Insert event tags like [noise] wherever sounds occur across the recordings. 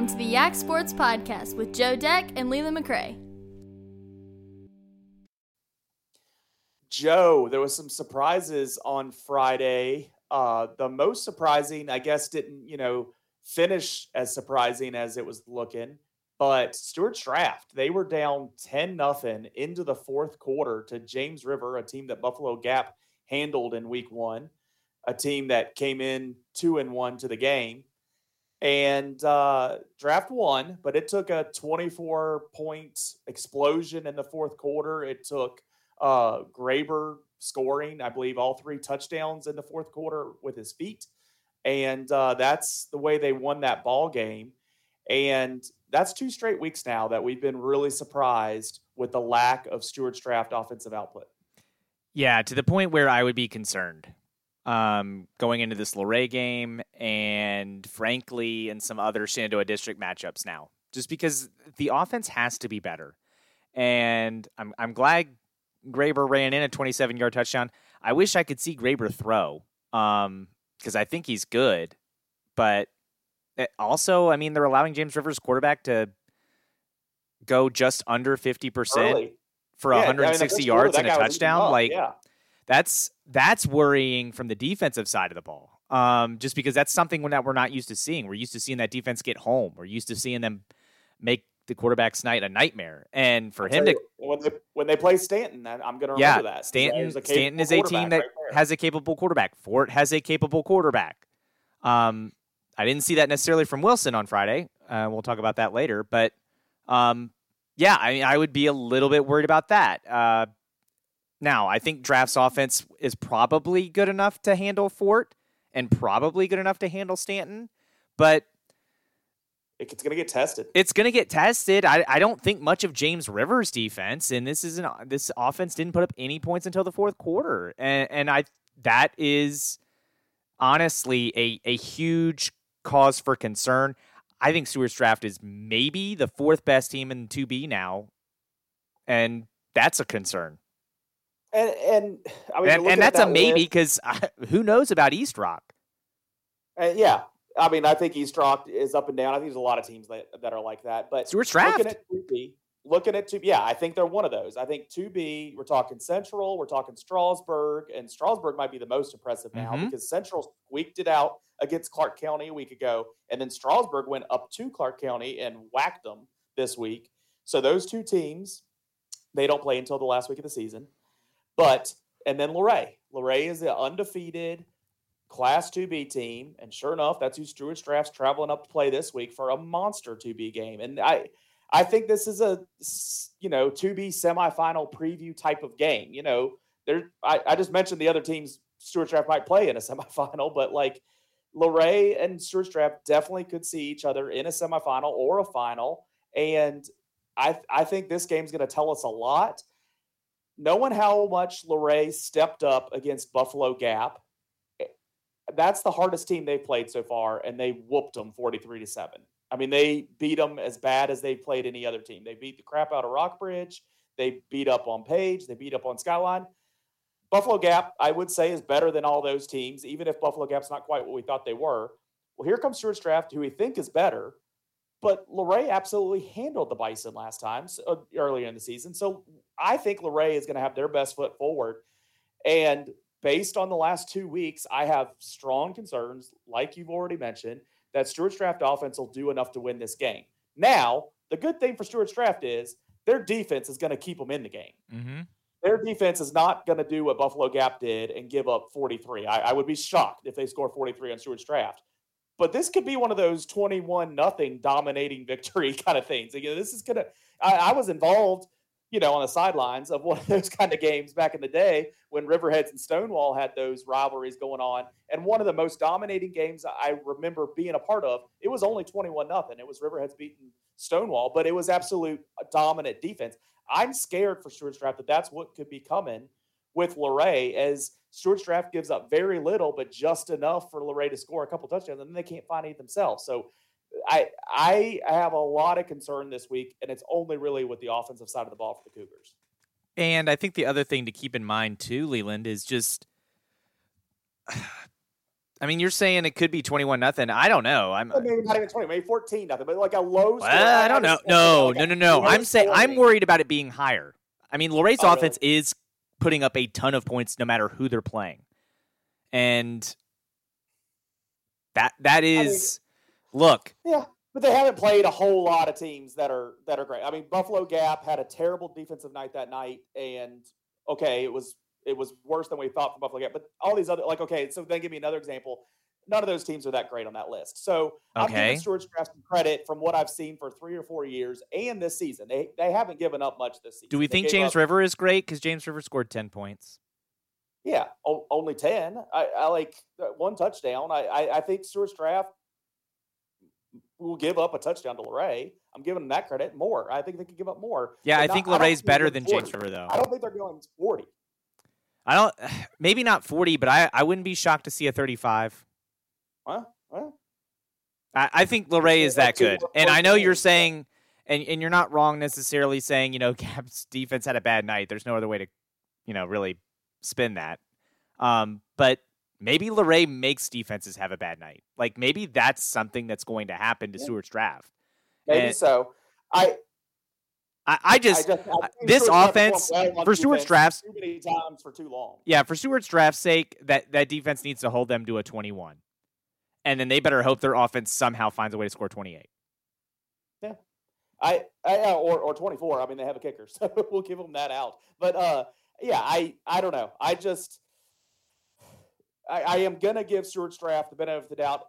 Welcome to the Yak Sports Podcast with Joe Deck and Leland McRae. Joe, there was some surprises on Friday. Uh, the most surprising, I guess, didn't you know finish as surprising as it was looking. But Stuarts Draft, they were down 10 nothing into the fourth quarter to James River, a team that Buffalo Gap handled in week one, a team that came in two and one to the game. And uh, draft one, but it took a 24 point explosion in the fourth quarter. It took uh, Graber scoring, I believe, all three touchdowns in the fourth quarter with his feet and uh, that's the way they won that ball game. And that's two straight weeks now that we've been really surprised with the lack of Stuarts Draft offensive output. Yeah, to the point where I would be concerned um, going into this Luray game and frankly in some other Shenandoah District matchups now, just because the offense has to be better. And I'm I'm glad Graber ran in a 27 yard touchdown. I wish I could see Graber throw. Um, because I think he's good. But eh, also, I mean, they're allowing James Rivers quarterback to go just under 50% for yeah, 160 I mean, yards and a touchdown. Like, yeah. That's that's worrying from the defensive side of the ball. Um, just because that's something that we're not used to seeing. We're used to seeing that defense get home. We're used to seeing them make the quarterback's night a nightmare. And for I'll him to you, when they when they play Staunton, I'm going to remember yeah, that. Staunton Staunton is a team that right has a capable quarterback. Fort has a capable quarterback. Um, I didn't see that necessarily from Wilson on Friday. Uh, we'll talk about that later, but um, yeah, I mean, I would be a little bit worried about that. Uh, now, I think Draft's offense is probably good enough to handle Fort and probably good enough to handle Staunton, but it's going to get tested. It's going to get tested. I, I don't think much of James Rivers' defense, and this isn't this offense didn't put up any points until the fourth quarter, and and I that is honestly a a huge cause for concern. I think Stuarts Draft is maybe the fourth best team in two B now, and that's a concern. And and [sighs] I mean, and, and that's that a maybe because who knows about East Rock? Uh, yeah, I mean, I think East Rock is up and down. I think there's a lot of teams that, that are like that. But Draft. Looking at 2B, looking at 2 yeah, I think they're one of those. I think 2B, we're talking Central, we're talking Strasburg, and Strasburg might be the most impressive now mm-hmm. because Central squeaked it out against Clarke County a week ago. And then Strasburg went up to Clarke County and whacked them this week. So those two teams, they don't play until the last week of the season. But, and then Luray. Luray is the undefeated Class 2B team. And sure enough, that's who Stuarts Draft's traveling up to play this week for a monster 2B game. And I I think this is a you know 2B semifinal preview type of game. You know, there I, I just mentioned the other teams Stuarts Draft might play in a [laughs] semifinal, but like Luray and Stuarts Draft definitely could see each other in a semifinal or a final. And I I think this game's going to tell us a lot. Knowing how much Luray stepped up against Buffalo Gap eh, that's the hardest team they've played so far, and they whooped them 43 to 7. I mean, they beat them as bad as they played any other team. They beat the crap out of Rockbridge. They beat up on Page. They beat up on Skyline. Buffalo Gap, I would say, is better than all those teams, even if Buffalo Gap's not quite what we thought they were. Well, here comes Stuarts Draft, who we think is better, but Luray absolutely handled the Bison last time, so, uh, earlier in the season. So I think Luray is going to have their best foot forward. And based on the last two weeks, I have strong concerns, like you've already mentioned, that Stuarts Draft offense will do enough to win this game. Now, the good thing for Stuarts Draft is their defense is going to keep them in the game. Mm-hmm. Their defense is not going to do what Buffalo Gap did and give up 43. I, I would be shocked if they score 43 on Stuarts Draft. But this could be one of those 21 nothing dominating [laughs] victory kind of things. Again, this is going to, I was involved – you know, on the sidelines of one of those kind of games back in the day when Riverheads and Stonewall had those rivalries going on. And one of the most dominating games I remember being a part of, it was only 21 nothing. It was Riverheads beating Stonewall, but it was absolute dominant defense. I'm scared for Stuarts Draft that that's what could be coming with Luray as Stuarts Draft gives up very little, but just enough for Luray to score a couple touchdowns, and then they can't find it themselves. So I I have a lot of concern this week, and it's only really with the offensive side of the ball for the Cougars. And I think the other thing to keep in mind too, Leland, is just [sighs] I mean, you're saying it could be 21 nothing. I don't know. I'm maybe not even 20, maybe 14 nothing, but like a low. Well, I don't know. No, no, no, no. I'm saying I'm worried about it being higher. I mean, Luray's oh, offense is putting up a ton of points no matter who they're playing, and that that is I mean, look. Yeah, but they haven't played a whole lot of teams that are that are great. I mean, Buffalo Gap had a terrible defensive night that night, and okay, it was it was worse than we thought for Buffalo Gap. But all these other like okay, so then give me another example. None of those teams are that great on that list. So okay. I'm giving Stuarts Draft some credit from what I've seen for three or four years and this season. They they haven't given up much this season. Do we they think James up, River is great? Because James River scored ten points. Yeah, o- only ten. I, I like uh, one touchdown. I, I, I think Stuarts Draft will give up a touchdown to Luray. I'm giving them that credit more. I think they could give up more. Yeah, I think Luray's better than 40. James River, though. I don't think they're going 40. I don't. [sighs] Maybe not 40, but I, I wouldn't be shocked to see a 35. Huh? Well, I, I think Luray is that good, and I know you're saying, and and you're not wrong necessarily saying, you know, [laughs] Gap's defense had a bad night. There's no other way to, you know, really spin that. Um, but maybe Luray makes defenses have a bad night. Like maybe that's something that's going to happen to yeah. Stuarts Draft. Maybe and so. I I, I just, I just I this offense for Stewart's drafts too many times for too long. Yeah, for Stuarts Draft's sake, that that defense needs to hold them to a twenty-one, and then they better hope their offense somehow finds a way to score twenty-eight. Yeah, I, I or or twenty-four. I mean, they have a kicker, [laughs] so we'll give them that out. But uh, yeah, I I don't know. I just I, I am gonna give Stuarts Draft the benefit of the doubt,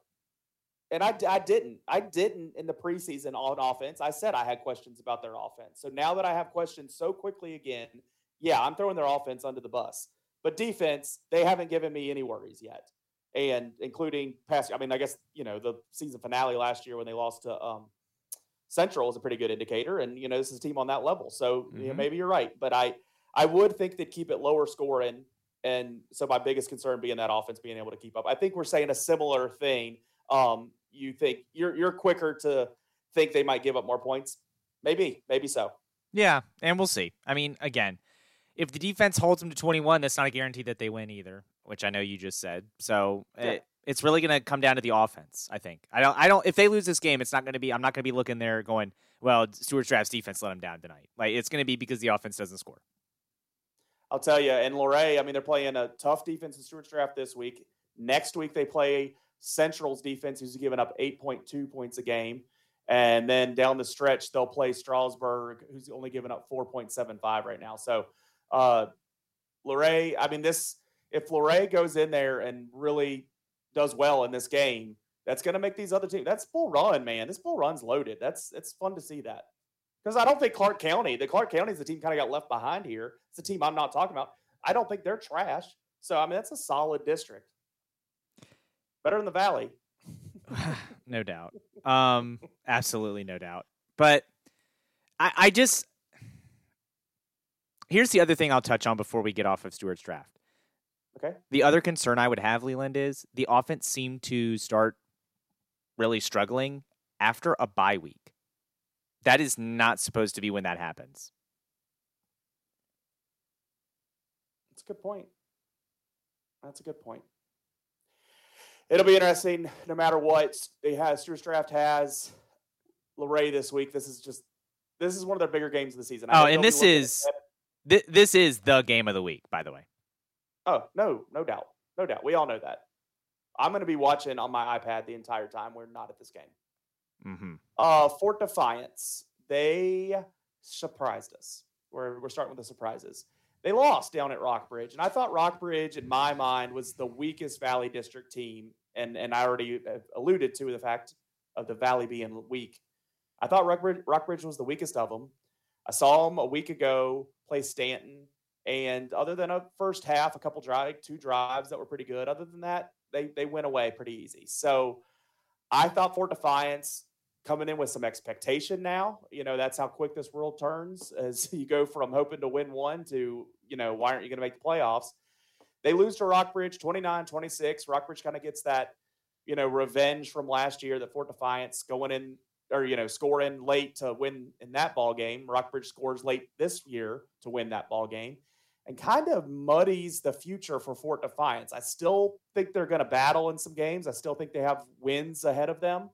and I, I didn't. I didn't in the preseason on offense. I said I had questions about their offense. So now that I have questions so quickly again, yeah, I'm throwing their offense under the bus. But defense, they haven't given me any worries yet, and including past. I mean, I guess you know the season finale last year when they lost to um, Central is a pretty good indicator, and you know this is a team on that level. So mm-hmm. you know, maybe you're right, but I I would think they'd keep it lower scoring and so my biggest concern being that offense being able to keep up. I think we're saying a similar thing. Um, you think you're you're quicker to think they might give up more points? Maybe, maybe so. Yeah, and we'll see. I mean, again, if the defense holds them to 21, that's not a guarantee that they win either, which I know you just said. So yeah. it, it's really going to come down to the offense. I think. I don't. I don't. If they lose this game, it's not going to be. I'm not going to be looking there going, well, Stuart Draft's defense let them down tonight. Like it's going to be because the offense doesn't score. I'll tell you, and Luray, I mean, they're playing a tough defense in Stuarts draft this week. Next week, they play Central's defense, who's given up 8.2 points a game. And then down the stretch, they'll play Strasburg, who's only given up 4.75 right now. So, uh, Luray, I mean, this, if Luray goes in there and really does well in this game, that's going to make these other teams. That's Bull Run, man. This Bull Run's loaded. That's it's fun to see that. Because I don't think Clarke County, the Clarke County is the team kind of got left behind here. It's a team I'm not talking about. I don't think they're trash. So, I mean, that's a solid district. Better than the Valley. [laughs] no doubt. Um, absolutely no doubt. But I, I just here's the other thing I'll touch on before we get off of Stuarts Draft. Okay. The other concern I would have, Leland, is the offense seemed to start really struggling after a bye week. That is not supposed to be when that happens. That's a good point. That's a good point. It'll be interesting no matter what they have. Stuarts Draft has Luray this week. This is just this is one of their bigger games of the season. I oh, and this is th- this is the game of the week, by the way. Oh no, no doubt, no doubt. We all know that. I'm going to be watching on my iPad the entire time. We're not at this game. Mm-hmm. Uh, Fort Defiance, they surprised us. We're, we're starting with the surprises. They lost down at Rockbridge, and I thought Rockbridge, in my mind, was the weakest Valley District team, and and I already uh, alluded to the fact of the Valley being weak. I thought Rockbridge, Rockbridge was the weakest of them. I saw them a week ago play Staunton, and other than a first half, a couple drive, two drives that were pretty good. Other than that, they they went away pretty easy. So I thought Fort Defiance coming in with some expectation now. You know, that's how quick this world turns [laughs] as you go from hoping to win one to, you know, why aren't you going to make the playoffs? They lose to Rockbridge 29 26. Rockbridge kind of gets that, you know, revenge from last year that Fort Defiance going in or, you know, scoring late to win in that ball game. Rockbridge scores late this year to win that ball game. And kind of muddies the future for Fort Defiance. I still think they're going to battle in some games. I still think they have wins ahead of them.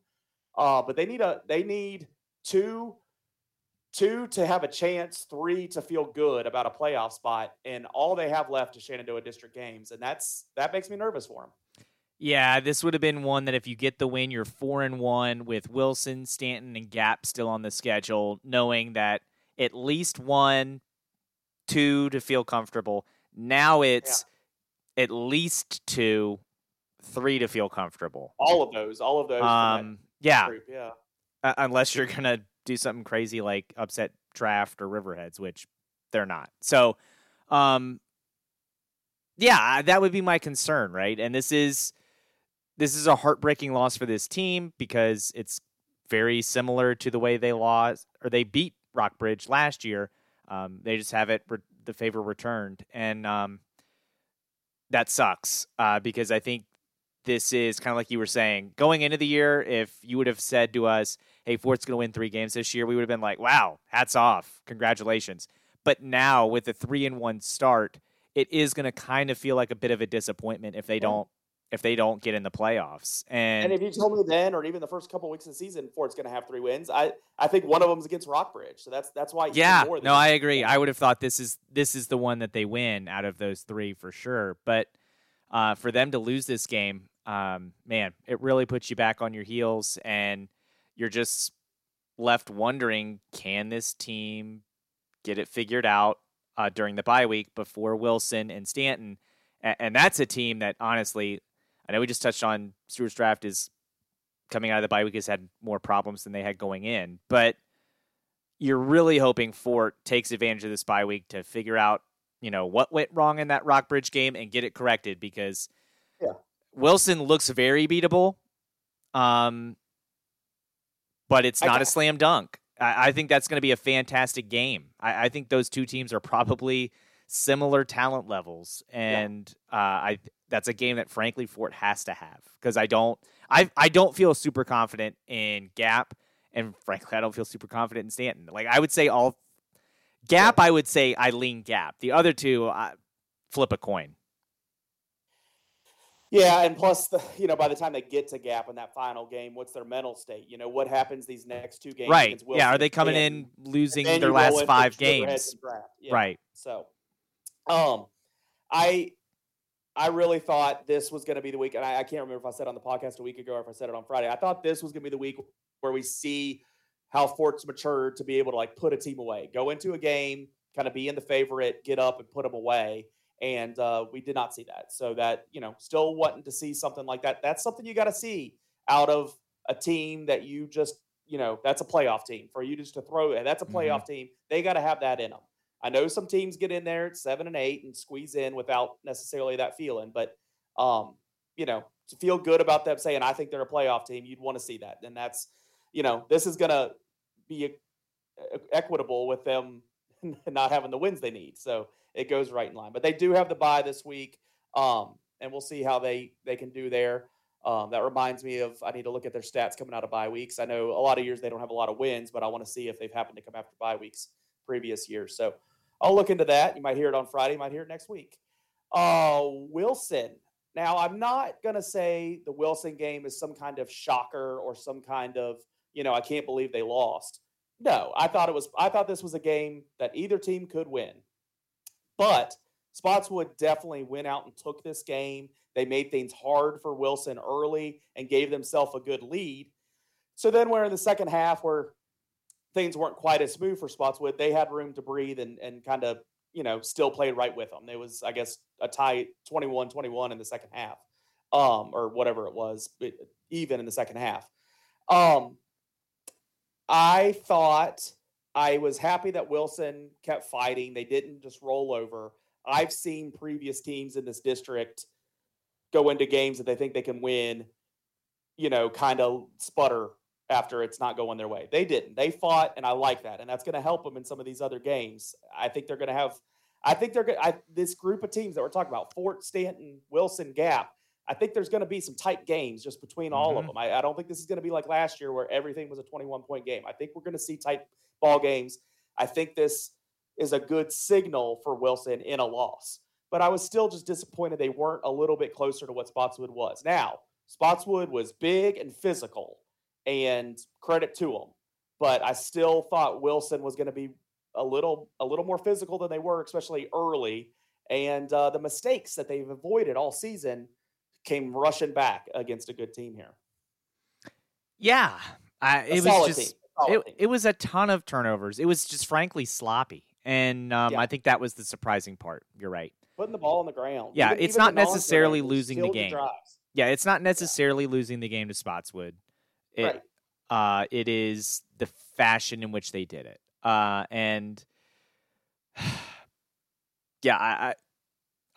Uh, but they need a they need two two to have a chance, three to feel good about a playoff spot, and all they have left is Shenandoah District games, and that's that makes me nervous for them. Yeah, this would have been one that if you get the win, you're four and one with Wilson, Staunton, and Gap still on the schedule, knowing that at least one, two to feel comfortable. Now it's yeah. at least two, three to feel comfortable. All of those, all of those. Um, yeah, group, yeah. Uh, unless you're gonna do something crazy like upset draft or Riverheads, which they're not. So, um, yeah, that would be my concern, right? And this is this is a heartbreaking loss for this team because it's very similar to the way they lost or they beat Rockbridge last year. Um, they just have it re- the favor returned, and um, that sucks uh, because I think this is kind of like you were saying going into the year. If you would have said to us, "Hey, Fort's going to win three games this year," we would have been like, "Wow, hats off, congratulations." But now with a three and one start, it is going to kind of feel like a bit of a disappointment if they don't if they don't get in the playoffs. And, and if you told me then, or even the first couple of weeks of the season, Fort's going to have three wins, I, I think one of them is against Rockbridge. So that's that's why. Yeah, no, I agree. I would have thought this is this is the one that they win out of those three for sure. But uh, for them to lose this game, um, man, it really puts you back on your heels, and you're just left wondering: Can this team get it figured out uh, during the bye week before Wilson and Staunton? and that's a team that honestly I know we just touched on Stuarts Draft is coming out of the bye week has had more problems than they had going in, but you're really hoping Fort takes advantage of this bye week to figure out, you know, what went wrong in that Rockbridge game and get it corrected because yeah. Wilson looks very beatable. Um, but it's not a slam dunk. I, I think that's going to be a fantastic game. I, I, think those two teams are probably similar talent levels, and yeah. uh, I that's a game that frankly Fort has to have because I don't I I don't feel super confident in Gap and frankly I don't feel super confident in Staunton. Like I would say all Gap yeah. I would say I lean Gap. The other two I flip a coin. Yeah, and plus the you know by the time they get to Gap in that final game, what's their mental state? You know what happens these next two games? Right. Yeah. Are they coming in losing their last five games? Yeah. Right. So, um, I I really thought this was going to be the week, and I, I, can't remember if I said on the podcast a week ago or if I said it on Friday. I thought this was going to be the week where we see how Fort's matured to be able to like put a team away, go into a game, kind of be in the favorite, get up and put them away. And uh, we did not see that. So that you know, still wanting to see something like that. That's something you got to see out of a team that you just you know that's a playoff team for you just to throw. And that's a playoff mm-hmm. team. They got to have that in them. I know some teams get in there at seven and eight and squeeze in without necessarily that feeling, but um, you know, to feel good about them saying I think they're a playoff team, you'd want to see that. And that's, you know, this is going to be equitable with them [laughs] not having the wins they need. So it goes right in line. But they do have the bye this week, um, and we'll see how they they can do there. Um, that reminds me of I need to look at their stats coming out of bye weeks. I know a lot of years they don't have a lot of wins, but I want to see if they've happened to come after bye weeks previous years. So I'll look into that. You might hear it on Friday. You might hear it next week. Uh, Wilson. Now, I'm not going to say the Wilson game is some kind of shocker or some kind of, you know, I can't believe they lost. No, I thought it was, I thought this was a game that either team could win. But Spotswood definitely went out and took this game. They made things hard for Wilson early and gave themselves a good lead. So then we're in the second half where things weren't quite as smooth for Spotswood, they had room to breathe and, and kind of, you know, still played right with them. There was, I guess, a tie 21 21 in the second half, um, or whatever it was, even in the second half. Um, I thought I was happy that Wilson kept fighting. They didn't just roll over. I've seen previous teams in this district go into games that they think they can win, you know, kind of sputter after it's not going their way. They didn't. They fought, and I like that, and that's going to help them in some of these other games. I think they're going to have. I think they're going. This group of teams that we're talking about, Fort, Staunton, Wilson, Gap. I think there's going to be some tight games just between all mm-hmm. of them. I, I don't think this is going to be like last year where everything was a 21 point game. I think we're going to see tight ball games. I think this is a good signal for Wilson in a loss. But I was still just disappointed they weren't a little bit closer to what Spotswood was. Now, Spotswood was big and physical, and credit to them. But I still thought Wilson was going to be a little a little more physical than they were, especially early. And uh, the mistakes that they've avoided all season came rushing back against a good team here. Yeah, I, it was just it, it, was a ton of turnovers. It was just frankly sloppy, and um, yeah. I think that was the surprising part. You're right. Putting the ball on the ground. Yeah, even, it's even not necessarily losing the game. Yeah, it's not necessarily yeah. losing the game to Spotswood. It, right. Uh, it is the fashion in which they did it. Uh, and [sighs] yeah, I, I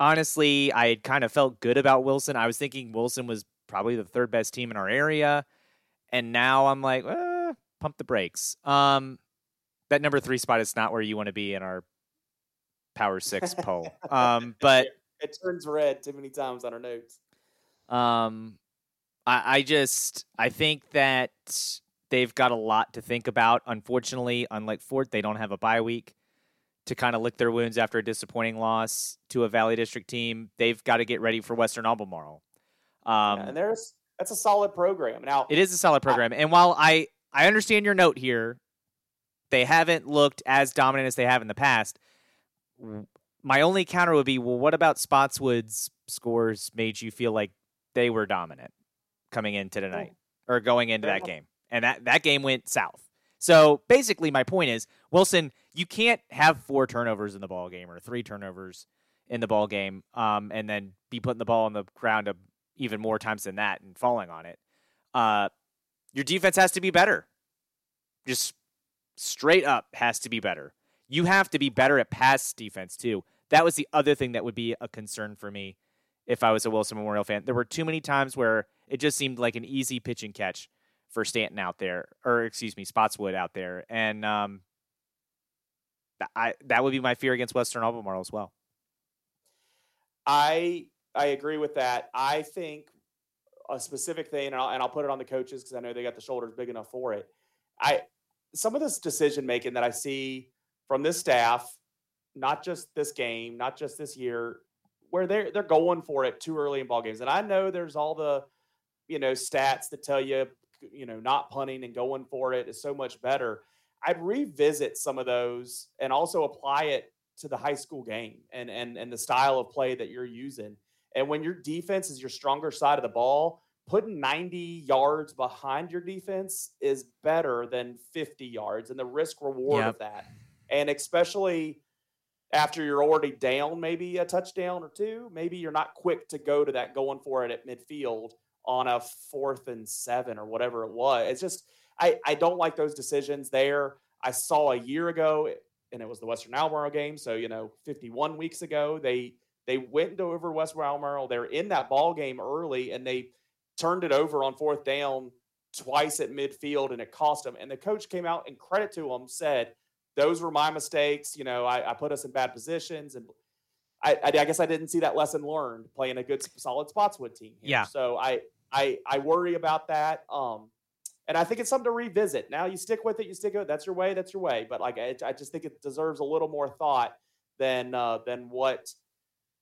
honestly, I had kind of felt good about Wilson. I was thinking Wilson was probably the third best team in our area, and now I'm like, eh, pump the brakes. Um, that number three spot is not where you want to be in our Power Six [laughs] poll. Um, but it, it turns red too many times on our notes. Um, I, I just I think that they've got a lot to think about. Unfortunately, unlike Fort, they don't have a bye week to kind of lick their wounds after a disappointing loss to a Valley District team. They've got to get ready for Western Albemarle. Um, yeah, and there's that's a solid program. Now it is a solid program, I, and while I I understand your note here, they haven't looked as dominant as they have in the past. My only counter would be, well, what about Spotswood's scores made you feel like they were dominant coming into tonight or going into that game? And that that game went south. So basically, my point is, Wilson, you can't have four turnovers in the ball game or three turnovers in the ball game, um, and then be putting the ball on the ground even more times than that and falling on it. Uh, your defense has to be better. Just straight up has to be better. You have to be better at pass defense too. That was the other thing that would be a concern for me if I was a Wilson Memorial fan. There were too many times where it just seemed like an easy pitch and catch for Staunton out there, or excuse me, Spotswood out there, and um, I that would be my fear against Western Albemarle as well. I I agree with that. I think a specific thing, and I'll, and I'll put it on the coaches because I know they got the shoulders big enough for it. I some of this decision making that I see from this staff, not just this game, not just this year, where they're they're going for it too early in ball games. And I know there's all the you know stats that tell you you know, not punting and going for it is so much better. I'd revisit some of those and also apply it to the high school game and and and the style of play that you're using. And when your defense is your stronger side of the ball, putting 90 yards behind your defense is better than 50 yards and the risk reward yep. of that. And especially after you're already down maybe a touchdown or two, maybe you're not quick to go to that going for it at midfield on a fourth and seven or whatever it was. It's just I I don't like those decisions there. I saw a year ago, and it was the Western Albemarle game. So you know, 51 weeks ago, they they went over Western Albemarle. They're in that ball game early, and they turned it over on fourth down twice at midfield, and it cost them. And the coach came out and credit to them said, "Those were my mistakes. You know, I, I put us in bad positions." And I, I, guess I didn't see that lesson learned playing a good solid Spotswood team. Here. Yeah. So I I I worry about that. Um, and I think it's something to revisit. Now you stick with it, you stick with it. That's your way. That's your way. But like I, I just think it deserves a little more thought than uh, than what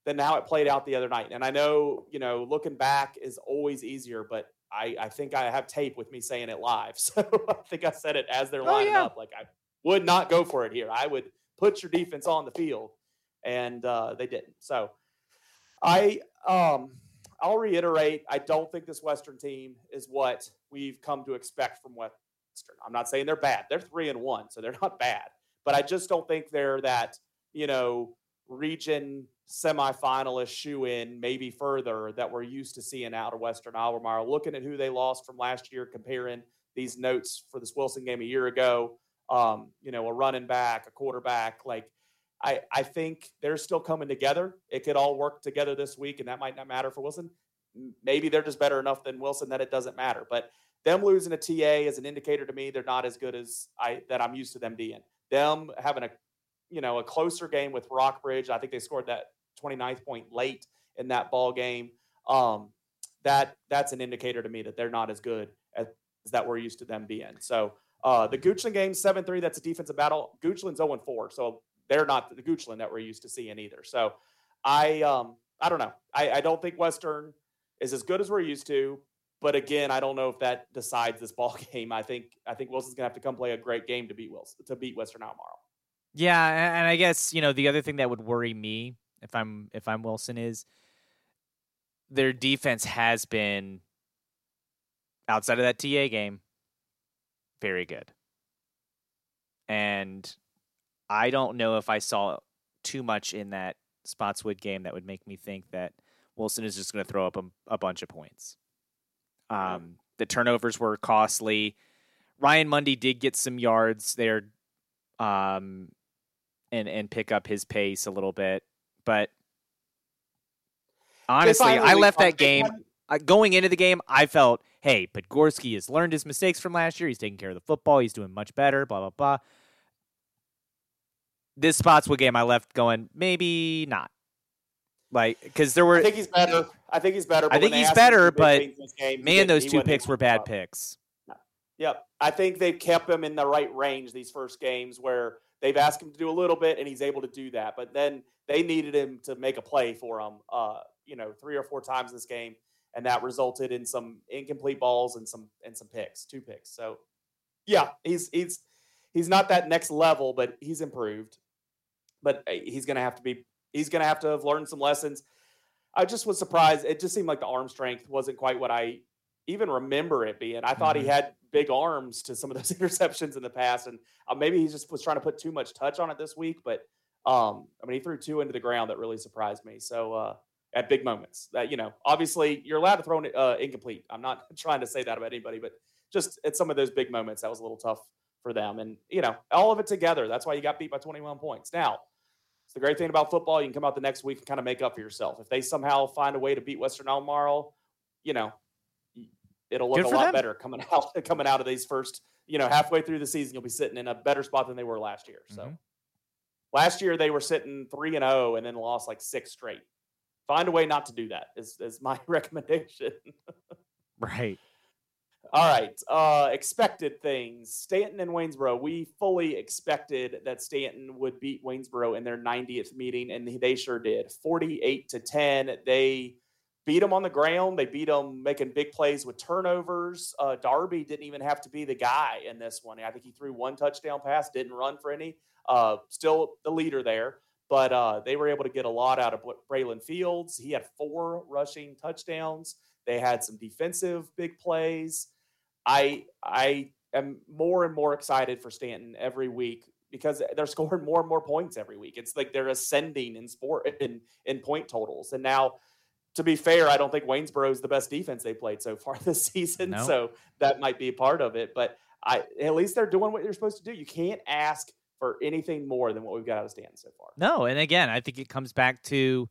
than how it played out the other night. And I know you know looking back is always easier, but I I think I have tape with me saying it live, [laughs] so I think I said it as they're oh, lining yeah. up. Like I would not go for it here. I would put your defense on the field and uh, they didn't. So I um, I'll reiterate, I don't think this Western team is what we've come to expect from Western. I'm not saying they're bad. They're three and one, so they're not bad. But I just don't think they're that, you know, region semifinalist shoe in, maybe further that we're used to seeing out of Western Albemarle. Looking at who they lost from last year, comparing these notes for this Wilson game a year ago, um, you know, a running back, a quarterback, like I, I think they're still coming together. It could all work together this week, and that might not matter for Wilson. Maybe they're just better enough than Wilson that it doesn't matter. But them losing a TA is an indicator to me they're not as good as I that I'm used to them being. Them having a you know a closer game with Rockbridge. I think they scored that 29th point late in that ball game. Um, that that's an indicator to me that they're not as good as, as that we're used to them being. So uh, the Goochland game, 7 3, that's a defensive battle. Goochland's 0 4. So they're not the Goochland that we're used to seeing either. So I um I don't know. I, I don't think Western is as good as we're used to. But again, I don't know if that decides this [laughs] ball game. I think I think Wilson's gonna have to come play a great game to beat Wilson to beat Western Albemarle. Yeah, and I guess you know the other thing that would worry me if I'm if I'm Wilson is their defense has been outside of that TA game very good, and I don't know if I saw too much in that Spotswood game that would make me think that Wilson is just going to throw up a, a, bunch of points. Um, the turnovers were costly. Ryan Mundy did get some yards there, um, and and pick up his pace a little bit, but honestly, I left that game. going into the game, I felt, hey, Podgorski has learned his mistakes from last year. He's taking care of the football. He's doing much better. Blah blah blah this Spotswood game, I left going maybe not. Like because there were. I think he's better. I think he's better. I think he's better, but game, man, those two picks were bad picks. Yep, I think they've kept him in the right range these first games where they've asked him to do a little bit, and he's able to do that. But then they needed him to make a play for him. Uh, you know, three or four times this game, and that resulted in some incomplete balls and some and some picks, two picks. So, yeah, he's he's he's not that next level, but he's improved but uh, he's going to have to be he's going to have to have learned some lessons. I just was surprised. It just seemed like the arm strength wasn't quite what I even remember it being. I thought mm-hmm. he had big arms to some of those [laughs] interceptions in the past, and uh, maybe he just was trying to put too much touch on it this week. But um, I mean, he threw two into the ground that really surprised me. So uh, at big moments, that you know, obviously you're allowed to throw it uh, incomplete. I'm not [laughs] trying to say that about anybody, but just at some of those big moments, that was a little tough for them. And, you know, all of it together. That's why you got beat by 21 points. Now, it's the great thing about football. You can come out the next week and kind of make up for yourself. If they somehow find a way to beat Western Albemarle, you know, it'll look a lot them. better coming [laughs] out coming out of these first, you know, halfway through the season, you'll be sitting in a better spot than they were last year. So mm-hmm. last year they were sitting three and zero oh and then lost like six straight. Find a way not to do that is is my [laughs] recommendation. right. All right. Uh, expected things. Staunton and Waynesboro. We fully expected that Staunton would beat Waynesboro in their 90th meeting, and they sure did. 48 to 10. They beat them on the ground. They beat them making big plays with turnovers. Uh, Darby didn't even have to be the guy in this one. I think he threw one touchdown pass, didn't run for any. Uh, still the leader there, but uh, they were able to get a lot out of Braylon Fields. He had four rushing touchdowns. They had some defensive big plays. I I am more and more excited for Staunton every week because they're [laughs] scoring more and more points every week. It's like they're ascending in sport in in point totals. And now, to be fair, I don't think Waynesboro is the best defense they played so [laughs] far this season. No. So that might be a part of it. But I at least they're doing what they're supposed to do. You can't ask for anything more than what we've got out of Staunton so far. No, and again, I think it comes back to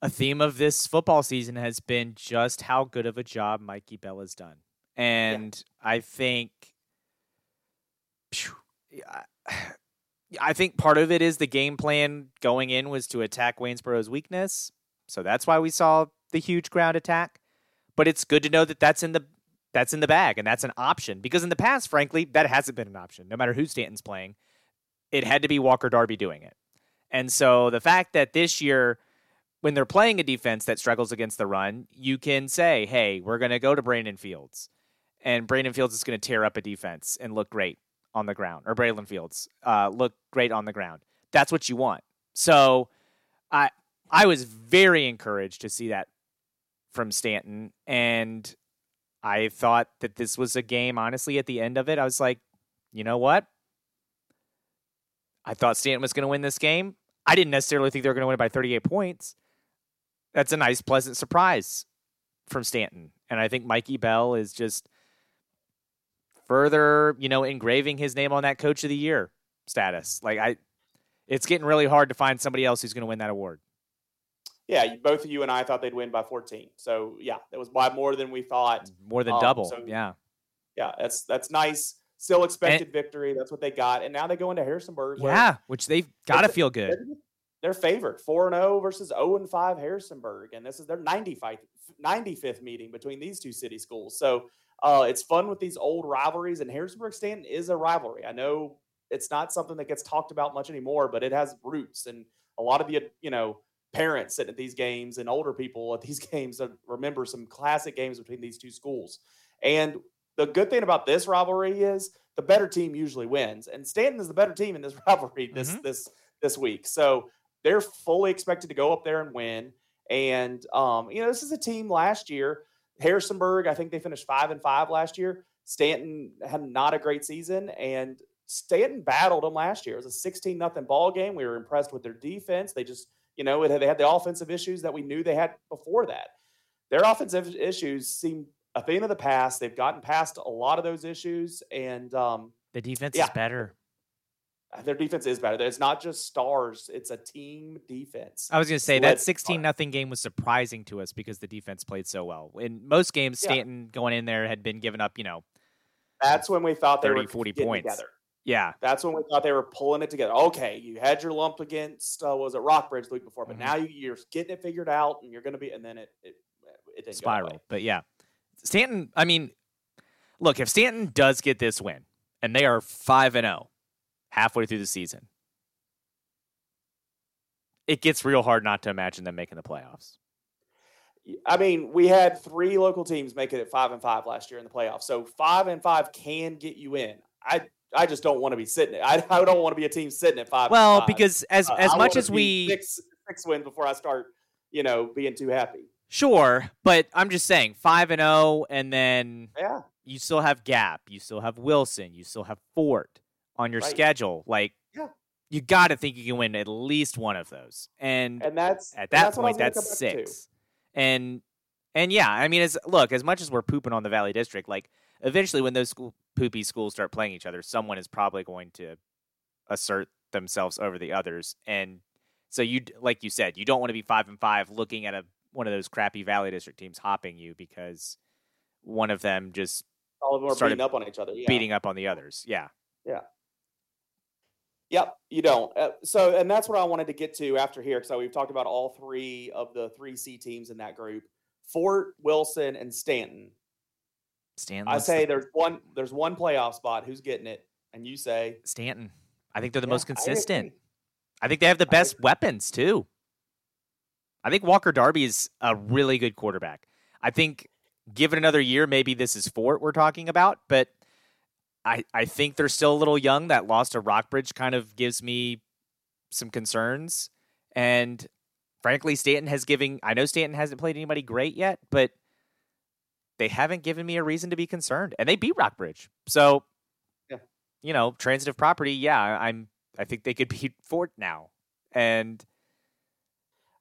a theme of this football season has been just how good of a job Mikey Bell has done. And yeah. I think, I think part of it is the game plan going in was to attack Waynesboro's weakness. So that's why we saw the huge ground attack. But it's good to know that that's in the that's in the bag and that's an option because in the past, frankly, that hasn't been an option. No matter who Staunton's playing, it had to be Walker Darby doing it. And so the fact that this year when they're playing a defense that struggles against the run, you can say, hey, we're going to go to Brandon Fields. And Brandon Fields is going to tear up a defense and look great on the ground, or Braylon Fields uh, look great on the ground. That's what you want. So I I was very encouraged to see that from Staunton. And I thought that this was a game, honestly, at the end of it, I was like, you know what? I thought Staunton was going to win this game. I didn't necessarily think they were going to win it by 38 points that's a nice, pleasant surprise from Staunton. And I think Mikey Bell is just further, you know, engraving his name on that coach of the year status. Like I it's getting really hard to find somebody else who's going to win that award. Yeah, both of you and I thought they'd win by 14. So, yeah, that was by more than we thought. More than um, double. So, yeah. Yeah, that's that's nice. Still expected and, victory. That's what they got. And now they go into Harrisonburg. Yeah, which they've got to feel good they're favored 4 0 versus 0 and 5 Harrisonburg. And this is their 95th, 95th meeting between these two city schools. So uh, it's fun with these old rivalries. And Harrisonburg Staunton is a rivalry. I know it's not something that gets talked about much anymore, but it has roots and a lot of the you know parents sitting at these games and older people at these [laughs] games remember some classic games between these two schools. And the good thing about this rivalry is the better team usually wins, and Staunton is the better team in this [laughs] rivalry this mm-hmm. this this week. So they're fully expected to go up there and win. And um, you know, this is a team last year. Harrisonburg, I think they finished five and five last year. Staunton had not a great season, and Staunton battled them last year. It was a 16 nothing ball game. We were impressed with their defense. They just, you know, had, they had the offensive issues that we knew they had before that. Their offensive issues seem a thing of the past. They've gotten past a lot of those issues, and um, the defense yeah, is better. Their defense is better. It's not just stars; it's a team defense. I was going to say that sixteen nothing game was surprising to us because the defense played so well. In most games, Staunton yeah. going in there had been giving up, you know, that's when we thought 30, they were 40 points. Together. Yeah, that's when we thought they were pulling it together. Okay, you had your lump against uh, was it Rockbridge the week before, but mm-hmm. now you, are getting it figured out, and you're going to be, and then it it, it didn't spiral. But yeah, Staunton. I mean, look, if Staunton does get this win, and they are five and zero oh halfway through the season, it gets real hard not to imagine them making the playoffs. I mean, we had three local teams make it at five and five last year in the playoffs, so five and five can get you in. I I just don't want to be sitting. I, [laughs] I don't want to be a team sitting at five. Well, because as uh, as much as we six six wins before I start, you know, being too happy. Sure, but I'm just saying five and zero, oh, and then yeah, you still have Gap, you still have Wilson, you still have Fort on your right. schedule. Like, yeah. you got to think you can win at least one of those, and and that's at that that's point that's six, and and yeah, I mean, as look as much as we're pooping on the Valley District, like eventually when those school, poopy schools start playing each other, someone is probably going to assert themselves over the others. And so you, like you said, you don't want to be five and five looking at a one of those crappy Valley District teams hopping you because one of them just all of them are started beating up on each other, yeah. beating up on the others. Yeah, yeah. Yep, you don't. Uh, so, and that's what I wanted to get to after here. So we've talked about all three of the three C teams in that group: Fort, Wilson, and Staunton. Staunton. I say the... there's one there's one playoff spot. Who's getting it? And you say Staunton. I think they're the yeah, most consistent. I, I, think they have the best weapons too. I think Walker Darby is a really good quarterback. I think given another year, maybe this is Fort we're talking about, but I, I think they're still a little young. That loss to Rockbridge kind of gives me some concerns. And frankly, Staunton has given I know Staunton hasn't played anybody great yet, but they haven't given me a reason to be concerned. And they beat Rockbridge. So, yeah. you know, transitive property, yeah, I'm I think they could [laughs] beat Fort now. And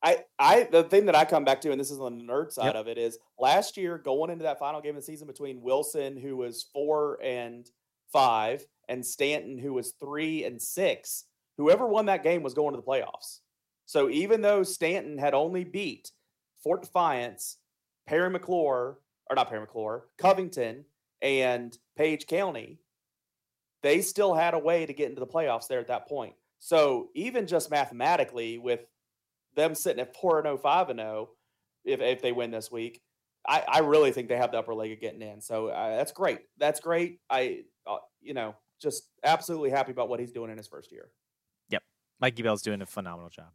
I I the thing that I come back to, and this is on the nerd side yep. of it, is last year going into that final game of the season between Wilson, who was four and five, and Staunton, who was three and six, whoever won that game was going to the playoffs. So even though Staunton had only beat Fort Defiance, Parry McCluer, or not Parry McCluer, Covington and Page County, they still had a way to get into the playoffs there at that point. So even just mathematically, with them sitting at 4 0, 5 0, if, if they win this week, I, I really think they have the upper leg of getting in. So uh, that's great. That's great. I, you know, just absolutely happy about what he's doing in his first year. Yep. Mikey Bell's doing a phenomenal job.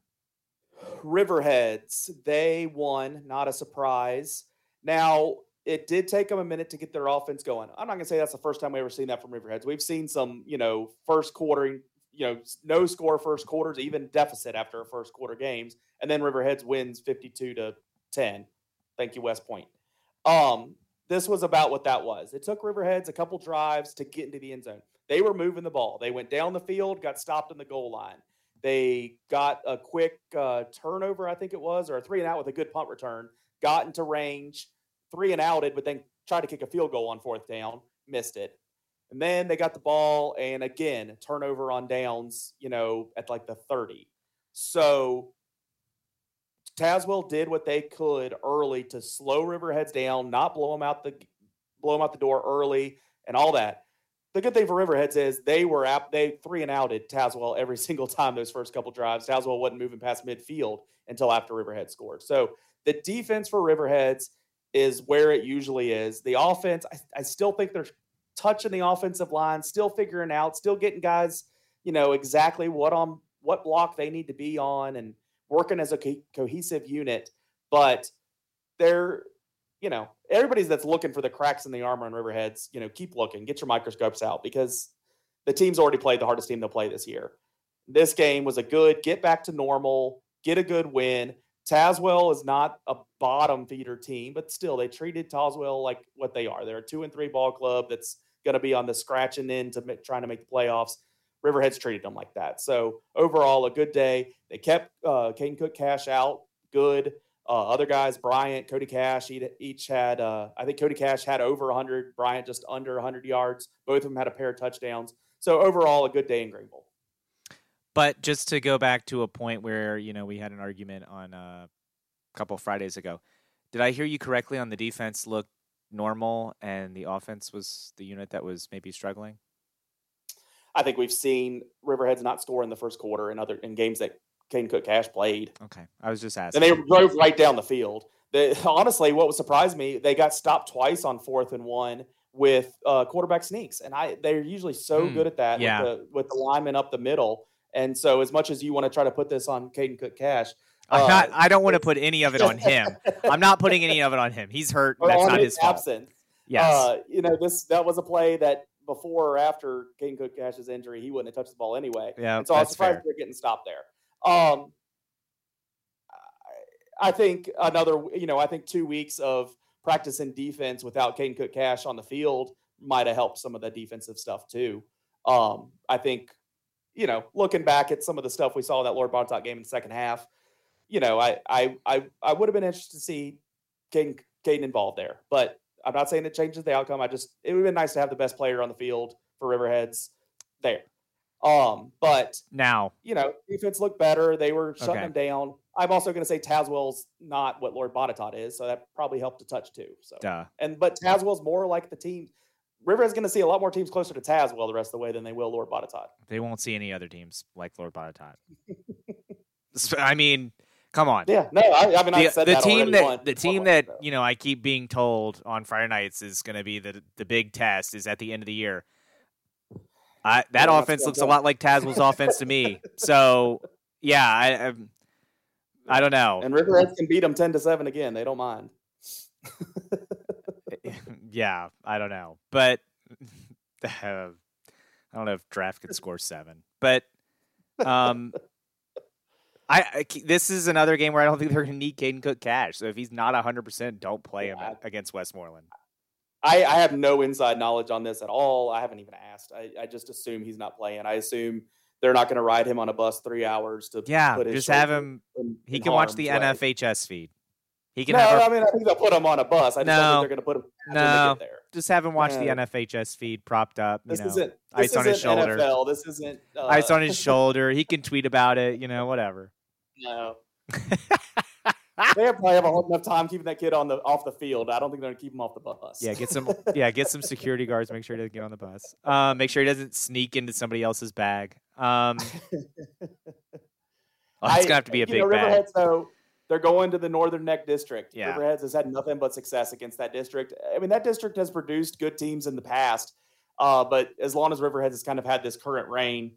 Riverheads, they won, not a surprise. Now, it did take them a minute to get their offense going. I'm not going to say that's the first time we ever seen that from Riverheads. We've seen some, you know, first quarter, you know, no score first quarters, even deficit after a first quarter games, and then Riverheads wins 52 to 10. Thank you, West Point. Um, this was about what that was. It took Riverheads a couple drives to get into the end zone. They were moving the ball. They went down the field, got stopped in the goal line. They got a quick uh, turnover, I think it was, or a three and out with a good punt return. Got into range three and outed, but then tried to kick a field goal on fourth down, missed it. And then they got the ball, and again, turnover on downs, you know, at like the 30. So Tazewell did what they could early to slow Riverheads down, not blow them out the blow them out the door early, and all that. The good thing for Riverheads is they were at they three and outed Tazewell every [laughs] single time those first couple drives. Tazewell wasn't moving past midfield until after Riverhead scored. So the defense for Riverheads is where it usually is. The offense, I, I still think they're touching the offensive line, still figuring out, still getting guys, you know, exactly what on what block they need to be on and working as a co- cohesive unit. But they're, you know, everybody's that's looking for the cracks in the armor on Riverheads, you know, keep looking, get your microscopes out because the team's already played the hardest team they'll play this year. This game was a good get back to normal, get a good win. Tazewell is not a bottom feeder team, but still they treated Tazewell like what they are. They're a two and three ball club that's going to be on the scratching end to trying to make the playoffs. Riverheads treated them like that. So overall, a good day. They kept uh, Caden Cook Cash out. Good. Uh, other guys, Bryant, Cody Cash, each had, uh, I think Cody Cash had over 100, Bryant just under 100 yards. Both of them had a pair of touchdowns. So overall, a good day in Greenville. But just to go back to a point where you know we had an argument on uh, a couple Fridays ago, did I hear you correctly on the defense looked normal and the offense was the unit that was maybe struggling? I think we've seen Riverheads not score in the first quarter in other in games that Caden Cook Cash played. Okay, I was just asking. And they drove right down the field. The, [laughs] honestly, what would surprise me, they got stopped twice on fourth and one with uh, quarterback sneaks, and I they're usually so hmm. good at that yeah. with, the, with the lineman up the middle. And so, as much as you want to try to put this on Caden Cook Cash, I'm not. Uh, I don't want to put any of it on him. [laughs] I'm not putting any of it on him. He's hurt. That's not his, his absence. fault. Yes. Uh, you know this. That was a play that before or after Caden Cook Cash's injury, he wouldn't have touched the ball anyway. Yeah. And so I was surprised fair. they're getting stopped there. Um, I think another. You know, I think two weeks of practice practicing defense without Caden Cook Cash on the field might have helped some of the defensive stuff too. Um, I think you know, looking back at some of the stuff we saw in that Lord Botetourt game in the second half, you know, I I I, I would have been interested to see Caden, Caden involved there. But I'm not saying it changes the outcome. I just it would have been nice to have the best player on the field for Riverheads there. Um, but now, you know, defense looked better. They were shutting okay. them down. I'm also going to say Tazewell's not what Lord Botetourt is, so that probably helped a touch too. So, Duh. and but Tazewell's more like the team Riverhead's going to see a lot more teams closer to Tazewell the rest of the way than they will Lord Botetourt. They won't see any other teams like Lord Botetourt. [laughs] I mean, come on. Yeah, no, I, I mean, the, said the that team that one, the team that you know I keep being told on Friday nights is going to be the the big test is at the end of the year. I, that yeah, offense looks a lot like Tazewell's offense to me. [laughs] So yeah, I, I I don't know. And Riverheads can beat them ten to seven again. They don't mind. [laughs] yeah, I don't know, but uh, [laughs] I don't know if draft could score seven, but um, I, I, this is another game where I don't think they're going to need Caden Cook Cash. So if he's not hundred percent, don't play him yeah. against Westmoreland. I, I, have no inside knowledge on this at all. I haven't even asked. I, I just assume he's not playing. I assume they're not going to ride him on a bus three hours to yeah. just have him. In, he in can watch the way. NFHS feed. He can. No, have I mean I think they'll put him on a bus. I just no, don't think they're going to put him. No, there. just have him watch yeah. the NFHS feed propped up. You this know, isn't this ice isn't on his shoulder. NFL. This isn't uh... ice on his [laughs] shoulder. He can tweet about it. You know, whatever. No. [laughs] they probably have a hard enough time keeping that kid on the off the field. I don't think they're gonna keep him off the bus. Yeah, get some. [laughs] yeah, get some security guards. Make sure he doesn't get on the bus. Um, make sure he doesn't sneak into somebody else's bag. Um, [laughs] oh, it's gonna have to be a big know, bag. Riverheads, though, they're going to the Northern Neck District. Yeah. Riverheads has had nothing but success against that district. I mean, that district has produced good teams in the past, uh, but as long as Riverheads has kind of had this current reign,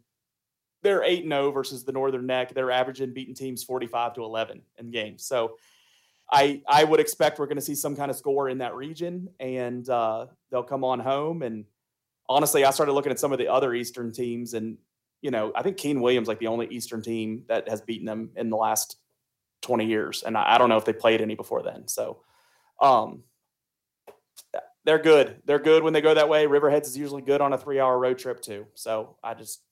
they're 8 0 versus the Northern Neck. They're averaging beating teams 45 to 11 in games. So I, I would expect we're going to see some kind of score in that region, and uh, they'll come on home. And honestly, I started looking at some of the other Eastern teams, and you know, I think King William's like the only Eastern team that has beaten them in the last 20 years. And I, I don't know if they played any before then. So um, they're good. They're good when they go that way. Riverheads is usually good on a three hour road trip too. So I just,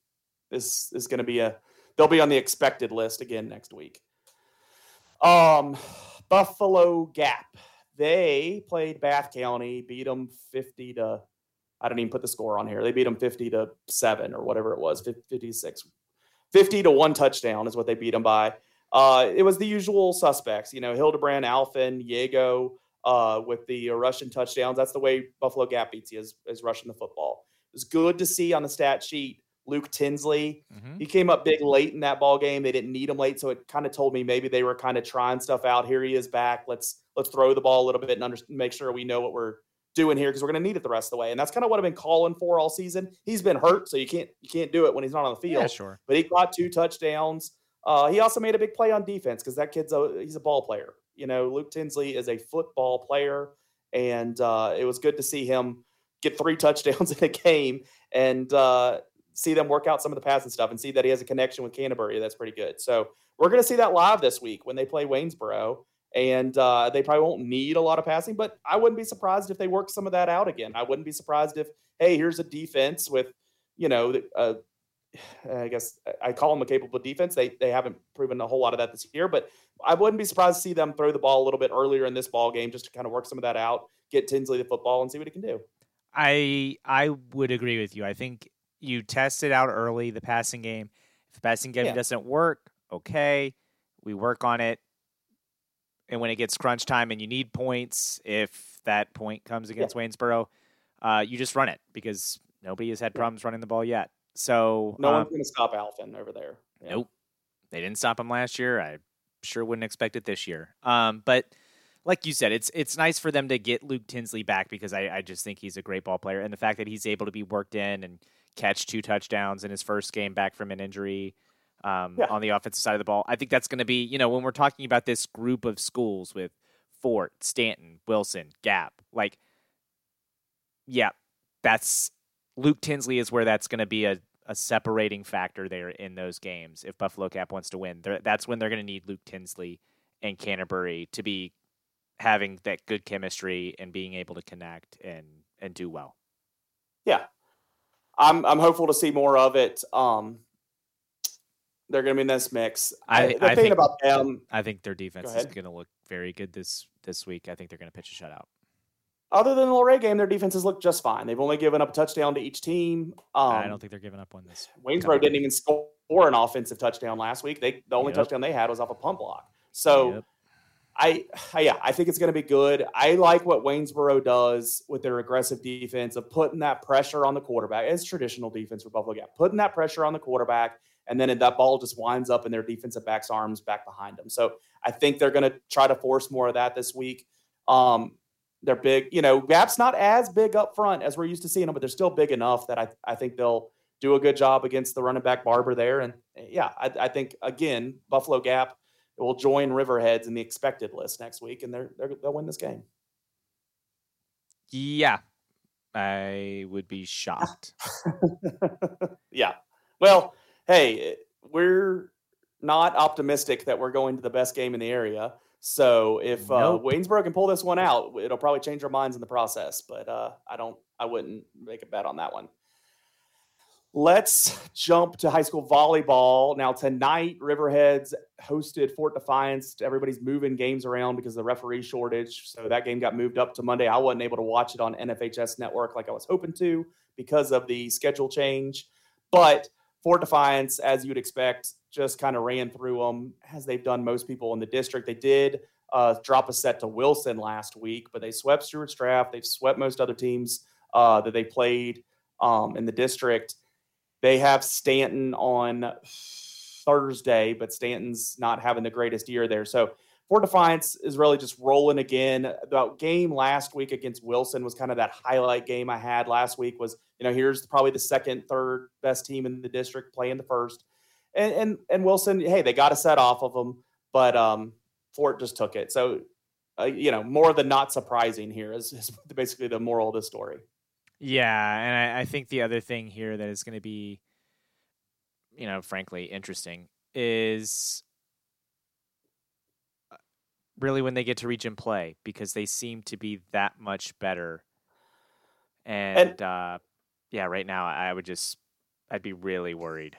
this is going to be a, they'll be on the expected list again next week. Um, Buffalo Gap. They played Bath County, beat them 50 to, I don't even put the score on here. They beat them 50 to 7 or whatever it was, 56. 50 to one touchdown is what they beat them by. Uh, it was the usual suspects, you know, Hildebrand, Alphen, Yago, uh, with the Russian touchdowns. That's the way Buffalo Gap beats you is, is rushing the football. It was good to see on the stat sheet Luke Tinsley. Mm-hmm. He came up big late in that ball game. They didn't need him late, so it kind of told me maybe they were kind of trying stuff out. Here he is back. Let's let's throw the ball a little bit and under, make sure we know what we're doing here because we're going to need it the rest of the way. And that's kind of what I've been calling for all season. He's been hurt, so you can't you can't do it when he's not on the field. Yeah, sure. But he caught two touchdowns. Uh, he also made a big play on defense because that kid's a he's a ball player. You know, Luke Tinsley is a football player, and uh, it was good to see him get three [laughs] touchdowns in a game and uh, see them work out some of the passing stuff and see that he has a connection with Canterbury. That's pretty good. So we're going to see that live this week when they play Waynesboro and uh, they probably won't need a lot of passing. But I wouldn't be surprised if they work some of that out again. I wouldn't be surprised if, hey, here's a defense with, you know, uh, [sighs] I guess I call them a capable defense. They they haven't proven a whole lot of that this year, but I wouldn't be surprised to see them throw the ball a little bit earlier in this ball game just to kind of work some of that out, get Tinsley the football, and see what he can do. I I would agree with you. I think you test it out early, the passing game. If the passing game yeah. doesn't work, okay, we work on it and when it gets crunch time and you need points, if that point comes against yeah. Waynesboro, uh, you just run it because nobody has had problems running the ball yet. So no um, one's going to stop Alfin over there. Yeah. Nope, they didn't stop him last year. I sure wouldn't expect it this year. Um, but like you said, it's it's nice for them to get Luke Tinsley back because I, I just think he's a great ball player, and the fact that he's able to be worked in and catch two touchdowns in his first game back from an injury um, yeah. on the offensive side of the ball. I think that's going to be, you know, when we're talking about this group of schools with Fort, Staunton, Wilson, Gap, like, yeah, that's Luke Tinsley is where that's going to be a, a separating factor there in those games. If Buffalo Gap wants to win, that's when they're going to need Luke Tinsley and Canterbury to be having that good chemistry and being able to connect and and do well. Yeah, I'm I'm hopeful to see more of it. Um, they're going to be in this mix. I, the I think, about them, I think their defense go is going to look very good this this week. I think they're going to pitch a shutout. Other than the Luray game, their defenses look just fine. They've only given up a touchdown to each team. Um, I don't think they're giving up one this. Waynesboro didn't even score an offensive touchdown last week. They the only yep. touchdown they had was off a punt block. So. Yep. I, yeah, I think it's going to be good. I like what Waynesboro does with their aggressive defense of putting that pressure on the quarterback. It's traditional defense for Buffalo Gap, putting that pressure on the quarterback and then that ball just winds up in their defensive back's arms back behind them. So I think they're going to try to force more of that this week. Um, they're big, you know, Gap's not as big up front as we're used to seeing them, but they're still big enough that I, I think they'll do a good job against the running back Barber there. And yeah, I, I think again, Buffalo Gap will join Riverheads in the expected list next week, and they're, they're they'll win this game. Yeah, I would be shocked. [laughs] yeah. Well, hey, we're not optimistic that we're going to the best game in the area. So if uh. Waynesboro can pull this one out, it'll probably change our minds in the process. But uh, I don't, I wouldn't make a bet on that one. Let's jump to high school volleyball. Now, tonight, Riverheads hosted Fort Defiance. Everybody's moving games around because of the referee shortage. So that game got moved up to Monday. I wasn't able to watch it on NFHS Network like I was hoping to because of the schedule change. But Fort Defiance, as you'd expect, just kind of ran through them as they've done most people in the district. They did uh, drop a set to Wilson last week, but they swept Stuarts Draft. They've swept most other teams uh, that they played um, in the district. They have Staunton on Thursday, but Staunton's not having the greatest year there. So Fort Defiance is really just rolling again. The game last week against Wilson was kind of that highlight game I had last week. Was you know here's probably the second, third best team in the district playing the first, and and and Wilson, hey, they got a set off of them, but um, Fort just took it. So uh, you know more than not surprising here is, is basically the moral of the story. Yeah, and I, I think the other thing here that is going to be, you know, frankly interesting is really when they get to reach and play because they seem to be that much better. And, and uh, yeah, right now I would just I'd be really worried.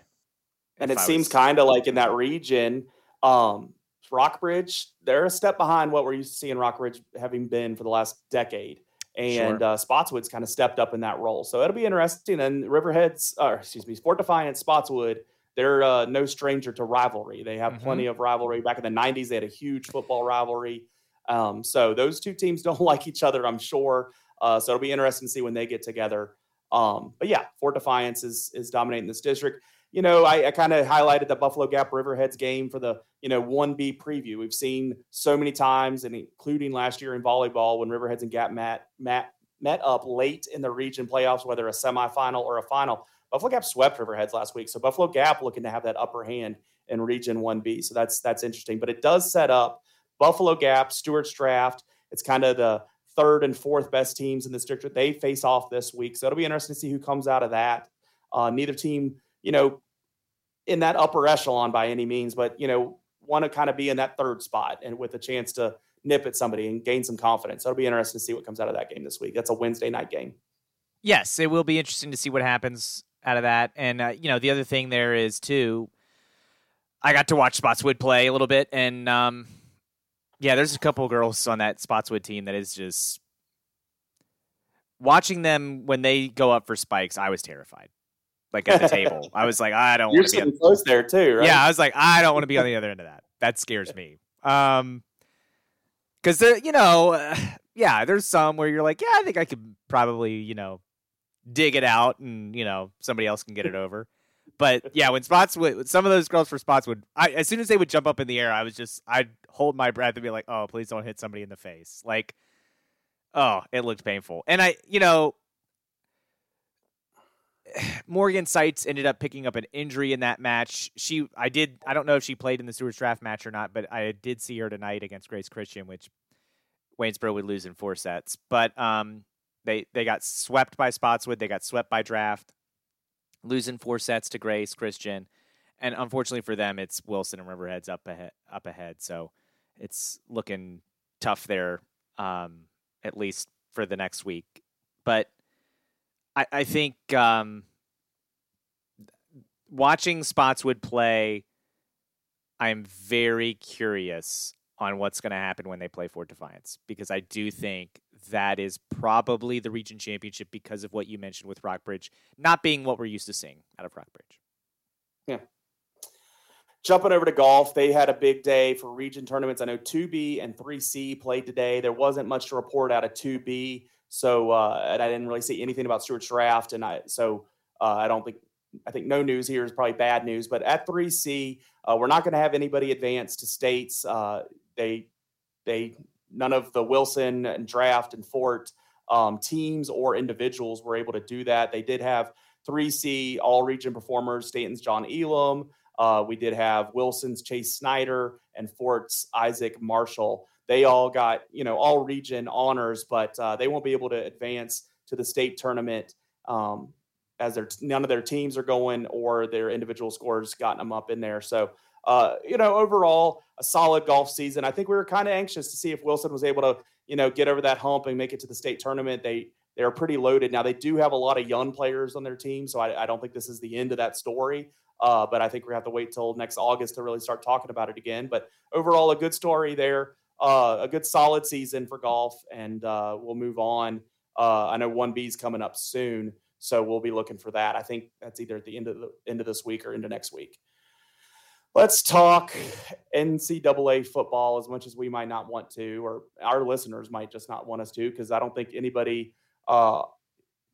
And it I seems was... kind of like in that region, um, Rockbridge, they're a step behind what we're used to seeing Rockbridge having been for the last decade. And sure. uh, Spotswood's kind of stepped up in that role. So it'll be interesting. And Riverheads, or excuse me, Fort Defiance, Spotswood they're uh, no stranger to rivalry. They have mm-hmm. plenty of rivalry. Back in the 90s, they had a huge football rivalry. Um, so those two teams [laughs] don't like each other, I'm sure. Uh, so it'll be interesting to see when they get together. Um, but yeah, Fort Defiance is is dominating this district. You know, I, I kind of highlighted the Buffalo Gap Riverheads game for the you know one B preview. We've seen so many times, and including last year in volleyball when Riverheads and Gap met, met met up late in the region playoffs, whether a semifinal or a final. Buffalo Gap swept Riverheads last week, so Buffalo Gap looking to have that upper hand in Region 1B. So that's that's interesting. But it does set up Buffalo Gap, Stuarts Draft. It's kind of the third and fourth best teams in this district. They face off this week, so it'll be interesting to see who comes out of that. Uh, neither team, you know, in that upper echelon by any means, but you know, want to kind of be in that third spot and with a chance to nip at somebody and gain some confidence. So it'll be interesting to see what comes out of that game this week. That's a Wednesday night game. Yes, it will be interesting to see what happens out of that. And uh, you know, the other thing there is too. I got to watch Spotswood play a little bit, and um, yeah, there's a couple girls on that Spotswood team that is just watching them when they go up for spikes. I was terrified. Like at the table, I was like, I don't. want You're sitting close there too, right? Yeah, I was like, I don't want to be on the other end of that. That scares me. Um, because there, you know, uh, [sighs] yeah, there's some where you're like, yeah, I think I could probably, you know, dig it out, and you know, somebody else can get it [laughs] over. But yeah, when Spotswood some of those girls for Spotswood I as soon as they would jump up in the air, I was just I'd hold my breath and be like, oh, please don't hit somebody in the face. Like, oh, it looked painful. And I, you know, [sighs] Morgan Seitz ended up picking up an injury in that match. She, I did, I don't know if she played in the Stuarts draft match or not, but I did see her tonight against Grace Christian, which Waynesboro would lose in four sets. But um, they they got swept by Spotswood. They got swept by draft losing four sets to Grace Christian, and unfortunately for them, it's Wilson and Riverheads up ahead. Up ahead, so it's looking tough there, um, at least for the next week. But I, I think um, watching Spotswood play, I'm very curious on what's going to happen when they play Fort Defiance because I do think that is probably the region championship because of what you mentioned with Rockbridge not being what we're used to seeing out of Rockbridge. Yeah. Jumping over to golf, they had a big day for region tournaments. I know 2B and 3C played today. There wasn't much to report out of 2B, so uh, and I didn't really see anything about Stuarts draft, and I so uh, I don't think I think no news here is probably bad news. But at 3C, uh, we're not going to have anybody advance to states. Uh, they they none of the Wilson and Draft and Fort um, teams or individuals were able to do that. They did have 3C all region performers, Staunton's John Elam. Uh, we did have Wilson's Chase Snyder and Fort's Isaac Marshall. They all got, you know, all region honors, but uh, they won't be able to advance to the state tournament um, as their none of their teams are going or their individual scores gotten them up in there. So uh, you know, overall, a solid golf season. I think we were kind of anxious to see if Wilson was able to, you know, get over that hump and make it to the state tournament. They they are pretty loaded now. They do have a lot of young players on their team, so I, I don't think this is the end of that story. Uh, but I think we have to wait till next August to really start talking about it again. But overall, a good story there. Uh, a good solid season for golf, and uh, we'll move on. Uh, I know one B is coming up soon, so we'll be looking for that. I think that's either at the end of the end of this week or into next week let's talk NCAA football as much as we might not want to, or our listeners might just not want us to, because I don't think anybody, uh,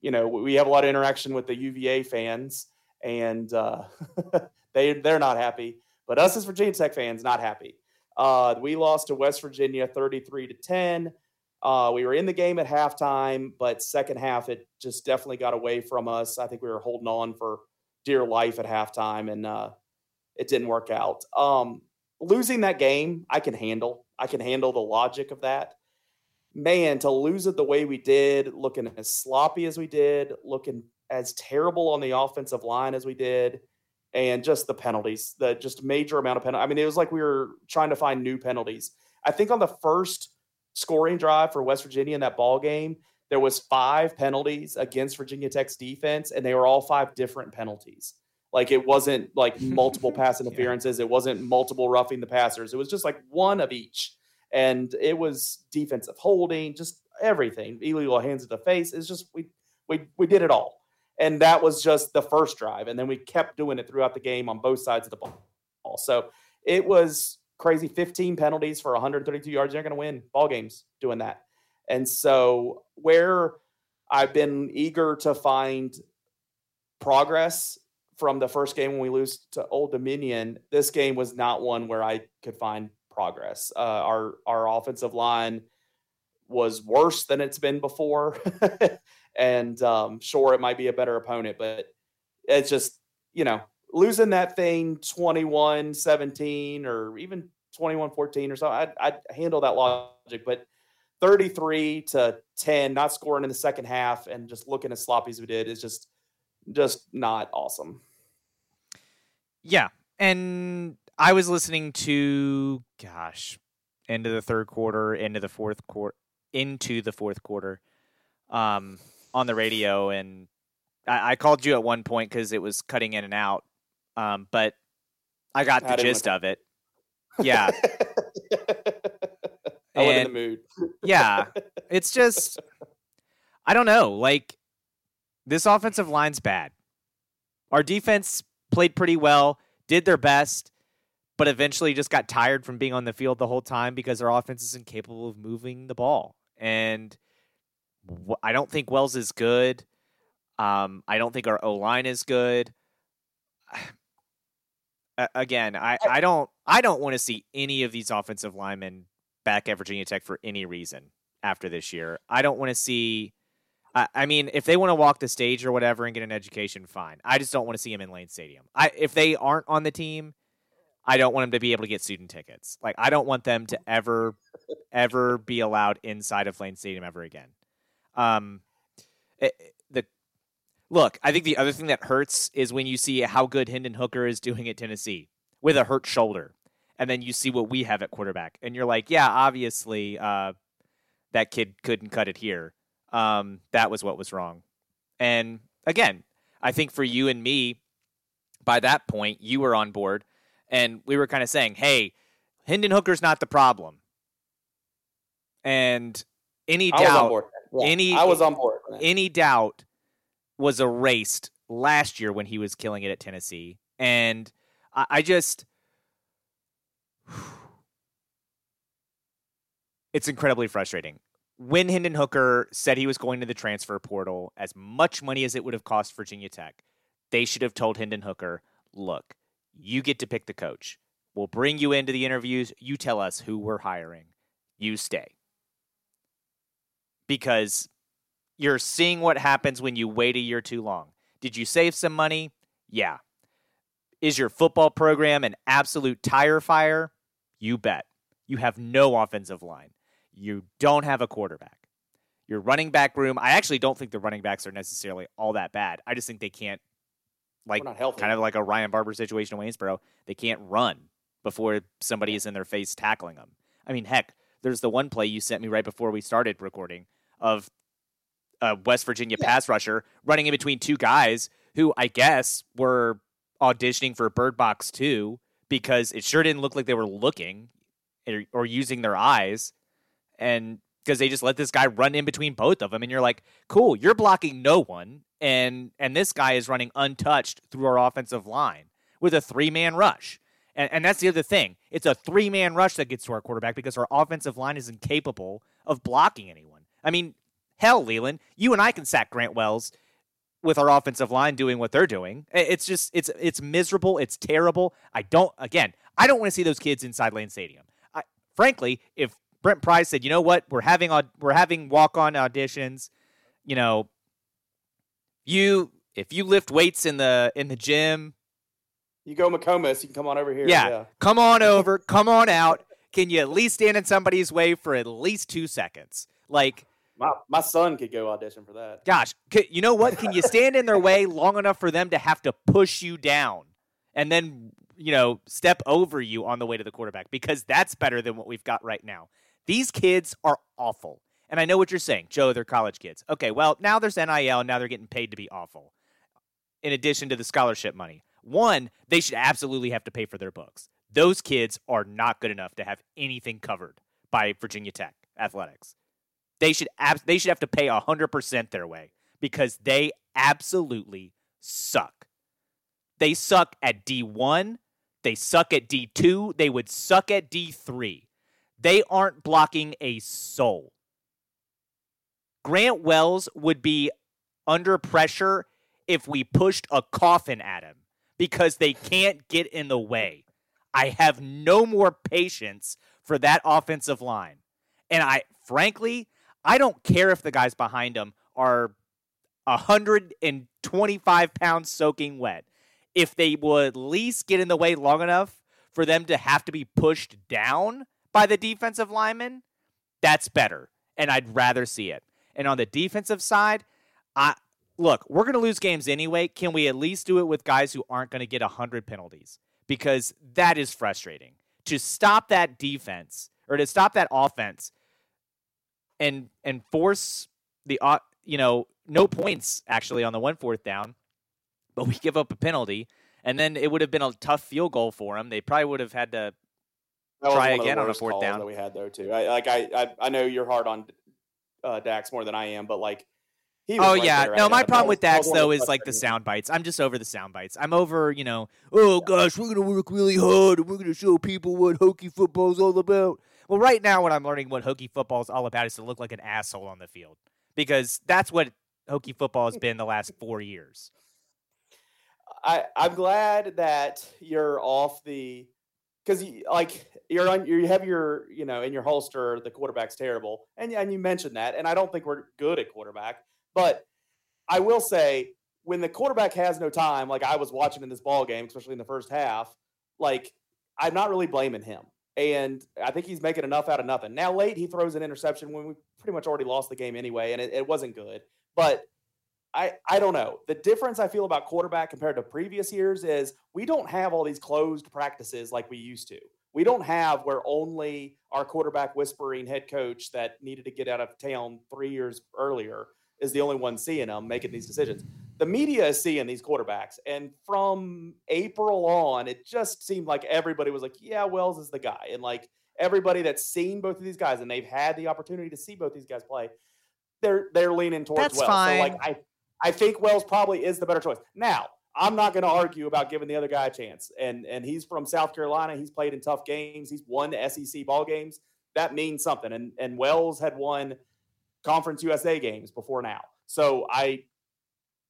you know, we have a lot of interaction with the UVA fans, and uh, [laughs] they they're not happy. But us as Virginia Tech fans, not happy. Uh, we lost to West Virginia 33 to 10. Uh, we were in the game at halftime, but second half it just definitely got away from us. I think we were holding on for dear life at halftime, and uh, it didn't work out. Um, losing that game, I can handle. I can handle the logic of that. Man, to lose it the way we did, looking as sloppy as we did, looking as terrible on the offensive line as we did, and just the penalties, the just major amount of penalties. I mean, it was like we were trying to find new penalties. I think on the first scoring drive for West Virginia in that ball game, there was five penalties against Virginia Tech's defense, and they were all five different penalties. Like it wasn't like [laughs] multiple pass interferences. Yeah. It wasn't multiple roughing the passers. It was just like one of each. And it was defensive holding, just everything. Illegal hands to the face. It's just we we we did it all. And that was just the first drive. And then we kept doing it throughout the game on both sides of the ball. So it was crazy 15 penalties for 132 yards. You're going to win ball games doing that. And so where I've been eager to find progress from the first game when we lose to Old Dominion, this game was not one where I could find progress. Uh, our our offensive line was worse than it's been before. [laughs] and um, sure, it might be a better opponent, but it's just, you know, losing that thing 21 17 or even 21 14 or so, I'd, I'd handle that logic. But 33 to 10, not scoring in the second half and just looking as sloppy as we did is just, just not awesome. Yeah. And I was listening to, gosh, end of the third quarter, into the fourth quarter, into the fourth quarter, um, on the radio, and I, I called you at one point because it was cutting in and out, um, but I got the gist of it. [laughs] Yeah. I was in the mood. yeah, [laughs] it's just I don't know. Like this offensive line's bad. Our defense played pretty well, did their best, but eventually just got tired from being on the field the whole time because our offense is incapable of moving the ball. And I don't think Wells is good. Um, I don't think our O line is good. [sighs] Again, I, I don't I don't want to see any of these offensive linemen back at Virginia Tech for any reason after this year. I don't want to see. I, I mean, if they want to walk the stage or whatever and get an education, fine. I just don't want to see them in Lane Stadium. I if they aren't on the team, I don't want them to be able to get student tickets. Like I don't want them to ever, ever be allowed inside of Lane Stadium ever again. Um, it, the look, I think the other thing that hurts is when you see how good Hendon Hooker is doing at Tennessee with a hurt shoulder and then you see what we have at quarterback, and you're like, yeah, obviously uh, that kid couldn't cut it here. Um, that was what was wrong. And again, I think for you and me, by that point, you were on board, and we were kind of saying, hey, Hendon Hooker's not the problem. And any doubt, yeah, any I was on board. Man. Any doubt was erased last year when he was killing it at Tennessee, and I, I just [sighs] it's incredibly frustrating. When Hendon Hooker said he was going to the transfer portal, as much money as it would have cost Virginia Tech, they should have told Hendon Hooker, look, you get to pick the coach. We'll bring you into the interviews. You tell us who we're hiring. You stay. Because you're seeing what happens when you wait a year too long. Did you save some money? Yeah. Is your football program an absolute tire fire? You bet. You have no offensive line. You don't have a quarterback. Your running back room, I actually don't think the running backs are necessarily all that bad. I just think they can't, like, kind of like a Ryan Barber situation in Waynesboro, they can't run before somebody is in their face tackling them. I mean, heck, there's the one play you sent me right before we started recording of a West Virginia yeah. pass rusher running in between two guys who I guess were auditioning for Bird Box 2 because it sure didn't look like they were looking or, or using their eyes. And because they just let this guy run in between both of them. And you're like, cool, you're blocking no one. And, and this guy is running untouched through our offensive line with a three man rush. And, and that's the other thing. It's a three man rush that gets to our quarterback because our offensive line is incapable of blocking anyone. I mean, hell, Leland, you and I can sack Grant Wells with our offensive line doing what they're doing. It's just it's it's miserable. It's terrible. I don't again. I don't want to see those kids inside Lane Stadium. I, frankly, if Brent Pry said, you know what, we're having we're having walk on auditions. You know, you if you lift weights in the in the gym, you go McComas. You can come on over here. Yeah, yeah. come on over. come on out. Can you at least stand in somebody's way for at least two seconds? Like my, my son could go audition for that. Gosh, you know what? Can you stand in their way long enough for them to have to push you down and then, you know, step over you on the way to the quarterback? Because that's better than what we've got right now. These kids are awful. And I know what you're saying, Joe, they're college kids. Okay, well, now there's NIL, and now they're getting paid to be awful, in addition to the scholarship money. One, they should absolutely have to pay for their books. Those kids are not good enough to have anything covered by Virginia Tech athletics. They should ab- they should have to pay 100% their way because they absolutely suck. They suck at D1, they suck at D2, they would suck at D3. They aren't blocking a soul. Grant Wells would be under pressure if we pushed a coffin at him because they can't get in the way. I have no more patience for that offensive line. And I frankly, I don't care if the guys behind him are 125 pounds soaking wet. If they would at least get in the way long enough for them to have to be pushed down by the defensive lineman, that's better. And I'd rather see it. And on the defensive side, I look, we're going to lose games anyway. Can we at least do it with guys who aren't going to get 100 penalties? Because that is frustrating. To stop that defense or to stop that offense and and force the you know no points actually on the one fourth down, but we give up a penalty, and then it would have been a tough field goal for them. They probably would have had to try again on a fourth down that we had there too. I, like I, I I know you're hard on uh, Dax more than I am, but like oh right yeah, no. My problem with Dax though is like the sound bites. I'm just over the sound bites. I'm over, you know. Oh gosh, we're gonna work really hard and we're gonna show people what Hokie football is all about. Well, right now, what I'm learning what Hokie football is all about is to look like an asshole on the field because that's what Hokie football has been the last four years. I I'm glad that you're off the because you, like you're on you have your you know in your holster the quarterback's terrible and and you mentioned that and I don't think we're good at quarterback but I will say when the quarterback has no time, like I was watching in this ball game, especially in the first half, like I'm not really blaming him. And I think he's making enough out of nothing. Now, late, he throws an interception when we pretty much already lost the game anyway, and it, it wasn't good. But I, I don't know. The difference I feel about quarterback compared to previous years is we don't have all these closed practices like we used to. We don't have where only our quarterback whispering head coach that needed to get out of town three years earlier is the only one seeing them making these decisions. The media is seeing these quarterbacks, and from April on, it just seemed like everybody was like, "Yeah, Wells is the guy," and like everybody that's seen both of these guys and they've had the opportunity to see both these guys play, they're they're leaning towards that's Wells. Fine. So like I I think Wells probably is the better choice. Now, I'm not going to argue about giving the other guy a chance. And and he's from South Carolina. He's played in tough games. He's won the SEC ball games. That means something. And and Wells had won Conference USA games before now. So I,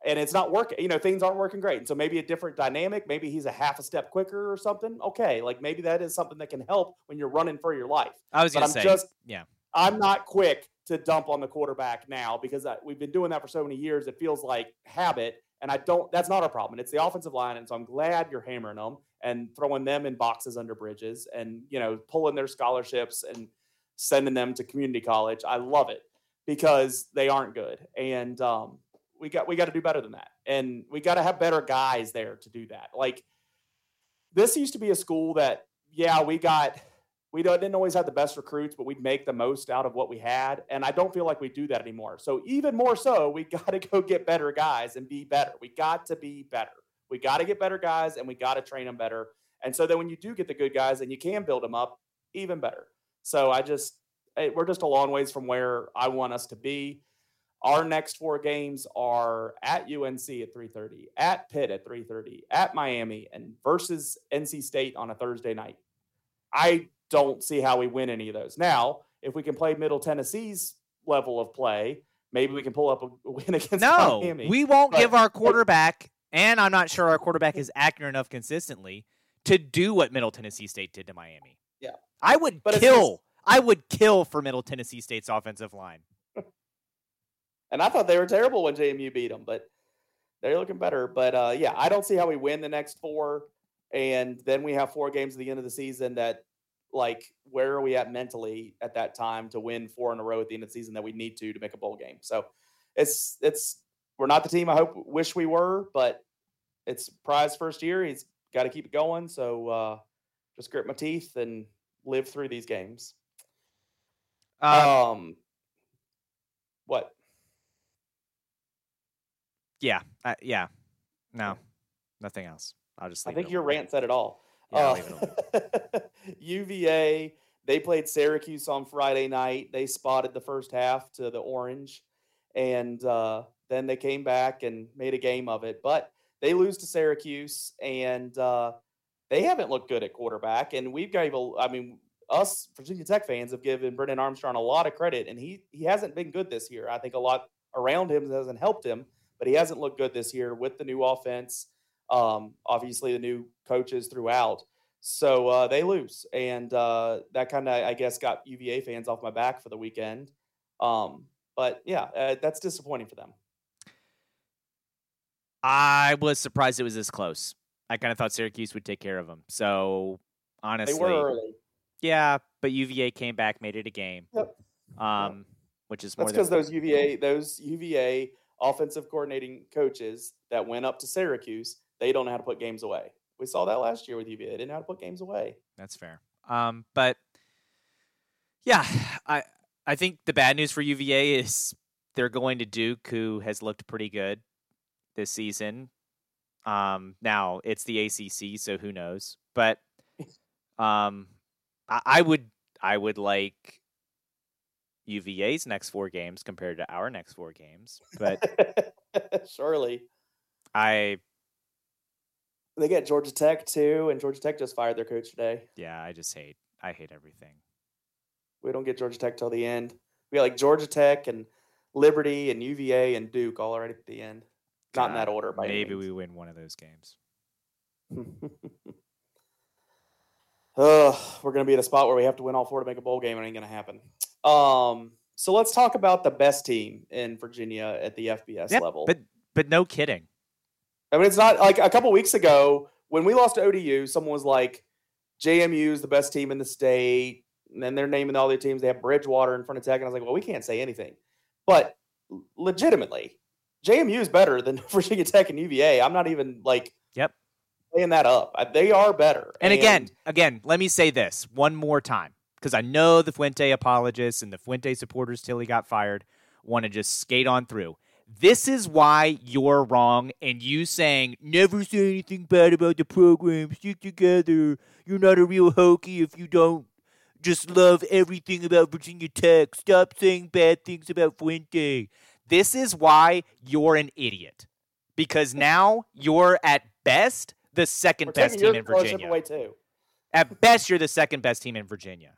and it's not working. You know, things aren't working great. And so maybe a different dynamic. Maybe he's a half a step quicker or something. Okay, like maybe that is something that can help when you're running for your life. I was going to say, just, yeah, I'm not quick to dump on the quarterback now because I, we've been doing that for so many years. It feels like habit, and I don't. That's not a problem. It's the offensive line, and so I'm glad you're hammering them and throwing them in boxes under bridges, and you know, pulling their scholarships and sending them to community college. I love it because they aren't good. And um, we got we got to do better than that. And we got to have better guys there to do that. Like this used to be a school that yeah, we got we didn't always have the best recruits, but we'd make the most out of what we had. And I don't feel like we do that anymore. So even more so, [laughs] we got to go get better guys and be better. We got to be better. We got to get better guys and we got to train them better. And so that when you do get the good guys and you can build them up, even better. So I just Eh, we're just a long ways from where I want us to be. Our next four games are at UNC at 3:30, at Pitt at 3:30, at Miami, and versus NC State on a Thursday night. I don't see how we win any of those. Now, if we can play Middle Tennessee's level of play, maybe we can pull up a [laughs] win against no, Miami. we won't but, give our quarterback, and I'm not sure our quarterback is accurate enough consistently to do what Middle Tennessee State did to Miami. Yeah, I would but kill I would kill for Middle Tennessee State's offensive line. and I thought they were terrible when JMU beat them, but they're looking better. But uh, yeah, I don't see how we win the next four, and then we have four games at the end of the season. That like, where are we at mentally at that time to win four in a row at the end of the season that we need to to make a bowl game? So it's it's we're not the team I hope wish we were, but it's Pry's first year. He's got to keep it going. So uh, just grit my teeth and live through these games. Um, um what? Yeah, uh, yeah. No, nothing else. I'll just. I think your rant said it all. Yeah, uh, UVA. [laughs] They played Syracuse on Friday night. They spotted the first half to the Orange, and uh, then they came back and made a game of it. But they lose to Syracuse, and uh, they haven't looked good at quarterback. And we've got. I mean, us Virginia Tech fans have given Brennan Armstrong a lot of credit, and he he hasn't been good this year. I think a lot around him hasn't helped him, but he hasn't looked good this year with the new offense. Um, obviously, the new coaches throughout. So uh, they lose, and uh, that kind of I guess got UVA fans off my back for the weekend. Um, but yeah, uh, that's disappointing for them. I was surprised it was this close. I kind of thought Syracuse would take care of them. So honestly, they were early. Yeah, but UVA came back, made it a game. Yep. Um, yep. which is more that's because those UVA those UVA offensive coordinating coaches that went up to Syracuse, they don't know how to put games away. We saw that last year with UVA. They didn't know how to put games away. That's fair. Um, but yeah, I I think the bad news for UVA is they're going to Duke, who has looked pretty good this season. Um, now it's the ACC, so who knows? But [laughs] um, I, I would I would like UVA's next four games compared to our next four games, but [laughs] surely I they get Georgia Tech too, and Georgia Tech just fired their coach today. Yeah, I just hate I hate everything. We don't get Georgia Tech till the end. We got like Georgia Tech and Liberty and UVA and Duke all right at the end. Not in that order. By maybe we win one of those games. [laughs] [laughs] Ugh, we're going to be at a spot where we have to win all four to make a bowl game. It ain't going to happen. Um, so let's talk about the best team in Virginia at the FBS yep, level. But but no kidding. I mean, it's not like a couple weeks ago when we lost to ODU. Someone was like, "JMU is the best team in the state," and then they're naming all their teams. They have Bridgewater in front of Tech, and I was like, "Well, we can't say anything." But legitimately, JMU is better than [laughs] Virginia Tech and UVA. I'm not even like yep playing that up. They are better. And, and again, again, let me say this one more time because I know the Fuente apologists and the Fuente supporters till he got fired want to just skate on through. This is why you're wrong, and you saying never say anything bad about the program. Stick together. You're not a real Hokie if you don't just love everything about Virginia Tech. Stop saying bad things about Fuente. This is why you're an idiot. Because now you're at best the 2nd best team in Virginia. Away too. At best, you're the second best team in Virginia.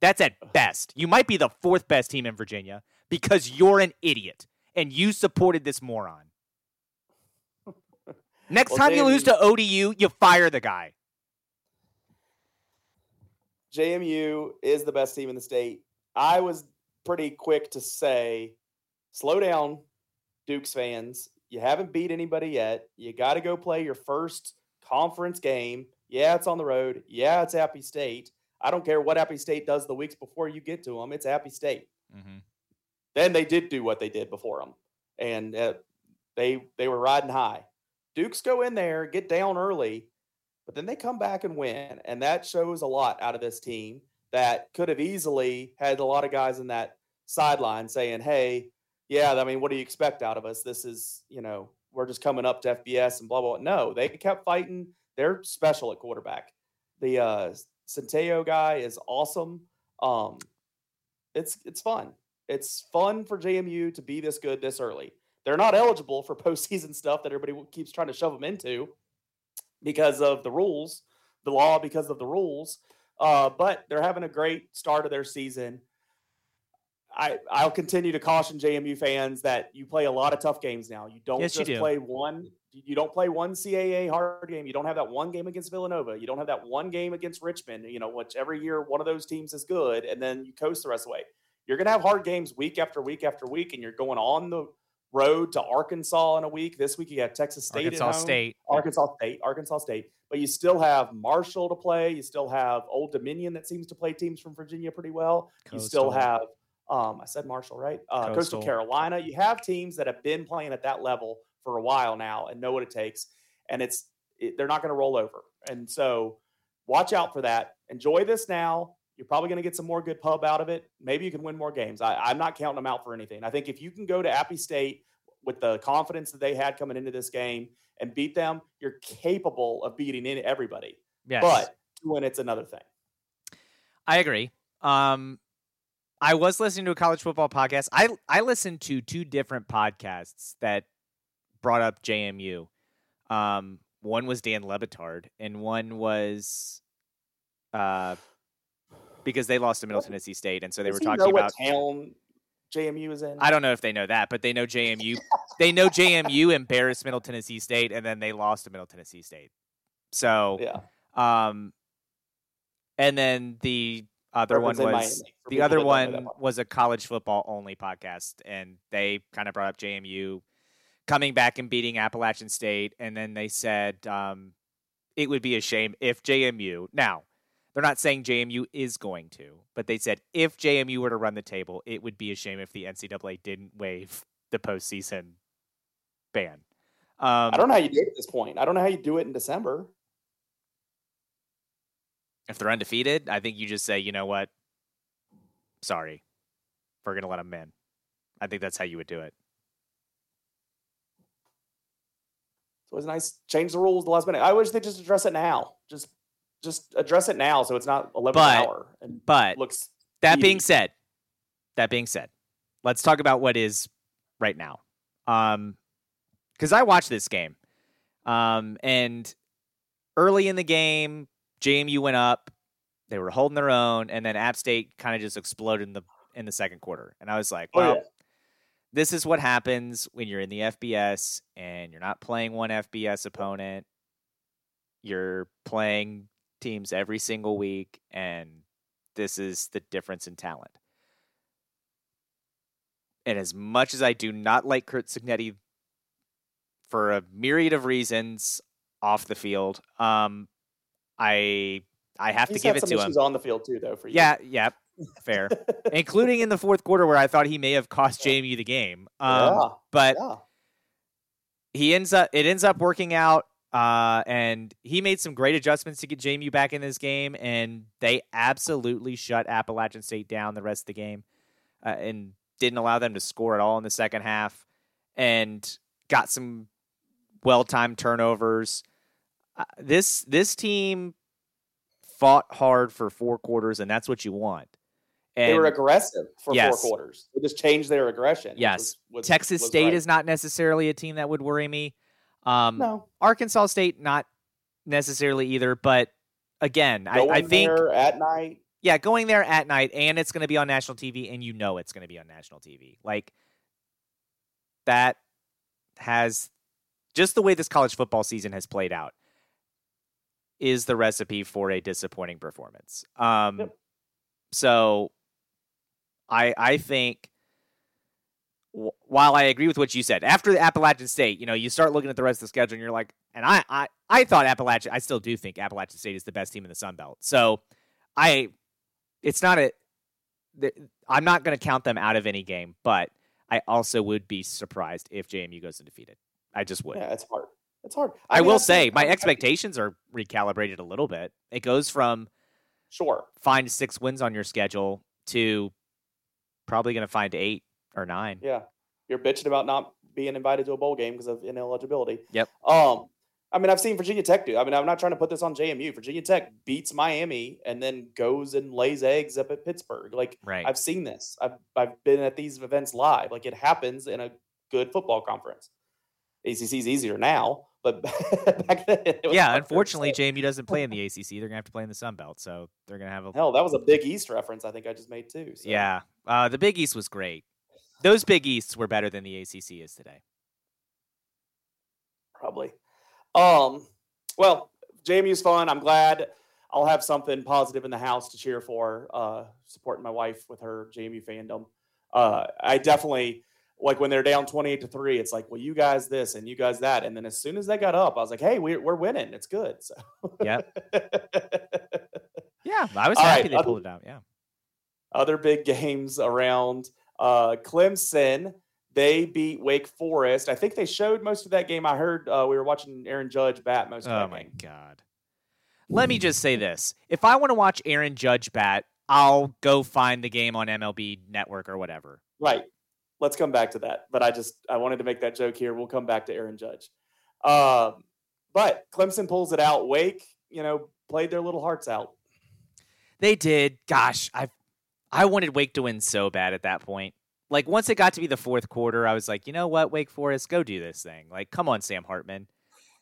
That's at best. You might be the fourth best team in Virginia because you're an idiot and you supported this moron. [laughs] Next well, time you lose to ODU, you fire the guy. JMU is the best team in the state. I was pretty quick to say, slow down, Dukes fans. You haven't beat anybody yet. You got to go play your first conference game. Yeah, it's on the road. Yeah, it's Appy State. I don't care what Appy State does the weeks before you get to them. It's Appy State. Mm-hmm. Then they did do what they did before them, and uh, they they were riding high. Dukes go in there, get down early, but then they come back and win, and that shows a lot out of this team that could have easily had a lot of guys in that sideline saying, "Hey, yeah, I mean, what do you expect out of us? This is, you know, we're just coming up to FBS and blah blah." blah. No, they kept fighting. They're special at quarterback. The uh, Centeio guy is awesome. Um, it's it's fun. It's fun for JMU to be this good this early. They're not eligible for [laughs] postseason stuff that everybody keeps trying to shove them into because of the rules, the law because of the rules. Uh, but they're having a great start of their season. I, I'll continue to caution JMU fans that you play a lot of tough games now. You don't yes, just do. play one you don't play one CAA hard game. You don't have that one game against Villanova. You don't have that one game against Richmond, you know, which every year one of those teams is good, and then you coast the rest of the way. You're going to have hard games week after week after week, and you're going on the road to Arkansas in a week. This week you have Texas State Arkansas State. Arkansas State. Arkansas State. But you still have Marshall to play. You still have Old Dominion that seems to play teams from Virginia pretty well. Coastal. You still have um, I said Marshall, right? Uh, Coastal. Coastal Carolina. You have teams that have been playing at that level for a while now and know what it takes and it's it, they're not going to roll over. And so watch out for that. Enjoy this now. You're probably going to get some more good pub out of it. Maybe you can win more games. I, am not counting them out for anything. I think if you can go to Appy State with the confidence that they had coming into this game and beat them, you're capable of beating in everybody. Yes. But when it's another thing. I agree. Um, I was listening to a college football podcast. I I listened to two different podcasts that brought up JMU. Um, one was Dan Le Batard, and one was uh, because they lost to Middle Tennessee State, and so they Does were talking about town JMU is in. I don't know if they know that, but they know JMU. they know JMU embarrassed Middle Tennessee State, and then they lost to Middle Tennessee State. So yeah. Um, and then the other one was the other one was a college football only podcast, and they kind of brought up JMU coming back and beating Appalachian State, and then they said um, it would be a shame if JMU now. They're not saying JMU is going to, but they said if JMU were to run the table, it would be a shame if the NCAA didn't waive the postseason ban. Um, I don't know how you do it at this point. I don't know how you do it in December. If they're undefeated, I think you just say, you know what? Sorry, we're gonna let them in. I think that's how you would do it. So it was nice. Change the rules the last minute. I wish they just address it now. Just just address it now so it's not 11 but, hour and but looks that easy. being said that being said let's talk about what is right now um because i watched this game um and early in the game jmu went up they were holding their own and then app state kind of just exploded in the in the second quarter and i was like well oh, yeah. this is what happens when you're in the fbs and you're not playing one fbs opponent you're playing teams every single week, and this is the difference in talent. And as much as I do not like Curt Cignetti for a myriad of reasons off the field, um, I I have He's to give it to him. on the field too, though. For you, yeah, yeah, fair, [laughs] including in the fourth quarter where I thought he may have cost JMU the game. Um, yeah, but yeah. he ends up it ends up working out. Uh, and he made some great adjustments to get JMU back in this game, and they absolutely shut Appalachian State down the rest of the game, uh, and didn't allow them to score at all in the second half, and got some well-timed turnovers. This this team fought hard for four quarters, and that's what you want. And they were aggressive for yes. four quarters. They just changed their aggression. Yes, was, was, Texas was State right. is not necessarily a team that would worry me. Um, no. Arkansas State, not necessarily either, but again, I, I, think at night. Yeah, going there at night, and it's going to be on national TV, and you know it's going to be on national TV. Like that has just the way this college football season has played out is the recipe for a disappointing performance. Um, yep. So, I I think while I agree with what you said, after the Appalachian State, you know, you start looking at the rest of the schedule and you're like, and I, I, I thought Appalachian, I still do think Appalachian State is the best team in the Sun Belt. So I, it's not a, I'm not going to count them out of any game, but I also would be surprised if JMU goes undefeated. I just would. Yeah, it's hard. It's hard. I, I mean, will say my expectations are recalibrated a little bit. It goes from sure find six wins on your schedule to probably going to find eight or nine. Yeah, you're bitching about not being invited to a bowl game because of ineligibility. Yep. Um, I mean, I've seen Virginia Tech do. I mean, I'm not trying to put this on JMU. Virginia Tech beats Miami and then goes and lays eggs up at Pittsburgh. Like, right. I've seen this. I've I've been at these events live. Like, it happens in a good football conference. ACC is easier now, but [laughs] back then, yeah. Unfortunately, Jamie doesn't play in the [laughs] ACC. They're gonna have to play in the Sun Belt, so they're gonna have a hell. That was a Big East reference. I think I just made too. So. Yeah, uh, the Big East was great those Big Easts were better than the ACC is today. Probably. Um, well, JMU's fun. I'm glad I'll have something positive in the house to cheer for, uh, supporting my wife with her JMU fandom. Uh, I definitely like when they're down 28 to 3 it's like well you guys this and you guys that and then as soon as they got up i was like hey we're, we're winning it's good so yeah [laughs] yeah i was All happy right, they pulled it out yeah other big games around uh, Clemson, they beat Wake Forest. I think they showed most of that game. I heard uh, we were watching Aaron Judge bat most of oh my God. Let me just say this. If I want to watch Aaron Judge bat, I'll go find the game on MLB Network or whatever. Right. Let's come back to that. But I just I wanted to make that joke here. We'll come back to Aaron Judge. Um, but Clemson pulls it out. Wake, you know, played their little hearts out. They did. Gosh, I I wanted Wake to win so bad at that point. Like once it got to be the fourth quarter, I was like, you know what, Wake Forest, go do this thing. Like, come on, Sam Hartman.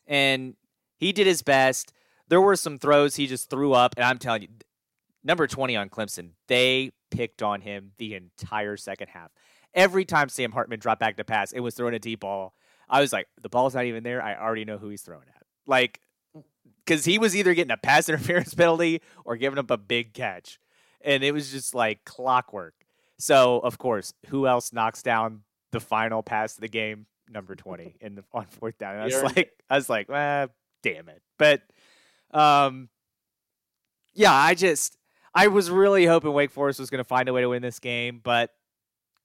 And he did his best. There were some throws he just threw up, and I'm telling you, number 20 on Clemson, they picked on him the entire second half. Every time Sam Hartman dropped back to pass, it was throwing a deep ball. I was like, the ball's not even there. I already know who he's throwing at. Like, because he was either getting a pass [laughs] interference penalty or giving up a big catch. and it was just like clockwork. So of course, who else knocks down the final pass of the game? Number twenty [laughs] in the on fourth down. And I was You're- like, I was like, ah, damn it. But, um, yeah, I just I was really hoping Wake Forest was going to find a way to win this game, but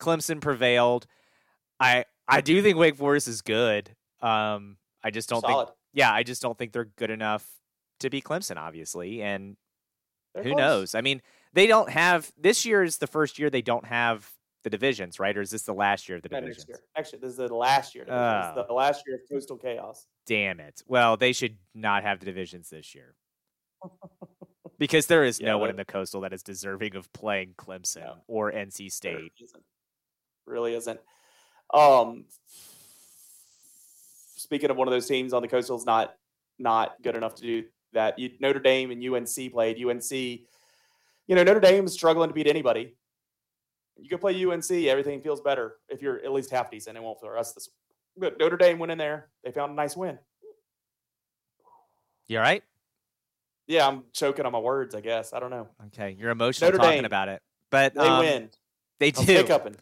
Clemson prevailed. I I do think Wake Forest is good. Um, I just don't think Solid. yeah, I just don't think they're good enough to beat Clemson, obviously. And They're who close. knows? I mean, they don't have this year is the first year they don't have the divisions, right? Or is this the last year of the Yeah, divisions? Actually, this is the last year. division. This is Oh. the last year of Coastal Chaos. Damn it. Well, they should not have the divisions this year. [laughs] because there is Yeah, no one in the coastal that is deserving of playing Clemson No. or NC State. Really isn't. Um, speaking of one of those teams on the coastal's not not good enough to do that. You, Notre Dame and UNC played. UNC, you know, Notre Dame is struggling to beat anybody. You go play UNC, everything feels better if you're at least half decent. It won't for us this. But Notre Dame went in there. They found a nice win. You all right? Yeah, I'm choking on my words. I guess I don't know. Okay. You're emotional Notre talking Dame. about it. But They um, win. They do. I'm do.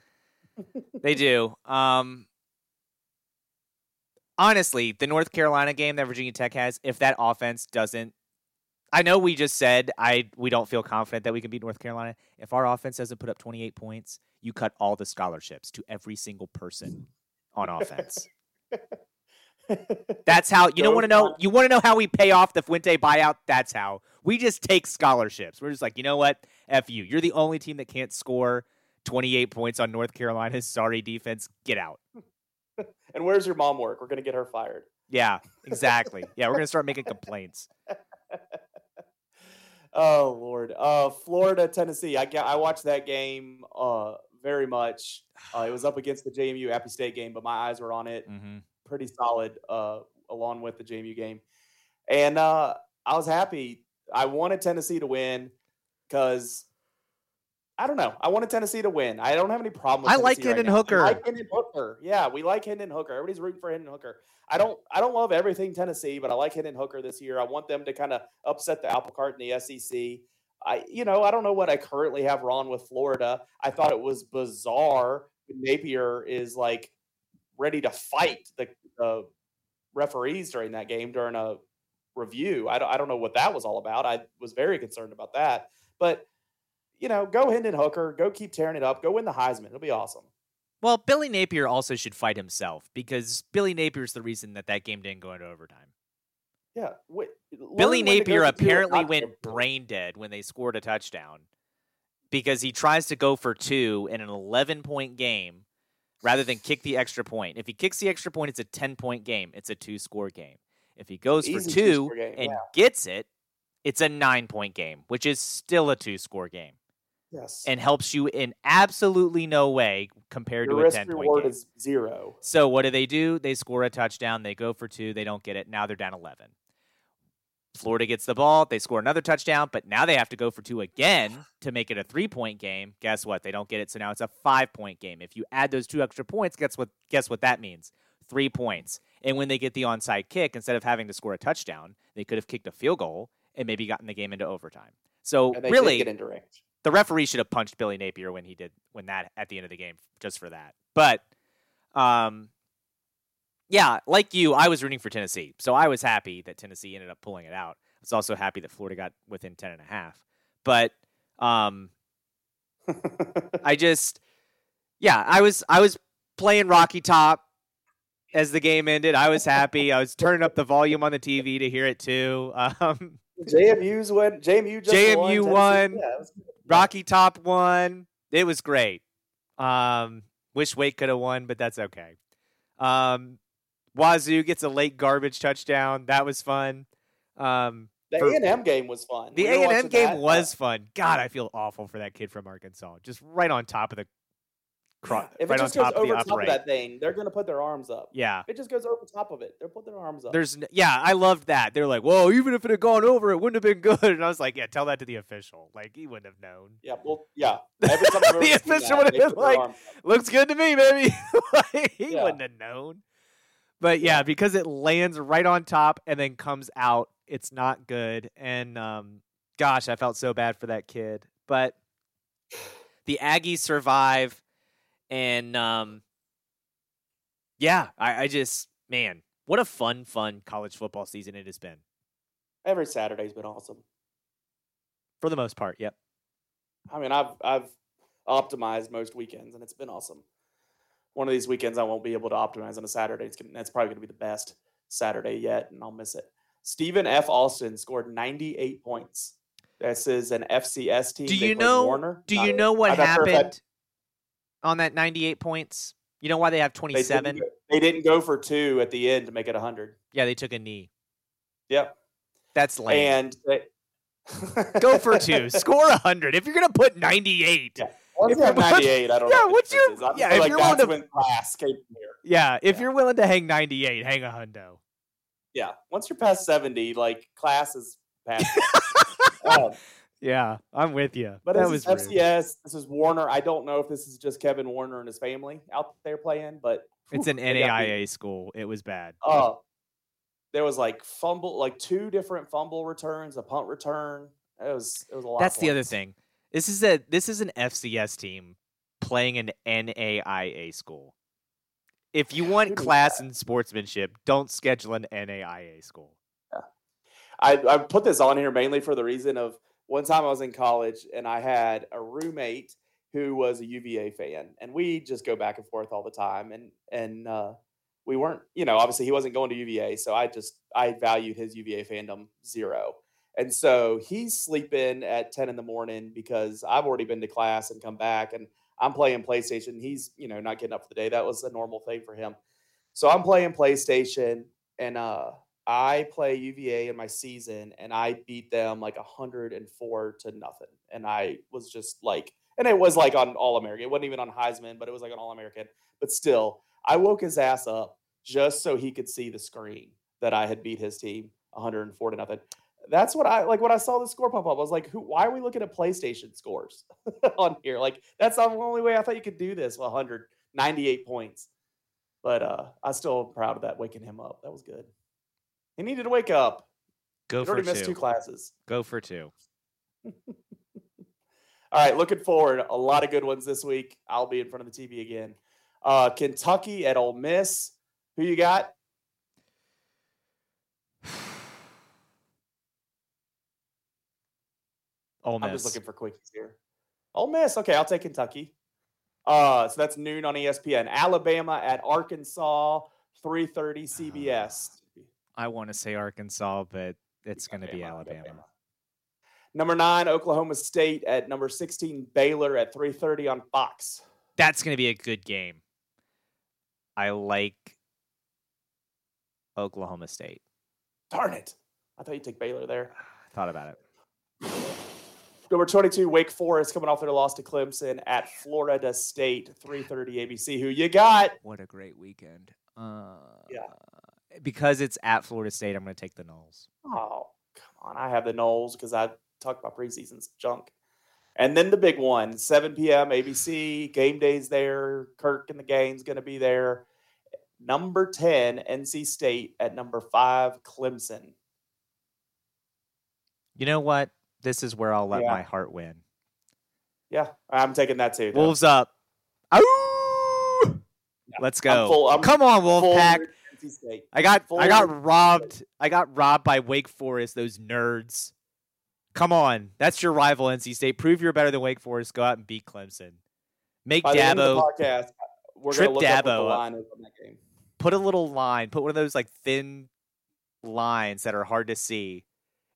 They do. Um, honestly, the North Carolina game that Virginia Tech has, if that offense doesn't, I know we just said I we don't feel confident that we can beat North Carolina. If our offense doesn't put up 28 points, you cut all the scholarships to every single person on offense. [laughs] That's how you don't want to know. You want to know how we pay off the Fuente buyout? That's how we just take scholarships. We're just like, you know what? F you. You're the only team that can't score 28 points on North Carolina's sorry defense. Get out. [laughs] and where's your mom work? We're gonna get her fired. Yeah, exactly. [laughs] yeah, we're gonna start making complaints. [laughs] Oh Lord, uh, Florida, Tennessee. I I watched that game uh very much. Uh, it was up against the JMU Appy State game, but my eyes were on it. hmm Pretty solid, uh, along with the JMU game, and uh, I was happy. I wanted Tennessee to win because I don't know. I wanted Tennessee to win. I don't have any problem. With I like Tennessee right Hendon now. I like Hendon Hooker. Yeah, we like Hendon Hooker. Everybody's rooting for Hendon Hooker. I don't. I don't love everything Tennessee, but I like Hendon Hooker this year. I want them to kind of upset the apple cart in the SEC. I, you know, I don't know what I currently have wrong with Florida. I thought it was bizarre. Napier is like ready to fight the, the referees during that game during a review. I don't, I don't know what that was all about. I was very concerned about that. But you know, go Hendon Hooker, go keep tearing it up, go win the Heisman. It'll be awesome. Well, Billy Napier also should fight himself because Billy Napier's the reason that that game didn't go into overtime. Yeah, wi- Billy learn when to go Napier for two apparently went for two. brain dead when they scored a touchdown because he tries to go for two in an 11 point game rather than kick the extra point. If he kicks the extra point, it's a 10 point game. It's a two score game. If he goes for Easy two two-score game, and yeah. gets it, it's a nine point game, which is still a two score game Yes, and helps you in absolutely no way compared your to a risk 10 point reward game. is zero. So what do they do? They score a touchdown. They go for two. They don't get it. Now they're down 11. Florida gets the ball. They score another touchdown, but now they have to go for two again to make it a three point game. Guess what? They don't get it. So now it's a five point game. If you add those two extra points, guess what? Guess what that means? Three points. And when they get the onside kick, instead of having to score a touchdown, they could have kicked a field goal and maybe gotten the game into overtime. So really, did get into range. the referee should have punched Billy Napier when he did when that at the end of the game just for that. But um yeah, like you, I was rooting for Tennessee. So I was happy that Tennessee ended up pulling it out. I was also happy that Florida got within 10 and a half. But um [laughs] I just yeah, I was I was playing Rocky Top as the game ended. I was happy. I was turning up the volume on the TV to hear it too. [laughs] Um JMU's win. JMU just JMU won. Won. Yeah, it was good. Rocky Top won. It was great. Um, wish Wake could have won, but that's okay. Um, Wazoo gets a late garbage touchdown. That was fun. Um, The A and M game was fun. the A and M game that, was fun. God, I feel awful for that kid from Arkansas. Just right on top of the, cro- If right it on just goes top of the over top of that thing, they're going to put their arms up. Yeah. If it just goes over top of it, they'll put their arms up. There's n- yeah, I loved that. They're like, "Whoa, even if it had gone over, it wouldn't have been good." [laughs] And I was like, "Yeah, tell that to the official. Like, he wouldn't have known." yeah, well, yeah. Every time [laughs] The official would've been like, looks good to me, baby. [laughs] Like, he Yeah. wouldn't have known. But yeah, because it lands right on top and then comes out, it's not good. And um, gosh, I felt so bad for that kid. But the Aggies survive, and um, yeah, I, I just man, what a fun, fun college football season it has been. Every Saturday's been awesome. For the most part, yep. I mean, I've I've optimized most weekends, and it's been awesome. One of these weekends, I won't be able to optimize on a Saturday. It's gonna, that's probably going to be the best Saturday yet, and I'll miss it. Stephen F. Austin scored 98 points. This is an FCS team. Do you know? Warner. Do you know what happened on that ninety-eight points? You know why they have They twenty-seven? didn't, go, they didn't go for two at the end to make it 100. Yeah, they took a knee. Yep. That's lame. And they, [laughs] Go for two. Score a hundred. If you're gonna put ninety-eight, Yeah. Once If you're- 98, I don't Yeah, know. what what's your- difference is. I yeah, if like you're willing to- class came here. yeah. If Yeah. you're willing to hang ninety-eight, hang a hundo. Yeah. Once you're past 70, like class is past. [laughs] um, Yeah, I'm with you. but that this was is rude. FCS. This is Warner. I don't know if this is just Kevin Warner and his family out there playing, but It's whew, an [laughs] they. NAIA school. It was bad. Uh, there was like fumble, like two different fumble returns, a punt return. It was it was a lot. That's the other thing. This is a this is an FCS team playing an NAIA school. If you want class and sportsmanship, don't schedule an NAIA school. Yeah. I, I put this on here mainly for the reason of one time I was in college and I had a roommate who was a UVA fan, and we just go back and forth all the time. And and uh, we weren't, you know, obviously he wasn't going to UVA, so I just I valued his UVA fandom zero. And so he's sleeping at ten in the morning because I've already been to class and come back, and I'm playing PlayStation. He's you know not getting up for the day. That was a normal thing for him. So I'm playing PlayStation, and uh, I play UVA in my season, and I beat them like 104 to nothing. And I was just like, and it was like on All American. It wasn't even on Heisman, but it was like an All American. But still, I woke his ass up just so he could see the screen that I had beat his team 104 to nothing. That's what I like when I saw the score pop up. I was like, "Who? Why are we looking at PlayStation scores [laughs] on here? Like, that's the only way I thought you could do this. 198 points." But uh, I still am proud of that waking him up. That was good. He needed to wake up. Go He for already missed two two. classes. Go for two. [laughs] All right, looking forward. A lot of good ones this week. I'll be in front of the TV again. Uh, Kentucky at Ole Miss. Who you got? [sighs] Ole Miss. I'm just looking for quickies here. Ole Miss. Okay, I'll take Kentucky. Uh, so that's noon on ESPN. Alabama at Arkansas, 3:30 CBS. I want to say Arkansas, but it's going to be Alabama, Alabama. Number nine, Oklahoma State at number 16, Baylor at 3:30 on Fox. That's going to be a good game. I like Oklahoma State. Darn it! I thought you'd take Baylor there. I [sighs] thought about it. Number 22, Wake Forest coming off their loss to Clemson at Florida State, 3:30 ABC. Who you got? What a great weekend. Uh, Yeah. Because it's at Florida State, I'm going to take the Noles. Oh, come on. I have the Noles because I talked about preseason's junk. And then the big one, 7 p.m. ABC, game days there. Kirk and the gang's going to be there. Number 10, NC State at number five, Clemson. You know what? This is where I'll let Yeah. my heart win. Yeah, I'm taking that too. though. Wolves up. Ow! Let's I'm go. full- I'm Come on, Wolfpack. I got I got robbed. I got robbed by Wake Forest, those nerds. Come on. That's your rival NC State. Prove you're better than Wake Forest. Go out and beat Clemson. Make By the end of Dabo podcast, we're Trip going to look up what the Dabo line is on that game. put a little line, put one of those like thin lines that are hard to see,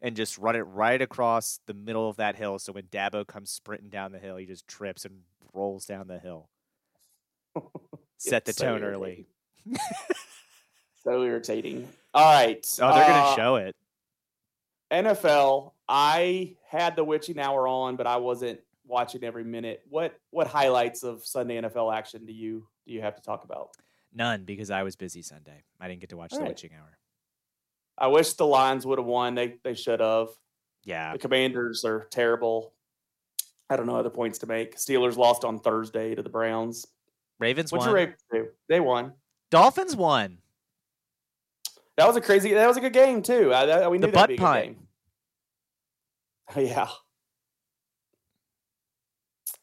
and just run it right across the middle of that hill. So when Dabo comes sprinting down the hill, he just trips and rolls down the hill. [laughs] Set the It's so tone early. [laughs] So irritating. All right. Oh, they're gonna uh, show it. NFL, I had the witching hour on, but I wasn't watching every minute. What what highlights of Sunday NFL action do you do you have to talk about? None because I was busy Sunday. I didn't get to watch the Alright. witching hour. I wish the Lions would have won. They they should have. Yeah, The Commanders are terrible. I don't know other points to make. Steelers lost on Thursday to the Browns. Ravens What's won. your Ravens do? They won. Dolphins won. That was a crazy. That was a good game too. I, that, we The knew be a butt game. [laughs] yeah.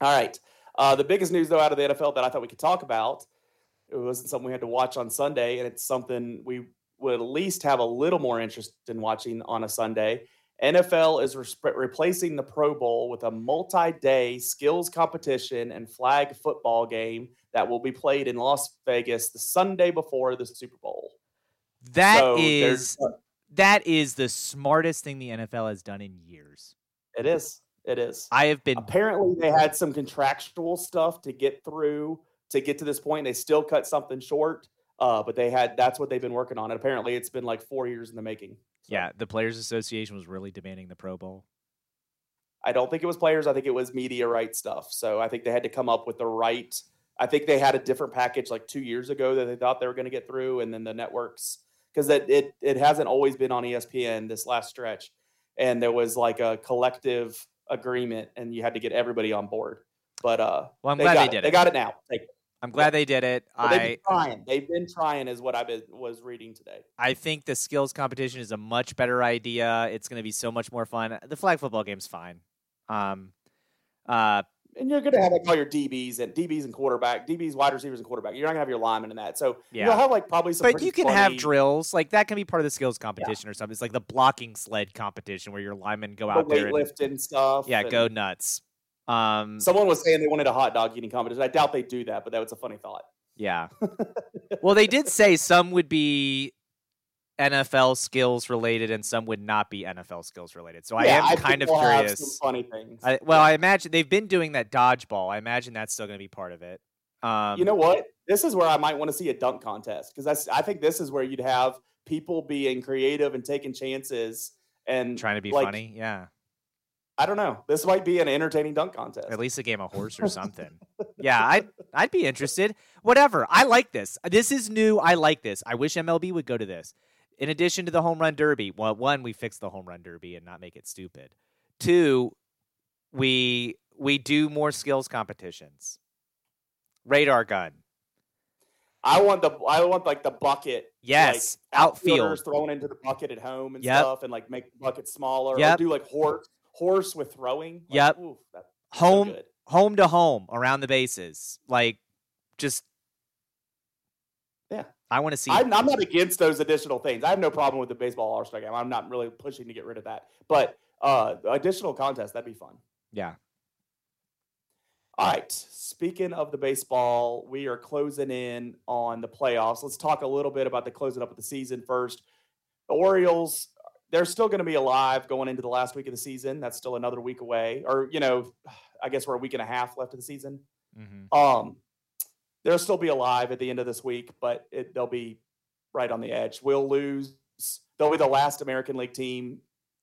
All right. Uh, the biggest news, though, out of the NFL that I thought we could talk about, it wasn't something we had to watch on Sunday, and it's something we would at least have a little more interest in watching on a Sunday. NFL is re- replacing the Pro Bowl with a multi day skills competition and flag football game that will be played in Las Vegas the Sunday before the Super Bowl. That so is that is the smartest thing the NFL has done in years. It is. It is. I have been apparently they had some contractual stuff to get through to get to this point. They still cut something short, uh, but they had that's what they've been working on. And apparently, it's been like four years in the making. So. Yeah, the Players Association was really demanding the Pro Bowl. I don't think it was players. I think it was media right stuff. So I think they had to come up with the right. I think they had a different package like two years ago that they thought they were going to get through, and then the networks because it, it it hasn't always been on ESPN this last stretch, and there was like a collective agreement, and you had to get everybody on board. But uh, well, I'm they glad they did it. it. They got it now. It. I'm glad they did it. Well, they've been trying. They've been trying, is what I was reading today. I think the skills competition is a much better idea. It's going to be so much more fun. The flag football game's fine. Um, uh, and you're going to have like all your DBs and DBs and quarterback, DBs, wide receivers, and quarterback. You're not going to have your linemen in that. So yeah. you'll have like probably some. But you can funny... have drills like that. Can be part of the skills competition yeah. or something. It's like the blocking sled competition where your linemen go the out there and and stuff. Yeah, and... go nuts. Um, someone was saying they wanted a hot dog eating competition. I doubt they do that, but that was a funny thought. Yeah. [laughs] well, they did say some would be NFL skills related and some would not be NFL skills related. So yeah, I am I kind of we'll curious. funny things. I, well, I imagine they've been doing that dodgeball. I imagine that's still going to be part of it. Um, you know what? This is where I might want to see a dunk contest because I think this is where you'd have people being creative and taking chances and trying to be like, funny. Yeah. I don't know. This might be an entertaining dunk contest. At least a game of horse or something. [laughs] yeah, I'd I'd be interested. Whatever. I like this. This is new. I like this. I wish MLB would go to this in addition to the home run derby, well, one, we fix the home run derby and not make it stupid. Two, we we do more skills competitions. Radar gun. I want the I want like the bucket. Yes, like, outfield thrown into the bucket at home and yep. stuff, and like make the bucket smaller. Yep. Or do like horse horse with throwing. Like, yep. Oof, home so home to home around the bases. Like just yeah. I want to see. I'm, I'm, not against those additional things. I have no problem with the baseball All Star game. I'm not really pushing to get rid of that. But uh, additional contests, that'd be fun. Yeah. All right. Speaking of the baseball, we are closing in on the playoffs. Let's talk a little bit about the closing up of the season first. The Orioles, they're still going to be alive going into the last week of the season. That's still another week away. Or, you know, I guess we're a week and a half left of the season. Mm-hmm. Um, they'll still be alive at the end of this week, but it, they'll be right on the edge. We'll lose. They'll be the last American League team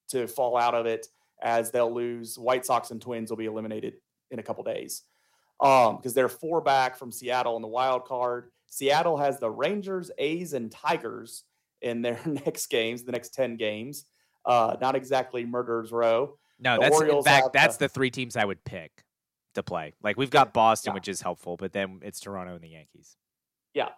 to fall out of it, as they'll lose. White Sox and Twins will be eliminated in a couple days because um, they're four back from Seattle in the wild card. Seattle has the Rangers, A's, and Tigers in their [laughs] next games, the next ten games. Uh, not exactly murderers row. No, the that's Orioles in fact that's the, the three teams I would pick to play. Like we've got Boston, yeah. which is helpful, but then it's Toronto and the Yankees. Yeah,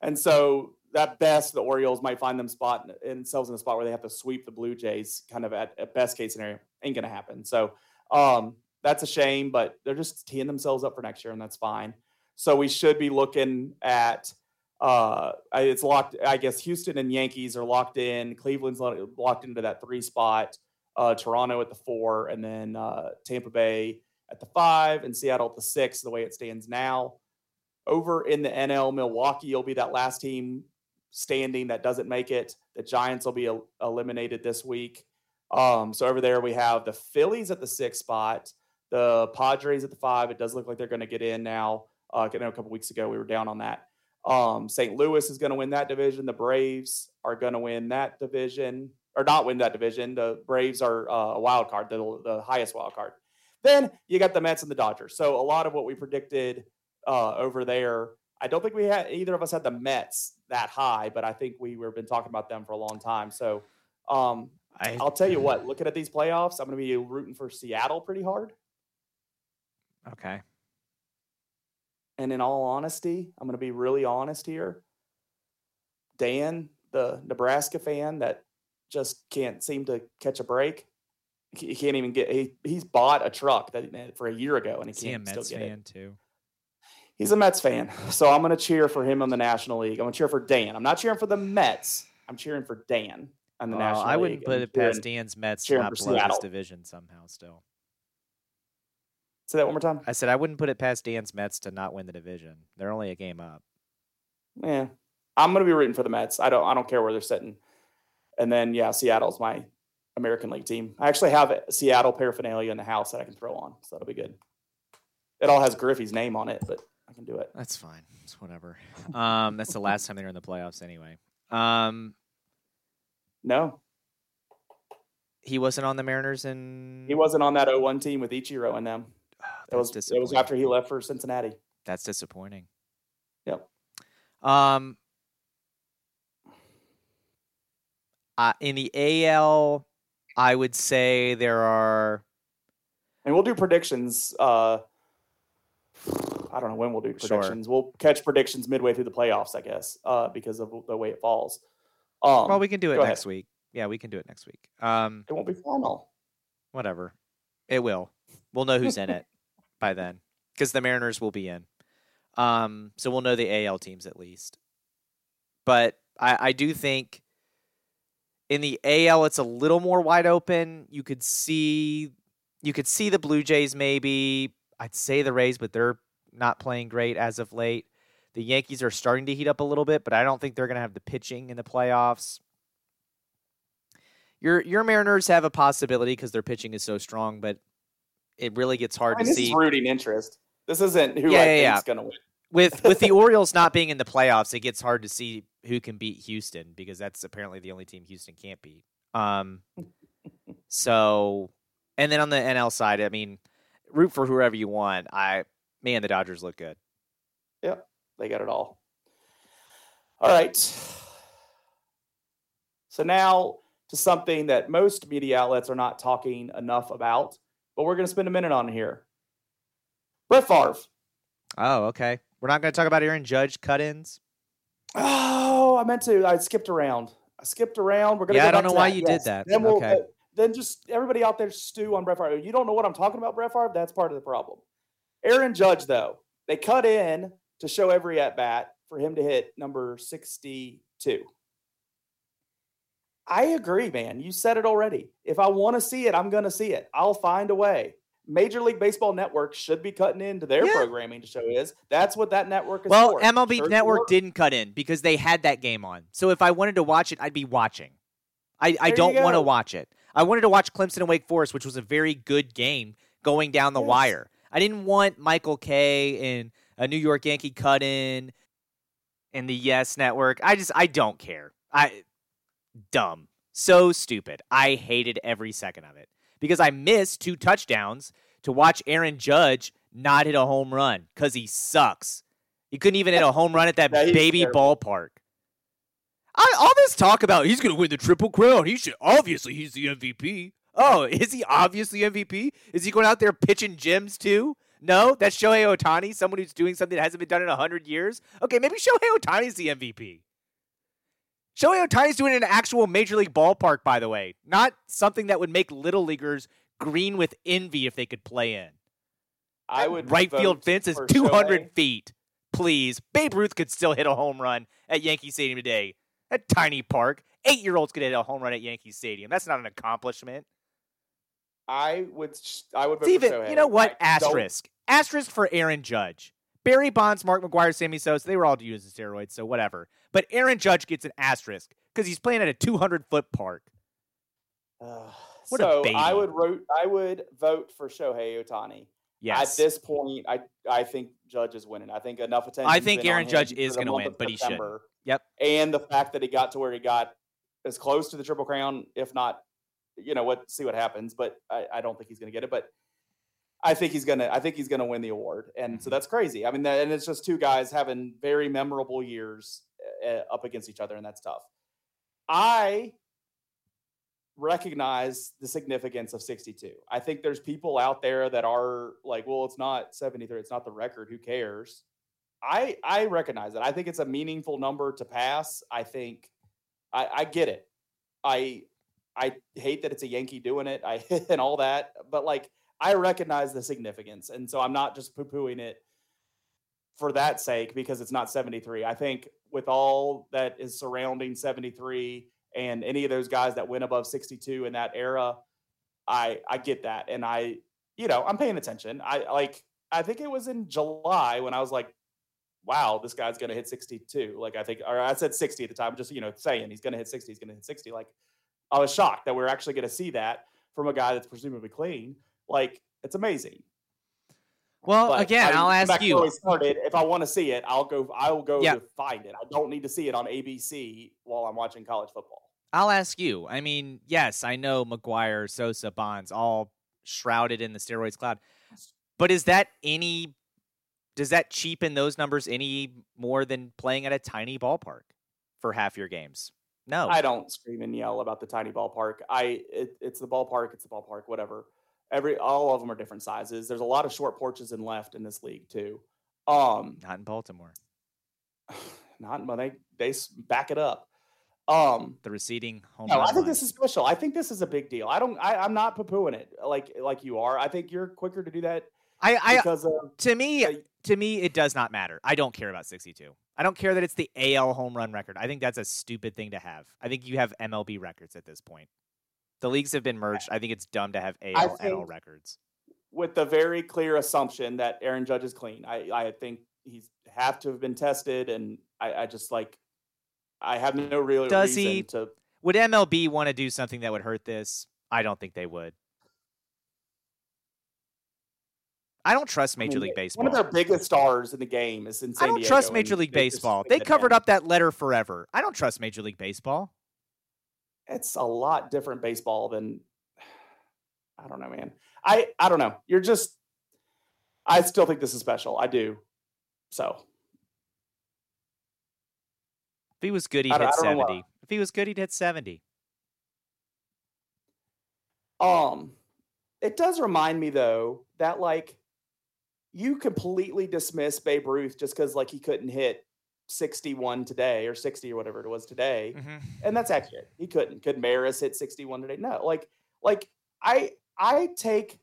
and so at best, the Orioles might find them spot themselves in a spot where they have to sweep the Blue Jays. Kind of at, at best case scenario, ain't gonna happen. So um, that's a shame, but they're just teeing themselves up for next year, and that's fine. So we should be looking at. Uh, it's locked. I guess Houston and Yankees are locked in. Cleveland's locked into that three spot. Uh, Toronto at the four, and then uh, Tampa Bay at the five and Seattle at the six, the way it stands now. Over in the NL, Milwaukee will be that last team standing that doesn't make it. The Giants will be el- eliminated this week. Um, so over there, we have the Phillies at the six spot, the Padres at the five. It does look like they're going to get in now. Uh, I know a couple weeks ago we were down on that. Um, St. Louis is going to win that division. The Braves are going to win that division, or not win that division. The Braves are uh, a wild card, the, the highest wild card. Then you got the Mets and the Dodgers. So a lot of what we predicted uh, over there, I don't think we had either of us had the Mets that high, but I think we were been talking about them for a long time. So um, I, will tell you [laughs] what, looking at these playoffs, I'm going to be rooting for Seattle pretty hard. Okay. And in all honesty, I'm going to be really honest here. Dan, the Nebraska fan that just can't seem to catch a break, he can't even get. He he's bought a truck that for a year ago, and he Is he a can't still Mets get fan it. too? He's a Mets fan, so I'm going to cheer for him in the National League. I'm going to cheer for Dan. I'm not cheering for the Mets. I'm cheering for Dan on the National I League. wouldn't put it past Dan's Mets to not blow this division somehow. Still, Say that one more time. I said I wouldn't put it past Dan's Mets to not win the division. They're only a game up. Yeah, I'm going to be rooting for the Mets. I don't. I don't care where they're sitting. And then yeah, Seattle's my American League team. I actually have Seattle paraphernalia in the house that I can throw on, so that'll be good. It all has Griffey's name on it, but I can do it. That's fine. It's whatever. Um, that's the last time they were in the playoffs anyway. Um, No, he wasn't on the Mariners and he wasn't on that 0-1 team with Ichiro and them. It was it was after he left for Cincinnati. That's disappointing. Yep. Um, uh, in the AL, I would say there are. And we'll do predictions. Uh, I don't know when we'll do Sure. predictions. We'll catch predictions midway through the playoffs, I guess, uh, because of the way it falls. Um, Well, we can do it next week. Yeah, we can do it next week. Um, it won't be final. whatever. It will. We'll know who's in it [laughs] by then because the Mariners will be in. Um, so we'll know the AL teams at least. But I, I do think in the AL it's a little more wide open. You could see you could see the Blue Jays maybe. I'd say the Rays, but they're not playing great as of late. The Yankees are starting to heat up a little bit, but I don't think they're going to have the pitching in the playoffs. Your your Mariners have a possibility because their pitching is so strong, but it really gets hard I mean, to this see is rooting interest. This isn't who Yeah, I yeah, think yeah. is going to win. with with the [laughs] Orioles not being in the playoffs. It gets hard to see who can beat Houston because that's apparently the only team Houston can't beat. Um, so and then on the NL side, I mean, root for whoever you want. I man, the Dodgers look good. Yep, they got it all. All right. So now to something that most media outlets are not talking enough about, but we're going to spend a minute on here. Brett Favre. Oh, okay. We're not going to talk about Aaron Judge cut-ins. Oh, I meant to. I skipped around. I skipped around. We're gonna. Yeah, go I don't know why that. you did that. Then we'll. Okay. uh, then just everybody out there stew on Brett Favre. You don't know what I'm talking about, Brett Favre. That's part of the problem. Aaron Judge, though, they cut in to show every at bat for him to hit number 62. I agree, man. You said it already. If I want to see it, I'm going to see it. I'll find a way. Major League Baseball Network should be cutting into their Yeah. programming to show his. That's what that network is Well, for. MLB Sure, Network sure. didn't cut in because they had that game on. So if I wanted to watch it, I'd be watching. I, I don't want to watch it. I wanted to watch Clemson and Wake Forest, which was a very good game going down the Yes. wire. I didn't want Michael Kay and a New York Yankee cut in and the Yes Network. I just I don't care. I dumb. So stupid. I hated every second of it. Because I missed two touchdowns to watch Aaron Judge not hit a home run because he sucks. He couldn't even hit a home run at that baby terrible. ballpark. I, all this talk about he's going to win the triple crown. He should obviously he's the MVP. Oh, is he obviously MVP? Is he going out there pitching gems too? No, that's Shohei Ohtani, someone who's doing something that hasn't been done in hundred years. Okay, maybe Shohei Ohtani's the MVP. Shohei Ohtani's doing it in an actual major league ballpark, by the way, not something that would make little leaguers green with envy if they could play in. I would right field fence is 200 Shohei. feet. Please, Babe Ruth could still hit a home run at Yankee Stadium today. That tiny park, eight year olds could hit a home run at Yankee Stadium. That's not an accomplishment. I would. I would. Even, you know what? I don't- Asterisk. Asterisk for Aaron Judge. Barry Bonds, Mark McGwire, Sammy Sosa, they were all using steroids, so whatever. But Aaron Judge gets an asterisk because he's playing at a 200 foot park. Ugh. What a so baby. I would vote. I would vote for Shohei Ohtani. Yes. At this point, I I think Judge is winning. I think enough attention. I think Aaron Judge is going to win, but he shouldn't. shouldn't. Yep. And the fact that he got to where he got as close to the Triple Crown, if not, you know what? See what happens. But I, I don't think he's going to get it. But I think he's gonna. I think he's gonna win the award, and Mm-hmm. so that's crazy. I mean, that, and it's just two guys having very memorable years uh, up against each other, and that's tough. I recognize the significance of 62. I think there's people out there that are like, well, it's not 73, it's not the record. Who cares? I I recognize it. I think it's a meaningful number to pass. I think I, I get it. I I hate that it's a Yankee doing it. I [laughs] and all that, but like I recognize the significance, and so I'm not just poo pooing it for that sake because it's not 73. I think with all that is surrounding 73 and any of those guys that went above 62 in that era, I I get that, and I you know I'm paying attention. I like I think it was in July when I was like, wow, this guy's going to hit 62. Like I think, or I said 60 at the time, just you know saying he's going to hit 60, he's going to hit 60. Like I was shocked that we're actually going to see that from a guy that's presumably clean. Like it's amazing. Well, but again, I, will ask you. Started, if I want to see it, I'll go. I will go to find it. I don't need to see it on ABC while I'm watching college football. I'll ask you. I mean, yes, I know McGwire, Sosa, Bonds, all shrouded in the steroids cloud. But is that any? Does that cheapen those numbers any more than playing at a tiny ballpark for half your games? No, I don't scream and yell about the tiny ballpark. I it, it's the ballpark. It's the ballpark. Whatever every all of them are different sizes. There's a lot of short porches in left in this league too. Um, not in Baltimore. [sighs] Not well, they they back it up. Um, the receding home. No, I think line. this is special. I think this is a big deal. I don't. I, I'm not poo-pooing it like like you are. I think you're quicker to do that. I, I because of, to me uh, to me it does not matter. I don't care about 62. I don't care that it's the AL home run record. I think that's a stupid thing to have. I think you have MLB records at this point. The leagues have been merged. I think it's dumb to have AL NL records. With the very clear assumption that Aaron Judge is clean, I, I think he's have to have been tested, and I, I just like I have no real Does reason he, to. Would MLB want to do something that would hurt this? I don't think they would. I don't trust Major I mean, League Baseball. One of their biggest stars in the game is in San I don't Diego, trust Major League Baseball. They covered up that letter forever. I don't trust Major League Baseball it's a lot different baseball than [sighs] I don't know, man. I I don't know. You're just I still think this is special. I do. So if he was good, he'd hit seventy. If he was good, he'd hit seventy. Um, it does remind me though that like you completely dismiss Babe Ruth just because like he couldn't hit 61 today or 60 or whatever it was today. Mm-hmm. And that's accurate. He couldn't. Could Maris hit 61 today? No. Like, like I I take,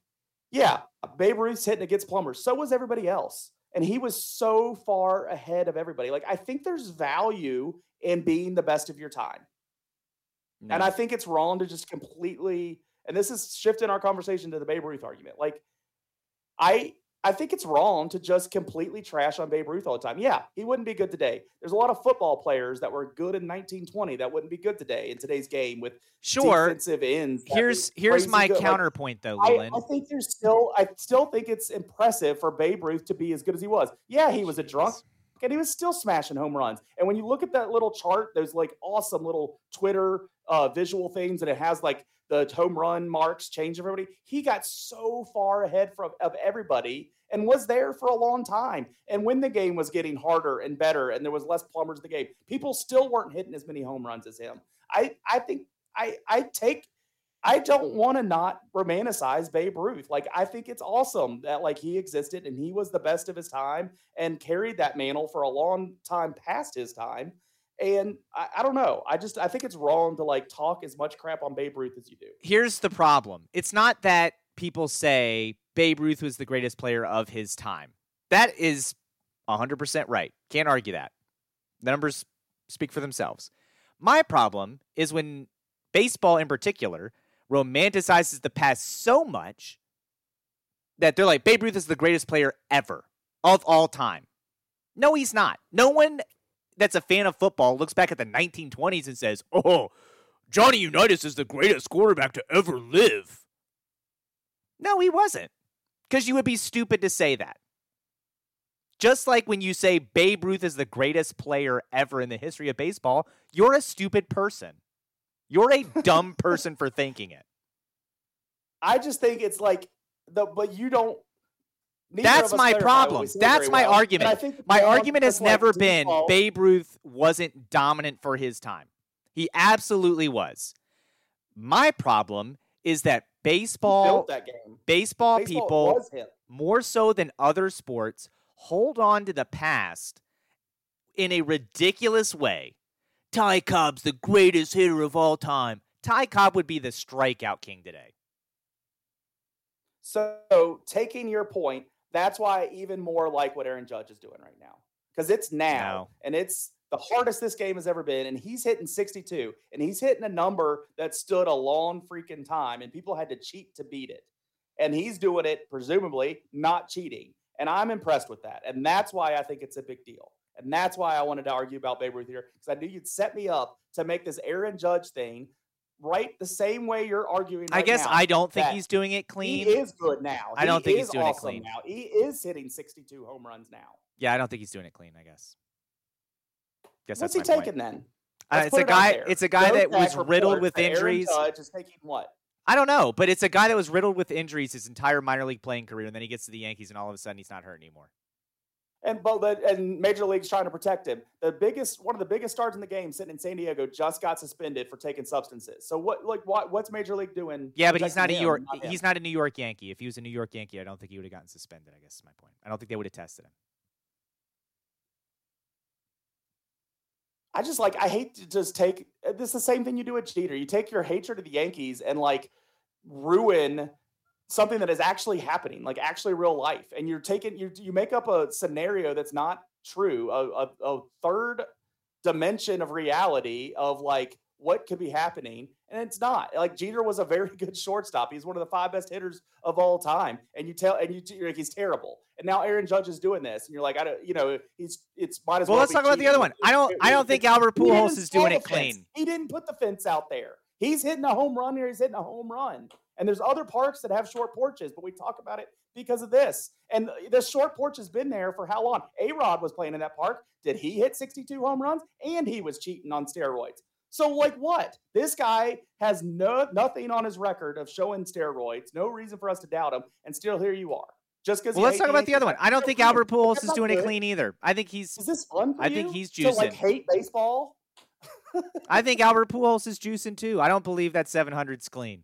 yeah, Babe Ruth's hitting against Plumbers. So was everybody else. And he was so far ahead of everybody. Like, I think there's value in being the best of your time. No. And I think it's wrong to just completely, and this is shifting our conversation to the Babe Ruth argument. Like, I I think it's wrong to just completely trash on Babe Ruth all the time. Yeah, he wouldn't be good today. There's a lot of football players that were good in 1920 that wouldn't be good today in today's game with sure defensive ends. Here's here's my good. counterpoint though, Leland. I, I, think there's still I still think it's impressive for Babe Ruth to be as good as he was. Yeah, he was a drunk and he was still smashing home runs. And when you look at that little chart, there's like awesome little Twitter uh, visual things, and it has like the home run marks change everybody. He got so far ahead from of everybody and was there for a long time. And when the game was getting harder and better and there was less plumbers in the game, people still weren't hitting as many home runs as him. I, I think I, I take I don't want to not romanticize Babe Ruth. Like I think it's awesome that like he existed and he was the best of his time and carried that mantle for a long time past his time. And I, I, don't know. I just I think it's wrong to like talk as much crap on Babe Ruth as you do. Here's the problem. It's not that people say Babe Ruth was the greatest player of his time. That is 100% right. Can't argue that. The numbers speak for themselves. My problem is when baseball in particular romanticizes the past so much that they're like, Babe Ruth is the greatest player ever of all time. No, he's not. No one that's a fan of football looks back at the 1920s and says, oh, Johnny Unitas is the greatest quarterback to ever live. No, he wasn't. Because you would be stupid to say that. Just like when you say Babe Ruth is the greatest player ever in the history of baseball, you're a stupid person. You're a [laughs] dumb person for thinking it. I just think it's like the but you don't that's my problem. That's my well. argument. My argument has never like been default. Babe Ruth wasn't dominant for his time. He absolutely was. My problem is that baseball, that baseball, baseball people, more so than other sports, hold on to the past in a ridiculous way. Ty Cobb's the greatest hitter of all time. Ty Cobb would be the strikeout king today. So, taking your point, that's why I even more like what Aaron Judge is doing right now because it's now no. and it's the hardest this game has ever been. And he's hitting 62 and he's hitting a number that stood a long freaking time and people had to cheat to beat it. And he's doing it, presumably, not cheating. And I'm impressed with that. And that's why I think it's a big deal. And that's why I wanted to argue about Babe Ruth here because I knew you'd set me up to make this Aaron Judge thing right the same way you're arguing. Right I guess now, I don't think he's doing it clean. He is good now. I don't he think he's doing awesome it clean now. He is hitting 62 home runs now. Yeah, I don't think he's doing it clean. I guess. Guess What's he taking point. then? Uh, it's, a guy, it's a guy. that was riddled with injuries. Judge is taking what? I don't know, but it's a guy that was riddled with injuries his entire minor league playing career, and then he gets to the Yankees, and all of a sudden he's not hurt anymore and but and Major League's trying to protect him. The biggest, one of the biggest stars in the game, sitting in San Diego, just got suspended for taking substances. So what, like, what, what's Major League doing? Yeah, but he's not a New York. Not he's not a New York Yankee. If he was a New York Yankee, I don't think he would have gotten suspended. I guess is my point. I don't think they would have tested him. I just like I hate to just take this is the same thing you do with Jeter. You take your hatred of the Yankees and like ruin something that is actually happening, like actually real life. And you're taking you you make up a scenario that's not true, a, a, a third dimension of reality of like what could be happening, and it's not. Like Jeter was a very [laughs] good shortstop. He's one of the five best hitters of all time, and you tell and you you're like he's terrible. And now Aaron Judge is doing this, and you're like, I don't, you know, he's it's might as well. Well, let's talk about the other one. I don't I don't think Albert Pujols is doing it clean. He didn't put the fence out there. He's hitting a home run here. He's hitting a home run. And there's other parks that have short porches, but we talk about it because of this. And the short porch has been there for how long? A Rod was playing in that park. Did he hit 62 home runs? And he was cheating on steroids. So, like what? This guy has no nothing on his record of showing steroids. No reason for us to doubt him. And still, here you are. Just because. Well, let's talk about the other one. I don't think Albert Pujols is doing good. it clean either. I think he's. Is this fun? I you? think he's juicing. To, like hate baseball. [laughs] I think Albert Pujols is juicing too. I don't believe that 700's clean.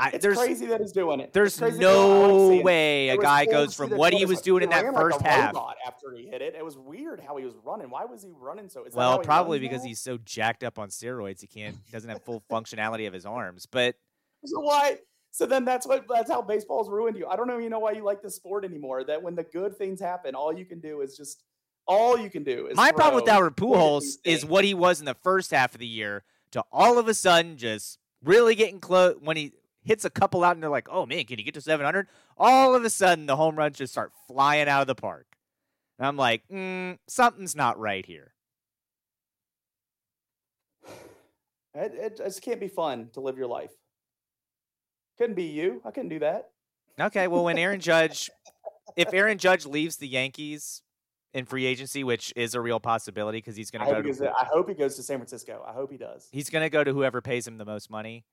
I, it's crazy that he's doing it. There's no way a guy goes from what he was doing in that first like half. After he hit it, it was weird how he was running. Why was he running so? well, probably because now? he's so jacked up on steroids, he can't doesn't have full functionality of his arms. But so why? So then that's what that's how baseball's ruined you. I don't know, you know why you like the sport anymore. That when the good things happen, all you can do is just all you can do is. My problem with Albert Pujols is what he was in the first half of the year to all of a sudden just really getting close when he hits a couple out and they're like, oh man, can you get to 700? All of a sudden, the home runs just start flying out of the park. And I'm like, mm, something's not right here. It, it just can't be fun to live your life. Couldn't be you. I couldn't do that. Okay, well, when Aaron [laughs] Judge, if Aaron Judge leaves the Yankees in free agency, which is a real possibility because he's going to go. To, I hope he goes to San Francisco. I hope he does. He's going to go to whoever pays him the most money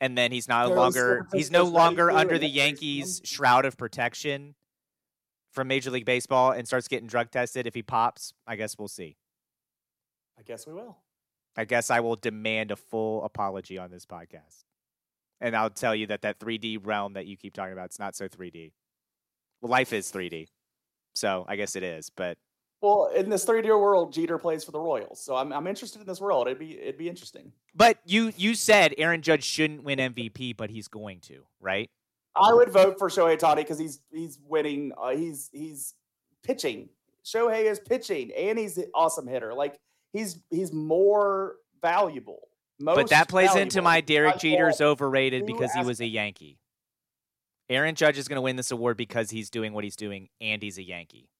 and then he's no longer he's no longer under the Yankees shroud of protection from Major League Baseball and starts getting drug tested. If he pops, I guess we'll see. I guess we will. I guess I will demand a full apology on this podcast. And I'll tell you that that 3D realm that you keep talking about, it's not so 3D. Well, life is 3D. So I guess it is, but well, in this 3D world, Jeter plays for the Royals, so I'm I'm interested in this world. It'd be it'd be interesting. But you you said Aaron Judge shouldn't win MVP, but he's going to, right? I would vote for Shohei Ohtani because he's he's winning. Uh, he's he's pitching. Shohei is pitching, and he's an awesome hitter. Like he's he's more valuable. but that plays valuable. into my Derek Jeter's overrated because he was a Yankee. Aaron Judge is going to win this award because he's doing what he's doing, and he's a Yankee.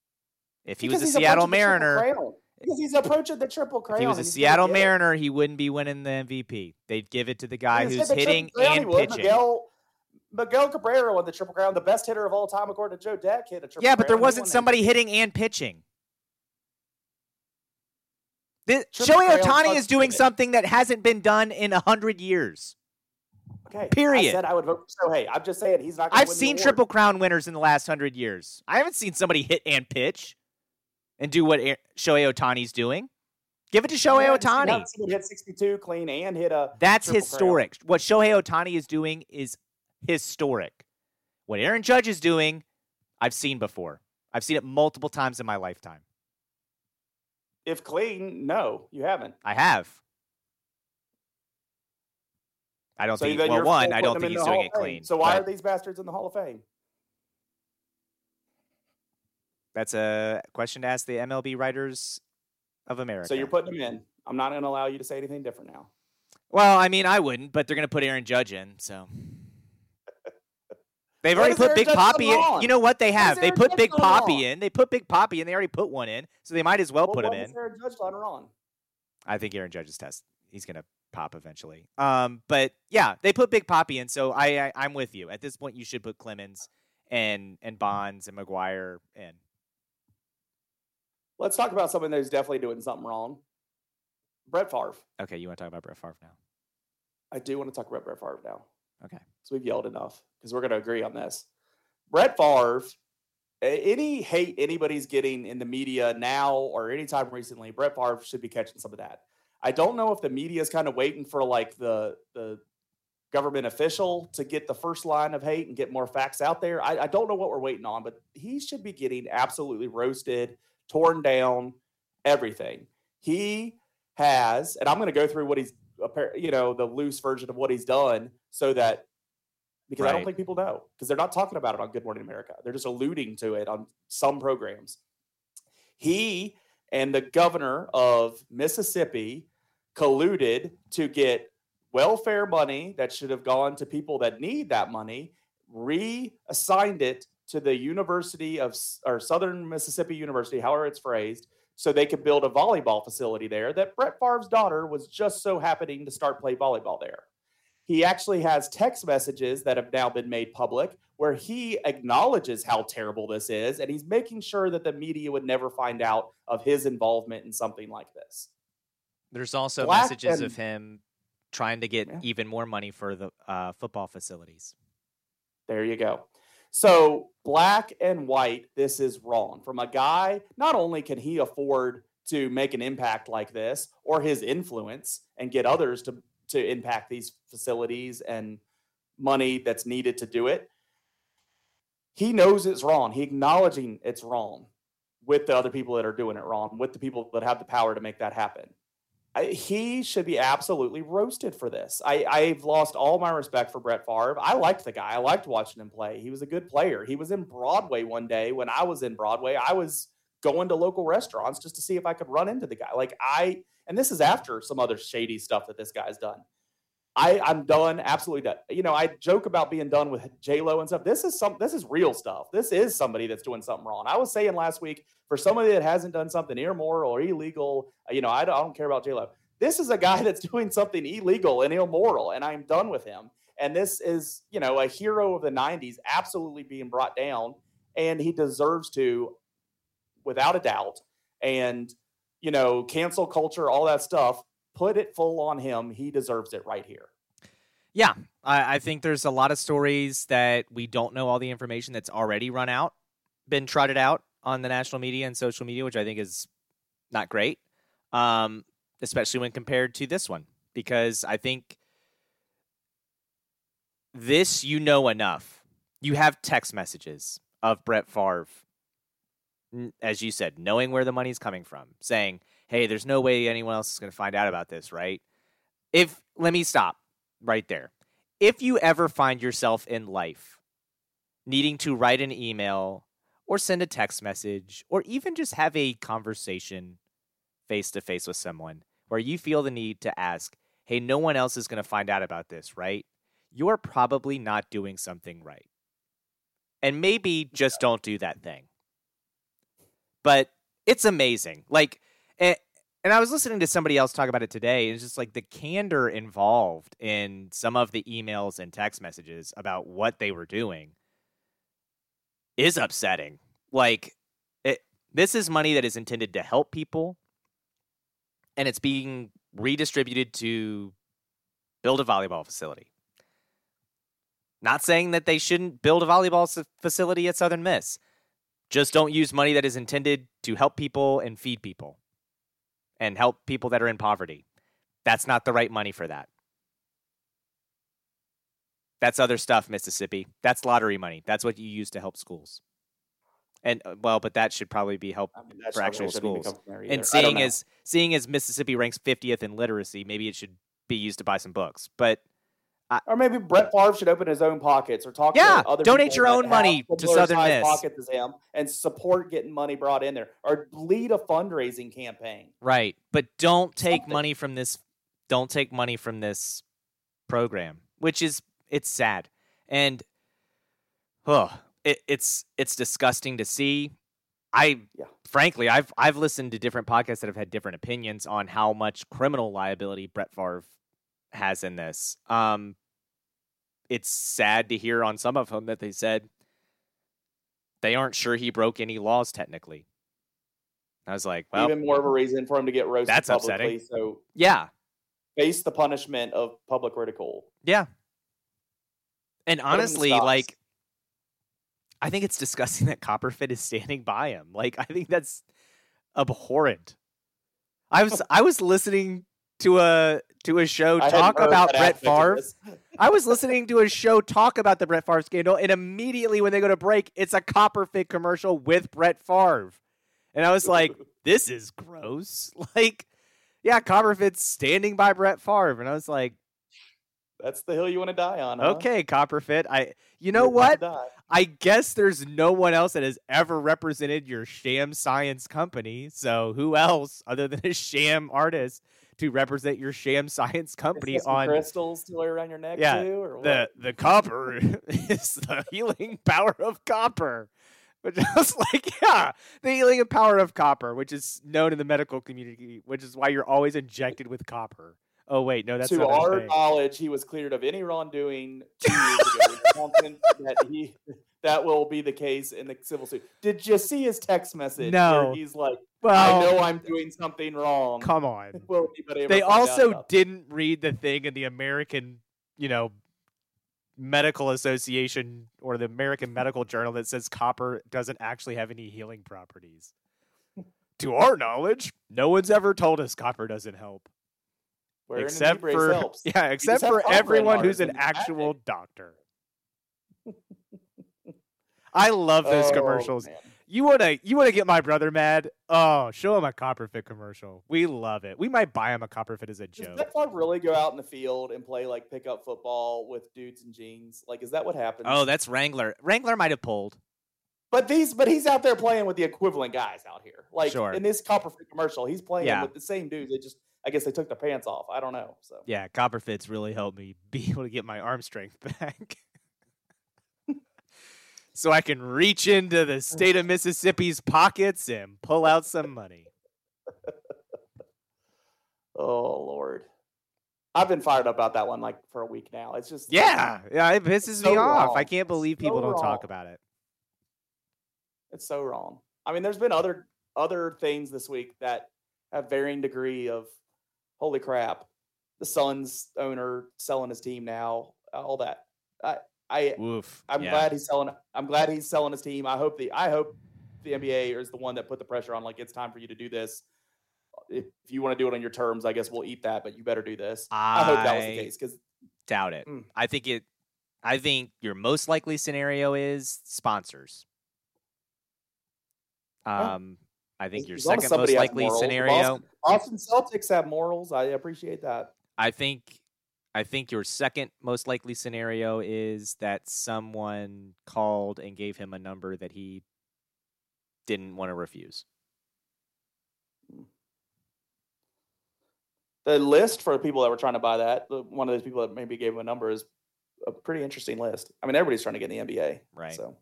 If he because was a Seattle Mariner, because he's approaching the triple crown. If he was a Seattle Mariner, he wouldn't be winning the MVP. They'd give it to the guy who's hitting and pitching. Miguel, Miguel Cabrera won the triple crown, the best hitter of all time, according to Joe Deck. Hit a triple yeah, but there wasn't somebody hitting and pitching. The, Shohei Ohtani is doing something that hasn't been done in a hundred years. Okay. Period. I said I would vote for Shohei. I'm just saying he's not. I've seen triple crown winners in the last hundred years. I haven't seen somebody hit and pitch and do what Shohei Ohtani's doing. Give it to Shohei yeah. He hit 62 clean and hit a. That's historic. Crown. What Shohei Ohtani is doing is historic. What Aaron Judge is doing, I've seen before. I've seen it multiple times in my lifetime. If clean, no, you haven't. I have. I don't so think. Well, one, I don't think he's doing it clean. So why are these bastards in the Hall of Fame? That's a question to ask the MLB writers of America. So you're putting them in. I'm not going to allow you to say anything different now. Well, I mean, I wouldn't, but they're going to put Aaron Judge in, so. [laughs] They've already put Aaron Big Judge Poppy in. You know what they have? They put Judge Big Poppy in. They put Big Poppy in. They already put one in, so they might as well, well put him in. Aaron Judge done wrong? I think Aaron Judge's test. He's going to pop eventually. Um, but yeah, they put Big Poppy in, so I, I am with you. At this point, you should put Clemens and and Bonds and McGwire in. Let's talk about someone who's definitely doing something wrong. Brett Favre. Okay, you want to talk about Brett Favre now? I do want to talk about Brett Favre now. Okay. So we've yelled enough because we're going to agree on this. Brett Favre, any hate anybody's getting in the media now or anytime recently, Brett Favre should be catching some of that. I don't know if the media is kind of waiting for like the the government official to get the first line of hate and get more facts out there. I, I don't know what we're waiting on, but he should be getting absolutely roasted, torn down, everything. He has, and I'm going to go through what he's, you know, the loose version of what he's done so that because right. I don't think people know because they're not talking about it on Good Morning America. They're just alluding to it on some programs. He and the governor of Mississippi colluded to get welfare money that should have gone to people that need that money, reassigned it to the University of or Southern Mississippi University, however it's phrased, so they could build a volleyball facility there that Brett Favre's daughter was just so happening to start play volleyball there. He actually has text messages that have now been made public where he acknowledges how terrible this is and he's making sure that the media would never find out of his involvement in something like this. There's also Black messages and, of him trying to get yeah. even more money for the uh, football facilities. There you go. So, black and white, this is wrong. From a guy, not only can he afford to make an impact like this or his influence and get others to, to impact these facilities and money that's needed to do it, he knows it's wrong. He acknowledging it's wrong with the other people that are doing it wrong, with the people that have the power to make that happen. I, he should be absolutely roasted for this. I, I've lost all my respect for Brett Favre. I liked the guy. I liked watching him play. He was a good player. He was in Broadway one day when I was in Broadway. I was going to local restaurants just to see if I could run into the guy. Like I, and this is after some other shady stuff that this guy's done. I, I'm done, absolutely done. You know, I joke about being done with J Lo and stuff. This is some, this is real stuff. This is somebody that's doing something wrong. I was saying last week for somebody that hasn't done something immoral or illegal, uh, you know, I don't, I don't care about J Lo. This is a guy [laughs] that's doing something illegal and immoral, and I'm done with him. And this is, you know, a hero of the '90s, absolutely being brought down, and he deserves to, without a doubt. And you know, cancel culture, all that stuff put it full on him. He deserves it right here. Yeah, I, I, think there's a lot of stories that we don't know all the information that's already run out, been trotted out on the national media and social media, which I think is not great, um, especially when compared to this one, because I think this you know enough. You have text messages of Brett Favre, as you said, knowing where the money's coming from, saying, hey, there's no way anyone else is going to find out about this, right? If, let me stop right there. If you ever find yourself in life needing to write an email or send a text message or even just have a conversation face to face with someone where you feel the need to ask, hey, no one else is going to find out about this, right? You're probably not doing something right. And maybe just don't do that thing. But it's amazing. Like, and, and I was listening to somebody else talk about it today. It's just like the candor involved in some of the emails and text messages about what they were doing is upsetting. Like, it, this is money that is intended to help people, and it's being redistributed to build a volleyball facility. Not saying that they shouldn't build a volleyball facility at Southern Miss. Just don't use money that is intended to help people and feed people and help people that are in poverty. That's not the right money for that. That's other stuff, Mississippi. That's lottery money. That's what you use to help schools. And uh, well, but that should probably be help I mean, for actual schools. And seeing as seeing as Mississippi ranks 50th in literacy, maybe it should be used to buy some books. But or maybe Brett Favre should open his own pockets or talk Yeah, to other donate your own money to Southern Miss. pockets as him and support getting money brought in there or lead a fundraising campaign. Right. But don't take Something. money from this don't take money from this program, which is it's sad. And oh, it, it's it's disgusting to see. I Yeah. frankly, I've I've listened to different podcasts that have had different opinions on how much criminal liability Brett Favre has in this. Um it's sad to hear on some of them that they said they aren't sure he broke any laws technically. I was like, well, Even more of a reason for him to get roasted That's publicly. upsetting. So yeah, face the punishment of public ridicule. Yeah. And honestly, like I think it's disgusting that Copperfit is standing by him. Like I think that's abhorrent. I was [laughs] I was listening to a to a show I talk about Brett Favre. [laughs] I was listening to a show talk about the Brett Favre scandal, and immediately when they go to break, it's a Copperfit commercial with Brett Favre. And I was like, [laughs] this is gross. [laughs] Like, yeah, Copperfit's standing by Brett Favre. And I was like, That's the hill you want to die on. Huh? Okay, Copperfit. I you know You're what? I guess there's no one else that has ever represented your sham science company. So who else other than a sham artist to represent your sham [laughs] science company Is there some on crystals to wear around your neck Yeah, too, or the the copper [laughs] is the healing power of copper. Which I was like, yeah, the healing power of copper, which is known in the medical community, which is why you're always injected with copper. Oh wait, no, that's to our thing. knowledge, he was cleared of any wrongdoing two years ago. Confident that he that will be the case in the civil suit. Did you see his text message? No. where he's like, Well, "I know I'm doing something wrong." come on. [laughs] Will they also didn't read the thing in the American, you know, medical association or the American Medical Journal that says copper doesn't actually have any healing properties. [laughs] to our knowledge, no one's ever told us copper doesn't help. Wearing except for helps. [laughs] yeah, except for everyone who's an actual doctor. [laughs] I love those Oh, commercials. man. You wanna you wanna get my brother mad? Oh, show him a Copperfit commercial. We love it. We might buy him a Copperfit as a Does joke. Brett Favre really go out in the field and play like pickup football with dudes in jeans? Like, is that what happens? Oh, that's Wrangler. Wrangler might have pulled. But these, but he's out there playing with the equivalent guys out here. Like Sure. in this Copperfit commercial, he's playing Yeah. with the same dudes. They just, I guess they took the pants off. I don't know. So Yeah, copper fits really helped me [laughs] be able to get my arm strength back. [laughs] so I can reach into the state of Mississippi's pockets and pull out some money. [laughs] oh lord, I've been fired up about that one like for a week now. It's just Yeah, yeah, it pisses so me off. I can't believe people So don't talk about it. it's so wrong. I mean, there's been other other things this week that have varying degree of holy crap. The Suns owner selling his team now, all that. I I Woof. I'm yeah. glad he's selling. I'm glad he's selling his team. I hope the I hope the NBA is the one that put the pressure on. Like it's time for you to do this. If, if you want to do it on your terms, I guess we'll eat that. But you better do this. I, hope that was the case because doubt it. Mm. I think it. I think your most likely scenario is sponsors. Um, I think your as long as second most likely scenario. Boston, Celtics have morals. I appreciate that. I think I think your second most likely scenario is that someone called and gave him a number that he didn't want to refuse. The list for people that were trying to buy that, one of those people that maybe gave him a number is a pretty interesting list. I mean, everybody's trying to get in the NBA, Right. So,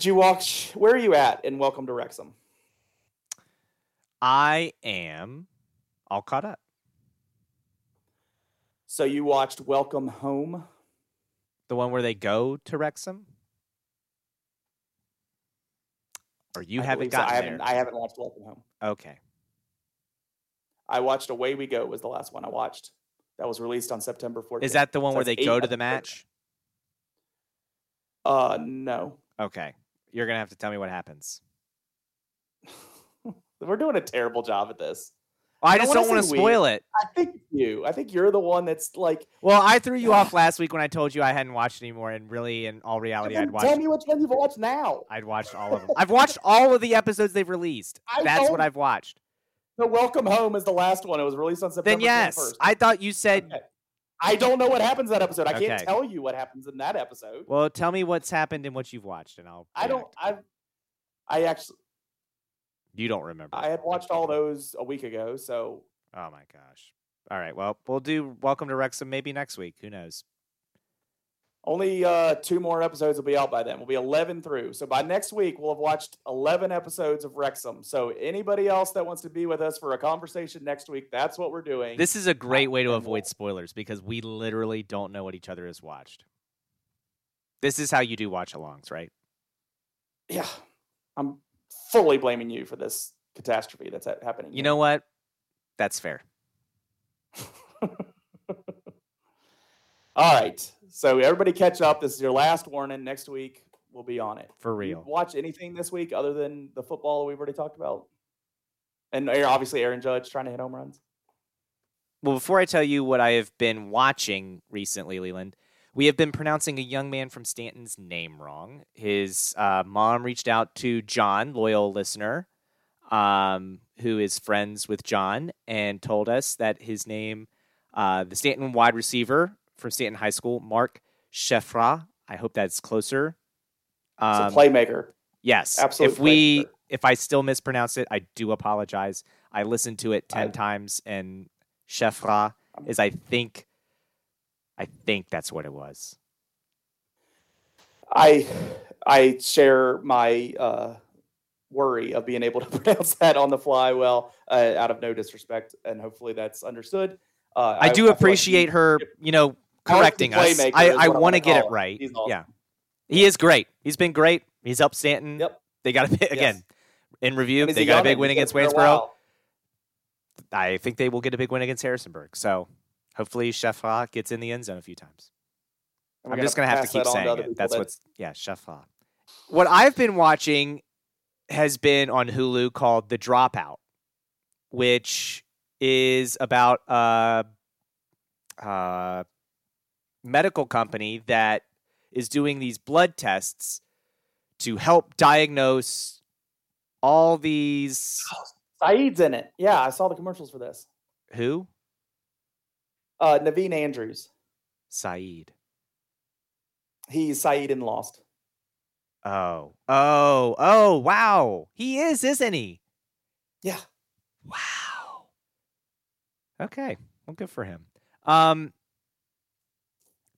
you watch? Where are you at? in Welcome to Wrexham. I am all caught up. So you watched Welcome Home. The one where they go to Wrexham? Or you I haven't believe so. gotten I there? haven't. I haven't watched Welcome Home. okay. I watched Away We Go was the last one I watched. That was released on September 14th. Is that the one So where they go to the match? Uh, no. Okay. You're going to have to tell me what happens. [laughs] We're doing a terrible job at this. I don't just don't want to we. spoil it. I think you. I think you're the one that's like. Well, I threw you off [sighs] last week when I told you I hadn't watched anymore, and really, in all reality, I'd watched. tell me which one you've watched now. I'd watched all of them. I've watched all of the episodes they've released. I That's what I've watched. The Welcome Home is the last one. It was released on September Then yes, 21st. I thought you said Okay. I don't know what happens in that episode. I Okay. can't tell you what happens in that episode. Well, tell me what's happened and what you've watched, and I'll. I don't. I I actually You don't remember. I had watched all those a week ago, so Oh my gosh. All right. Well, we'll do Welcome to Wrexham maybe next week. Who knows? Only uh, two more episodes will be out by then. We'll be eleven through. So by next week, we'll have watched eleven episodes of Wrexham. So anybody else that wants to be with us for a conversation next week, that's what we're doing. This is a great way to avoid spoilers because we literally don't know what each other has watched. This is how you do watch alongs, right? yeah, I'm fully blaming you for this catastrophe that's happening. You know what? That's fair. [laughs] All right. So everybody catch up. This is your last warning. Next week we'll be on it. For real. watch anything this week other than the football we've already talked about? And obviously Aaron Judge trying to hit home runs. Well, before I tell you what I have been watching recently, Leland, we have been pronouncing a young man from Staunton's name wrong. His uh, mom reached out to John, loyal listener, um, who is friends with John, and told us that his name, uh, the Stanton wide receiver from Staunton High School, Mark Shefra. I hope that's closer. It's Um, a playmaker. Yes. absolutely. If we playmaker. if I still mispronounce it, I do apologize. I listened to it 10 I- times and Chefra is I think I think that's what it was. I I share my uh, worry of being able to [laughs] pronounce that on the fly well, uh, out of no disrespect, and hopefully that's understood. Uh, I, do feel like appreciate he- her, you know, correcting us. I, I want to get it right. Awesome. Yeah. He is great. He's been great. He's up Staunton. Yep. They got a big, again in review. They got a big win against been there a Waynesboro. I think they will get a big win against Harrisonburg. So hopefully Chefra gets in the end zone a few times. I'm just gonna have to keep that saying other it. That's that- what's yeah, Chefra. What I've been watching has been on Hulu called The Dropout, which is about a, a medical company that is doing these blood tests to help diagnose all these Sayid's in it. Yeah, I saw the commercials for this. who Uh, Naveen Andrews. Sayid. He's Saeed in Lost. Oh, oh, oh! Wow, he is, isn't he? Yeah. Wow. Okay. Well, good for him. Um,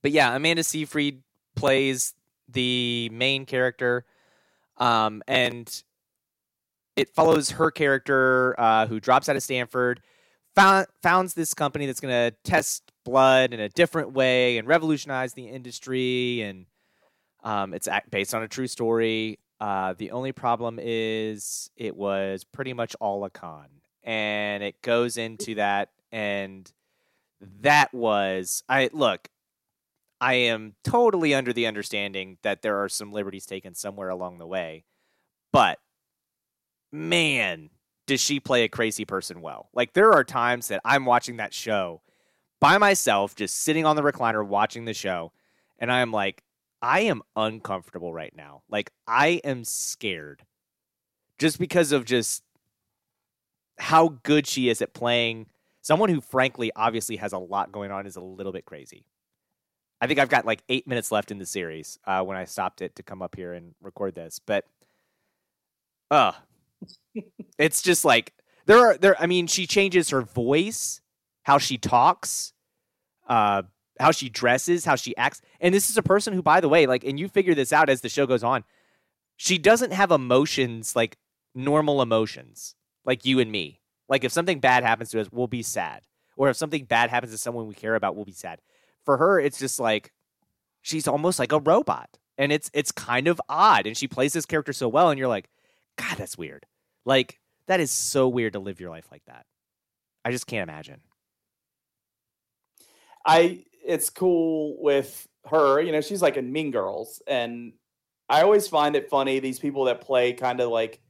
but yeah, Amanda Seyfried plays the main character, um, and it follows her character uh, who drops out of Stanford, found, founds this company that's going to test blood in a different way and revolutionize the industry. And um, it's based on a true story. Uh, the only problem is it was pretty much all a con, and it goes into that, and that was I look. I am totally under the understanding that there are some liberties taken somewhere along the way, but man, does she play a crazy person well? Like there are times that I'm watching that show by myself, just sitting on the recliner watching the show, and I am like, I am uncomfortable right now. Like I am scared just because of just how good she is at playing someone who frankly obviously has a lot going on is a little bit crazy. I think I've got like 8 minutes left in the series uh, when I stopped it to come up here and record this, but uh [laughs] it's just like there are there I mean she changes her voice, how she talks, uh how she dresses, how she acts. And this is a person who, by the way, like, and you figure this out as the show goes on, she doesn't have emotions like normal emotions, like you and me. Like, if something bad happens to us, we'll be sad. Or if something bad happens to someone we care about, we'll be sad. For her, it's just like she's almost like a robot. And it's it's kind of odd. And she plays this character so well, and you're like, God, that's weird. Like, that is so weird to live your life like that. I just can't imagine. I it's cool with her. You know, she's like in Mean Girls, and I always find it funny these people that play kind of like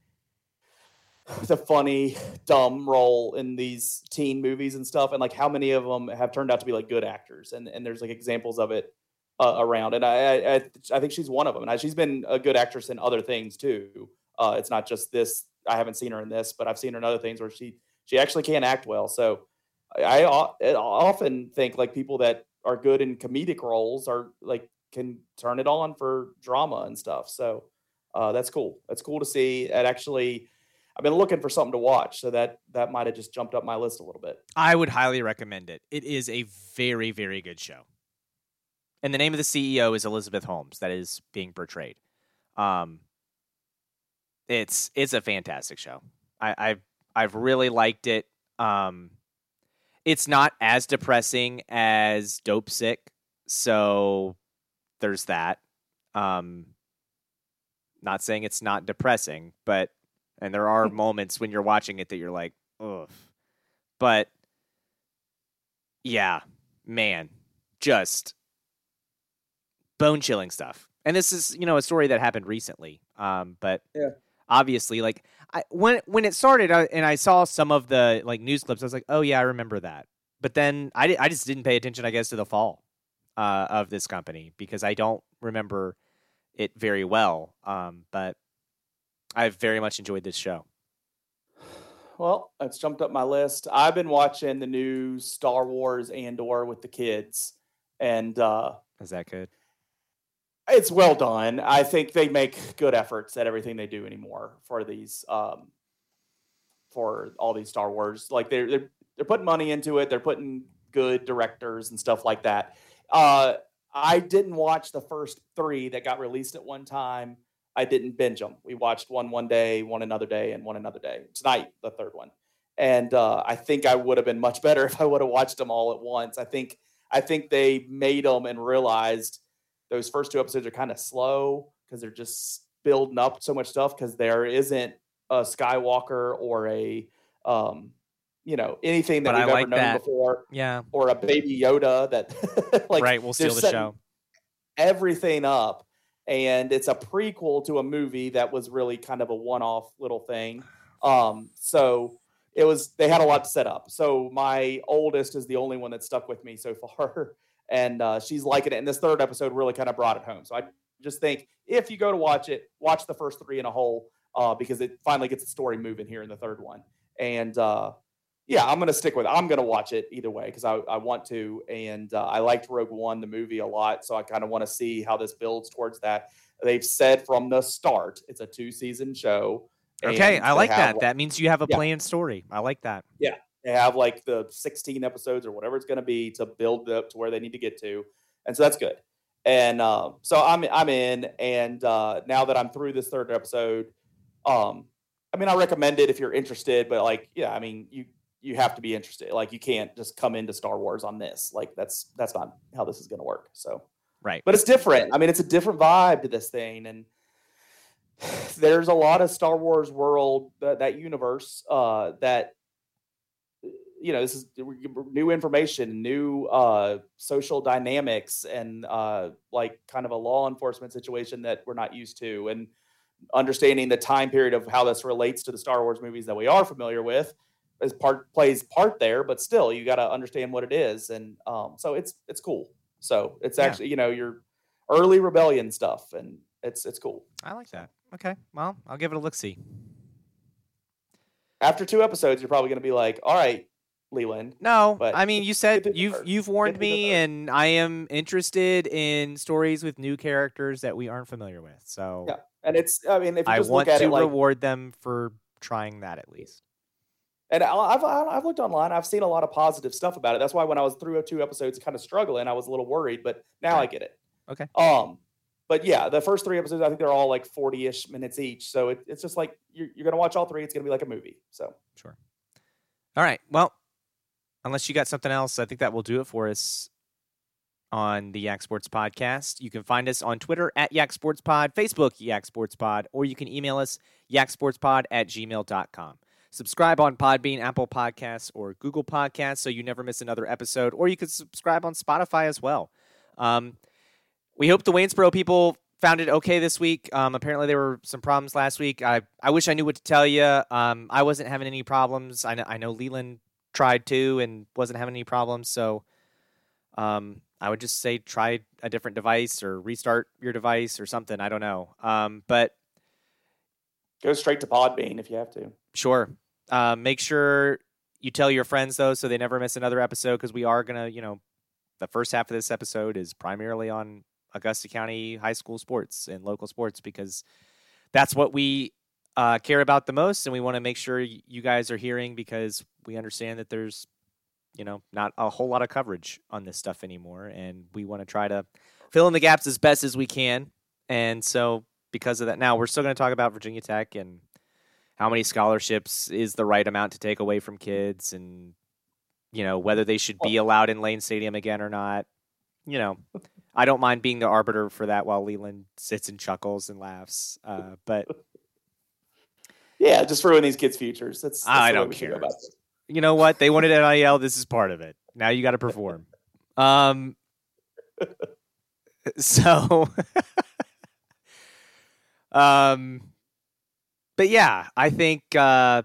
the funny, dumb role in these teen movies and stuff, and like how many of them have turned out to be like good actors, and and there's like examples of it uh, around, and I, I I I think she's one of them, and I, she's been a good actress in other things too. Uh, it's not just this. I haven't seen her in this, but I've seen her in other things where she she actually can act well. So I often think like people that are good in comedic roles are like can turn it on for drama and stuff. So uh, that's cool. That's cool to see. It actually, I've been looking for something to watch, so that that might have just jumped up my list a little bit. I would highly recommend it. It is a very very good show. And the name of the CEO is Elizabeth Holmes that is being portrayed. Um, it's it's a fantastic show. I, I've I've really liked it. Um, it's not as depressing as Dopesick, so there's that. Um, not saying it's not depressing, but and there are moments when you're watching it that you're like, ugh. But yeah, man, just bone chilling stuff. And this is, you know, a story that happened recently. Um, but yeah. obviously, like I, when when it started, I, and I saw some of the like news clips, I was like, oh yeah, I remember that. But then I, I just didn't pay attention, I guess, to the fall uh, of this company because I don't remember it very well. Um, but I've very much enjoyed this show. Well, it's jumped up my list. I've been watching the new Star Wars Andor with the kids, and uh, is that good? It's well done. I think they make good efforts at everything they do anymore for these, um, for all these Star Wars. Like they're they're they're putting money into it. They're putting good directors and stuff like that. Uh, I didn't watch the first three that got released at one time. I didn't binge them. We watched one one day, one another day, and one another day. Tonight, the third one. And uh, I think I would have been much better [laughs] if I would have watched them all at once. I think I think they made them and realized those first two episodes are kind of slow because they're just building up so much stuff because there isn't a Skywalker or a um, you know anything that but we've like ever known that. before. Yeah, or a baby Yoda that [laughs] like right. We'll steal the show. Everything up, and it's a prequel to a movie that was really kind of a one-off little thing. [sighs] Um, so it was they had a lot to set up. So my oldest is the only one that stuck with me so far, [laughs] and uh, she's liking it. And this third episode really kind of brought it home. So I just think if you go to watch it, watch the first three in a whole uh, because it finally gets the story moving here in the third one. And uh, yeah, I'm gonna stick with. It. I'm gonna watch it either way because I, I want to, and uh, I liked Rogue One, the movie, a lot. So I kind of want to see how this builds towards that. They've said from the start it's a two season show. Okay, I like that. Like, that means you have a yeah. planned story. I like that. Yeah, they have like the 16 episodes or whatever it's going to be to build up to where they need to get to, and so that's good. And um, so I'm I'm in, and uh, now that I'm through this third episode, um, I mean I recommend it if you're interested, but like yeah, I mean you you have to be interested. Like you can't just come into Star Wars on this. Like that's that's not how this is going to work. So right, but it's different. I mean, it's a different vibe to this thing, and [sighs] there's a lot of Star Wars world that, that universe uh, that you know this is new information, new uh, social dynamics, and uh, like kind of a law enforcement situation that we're not used to, and understanding the time period of how this relates to the Star Wars movies that we are familiar with is part plays part there, but still you got to understand what it is, and um, so it's it's cool. So it's Yeah. actually you know your early rebellion stuff, and it's it's cool. I like that. Okay, well, I'll give it a look. See. After two episodes, you're probably going to be like, all right, Leland. No, But I mean, you said you've third. you've warned me, and I am interested in stories with new characters that we aren't familiar with. So Yeah, And it's I mean if you I just want look at to it like reward them for trying that at least. And I've I've looked online. I've seen a lot of positive stuff about it. That's why when I was through two episodes, kind of struggling, I was a little worried. But now I get it. Okay. Um, but yeah, the first three episodes, I think they're all like forty-ish minutes each. So it, it's just like you're, you're gonna watch all three. It's gonna be like a movie. So Sure. All right. Well, unless you got something else, I think that will do it for us on the Yak Sports Podcast. You can find us on Twitter at Yak Sports Pod, Facebook Yak Sports Pod, or you can email us yaksportspod at gmail.com. Subscribe on Podbean, Apple Podcasts, or Google Podcasts so you never miss another episode, or you can subscribe on Spotify as well. Um, we hope the Waynesboro people found it okay this week. Um, apparently, there were some problems last week. I, I wish I knew what to tell you. Um, I wasn't having any problems. I know, I know Leland tried to and wasn't having any problems. So um, I would just say try a different device or restart your device or something. I don't know. Um, but go straight to Podbean if you have to. Sure. Uh, make sure you tell your friends though, so they never miss another episode because we are gonna, you know, the first half of this episode is primarily on Augusta County high school sports and local sports because that's what we uh, care about the most, and we want to make sure you guys are hearing because we understand that there's, you know, not a whole lot of coverage on this stuff anymore, and we want to try to fill in the gaps as best as we can. And so, because of that, now we're still going to talk about Virginia Tech and how many scholarships is the right amount to take away from kids, and you know whether they should be allowed in Lane Stadium again or not. You know, [laughs] I don't mind being the arbiter for that while Leland sits and chuckles and laughs. Uh, but [laughs] yeah, just ruin these kids' futures. That's, that's I don't care. About you know what? They wanted NIL. This is part of it. Now you got to perform. um. [laughs] So. um. But yeah, I think. Uh,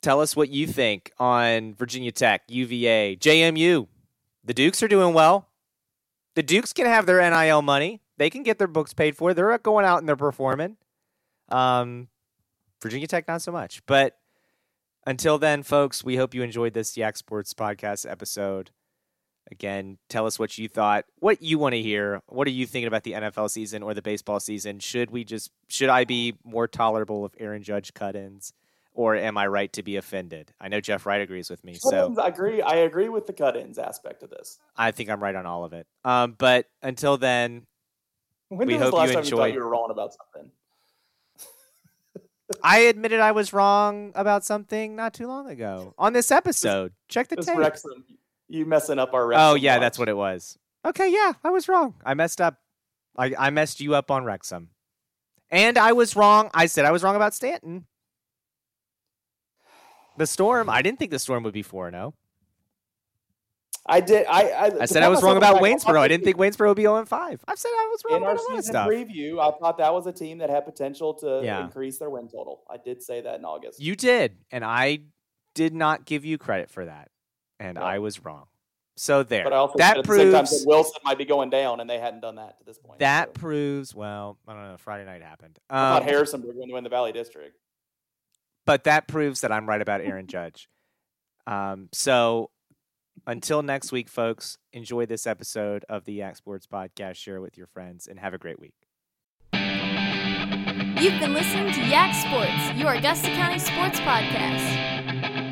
tell us what you think on Virginia Tech, UVA, JMU. The Dukes are doing well. The Dukes can have their NIL money. They can get their books paid for. They're going out and they're performing. Um, Virginia Tech, not so much. But until then, folks, we hope you enjoyed this Yak Sports Podcast episode. Again, tell us what you thought, what you want to hear. What are you thinking about the NFL season or the baseball season? Should we just should I be more tolerable of Aaron Judge cut-ins, or am I right to be offended? I know Jeff Wright agrees with me, cut-ins, so I agree. I agree with the cut-ins aspect of this. I think I'm right on all of it. Um, but until then, when we hope you enjoy. You, you were wrong about something. [laughs] I admitted I was wrong about something not too long ago on this episode. Check the tape. Wrexham, you messing up our Wrexham Oh yeah, watch. that's what it was. Okay, yeah, I was wrong. I messed up. I, I messed you up on Wrexham, and I was wrong. I said I was wrong about Staunton. The storm. I didn't think the storm would be four zero. Oh. I did. I I, I said I was wrong about Waynesboro. I didn't think Waynesboro would be 0 5. I've said I was wrong in our about a lot of stuff. preview. I thought that was a team that had potential to Yeah. increase their win total. I did say that in August. You did, and I did not give you credit for that, and No. I was wrong. So there. but I also that said at the same time proves that Wilson might be going down, and they hadn't done that to this point. that So. proves. Well, I don't know. Friday night happened. I thought Um, Harrisonburg was going to win the Valley District. but that proves that I'm right about [laughs] Aaron Judge. Um, so until next week, folks, enjoy this episode of the Yak Sports Podcast. Share it with your friends, and have a great week. You've been listening to Yak Sports, your Augusta County sports podcast.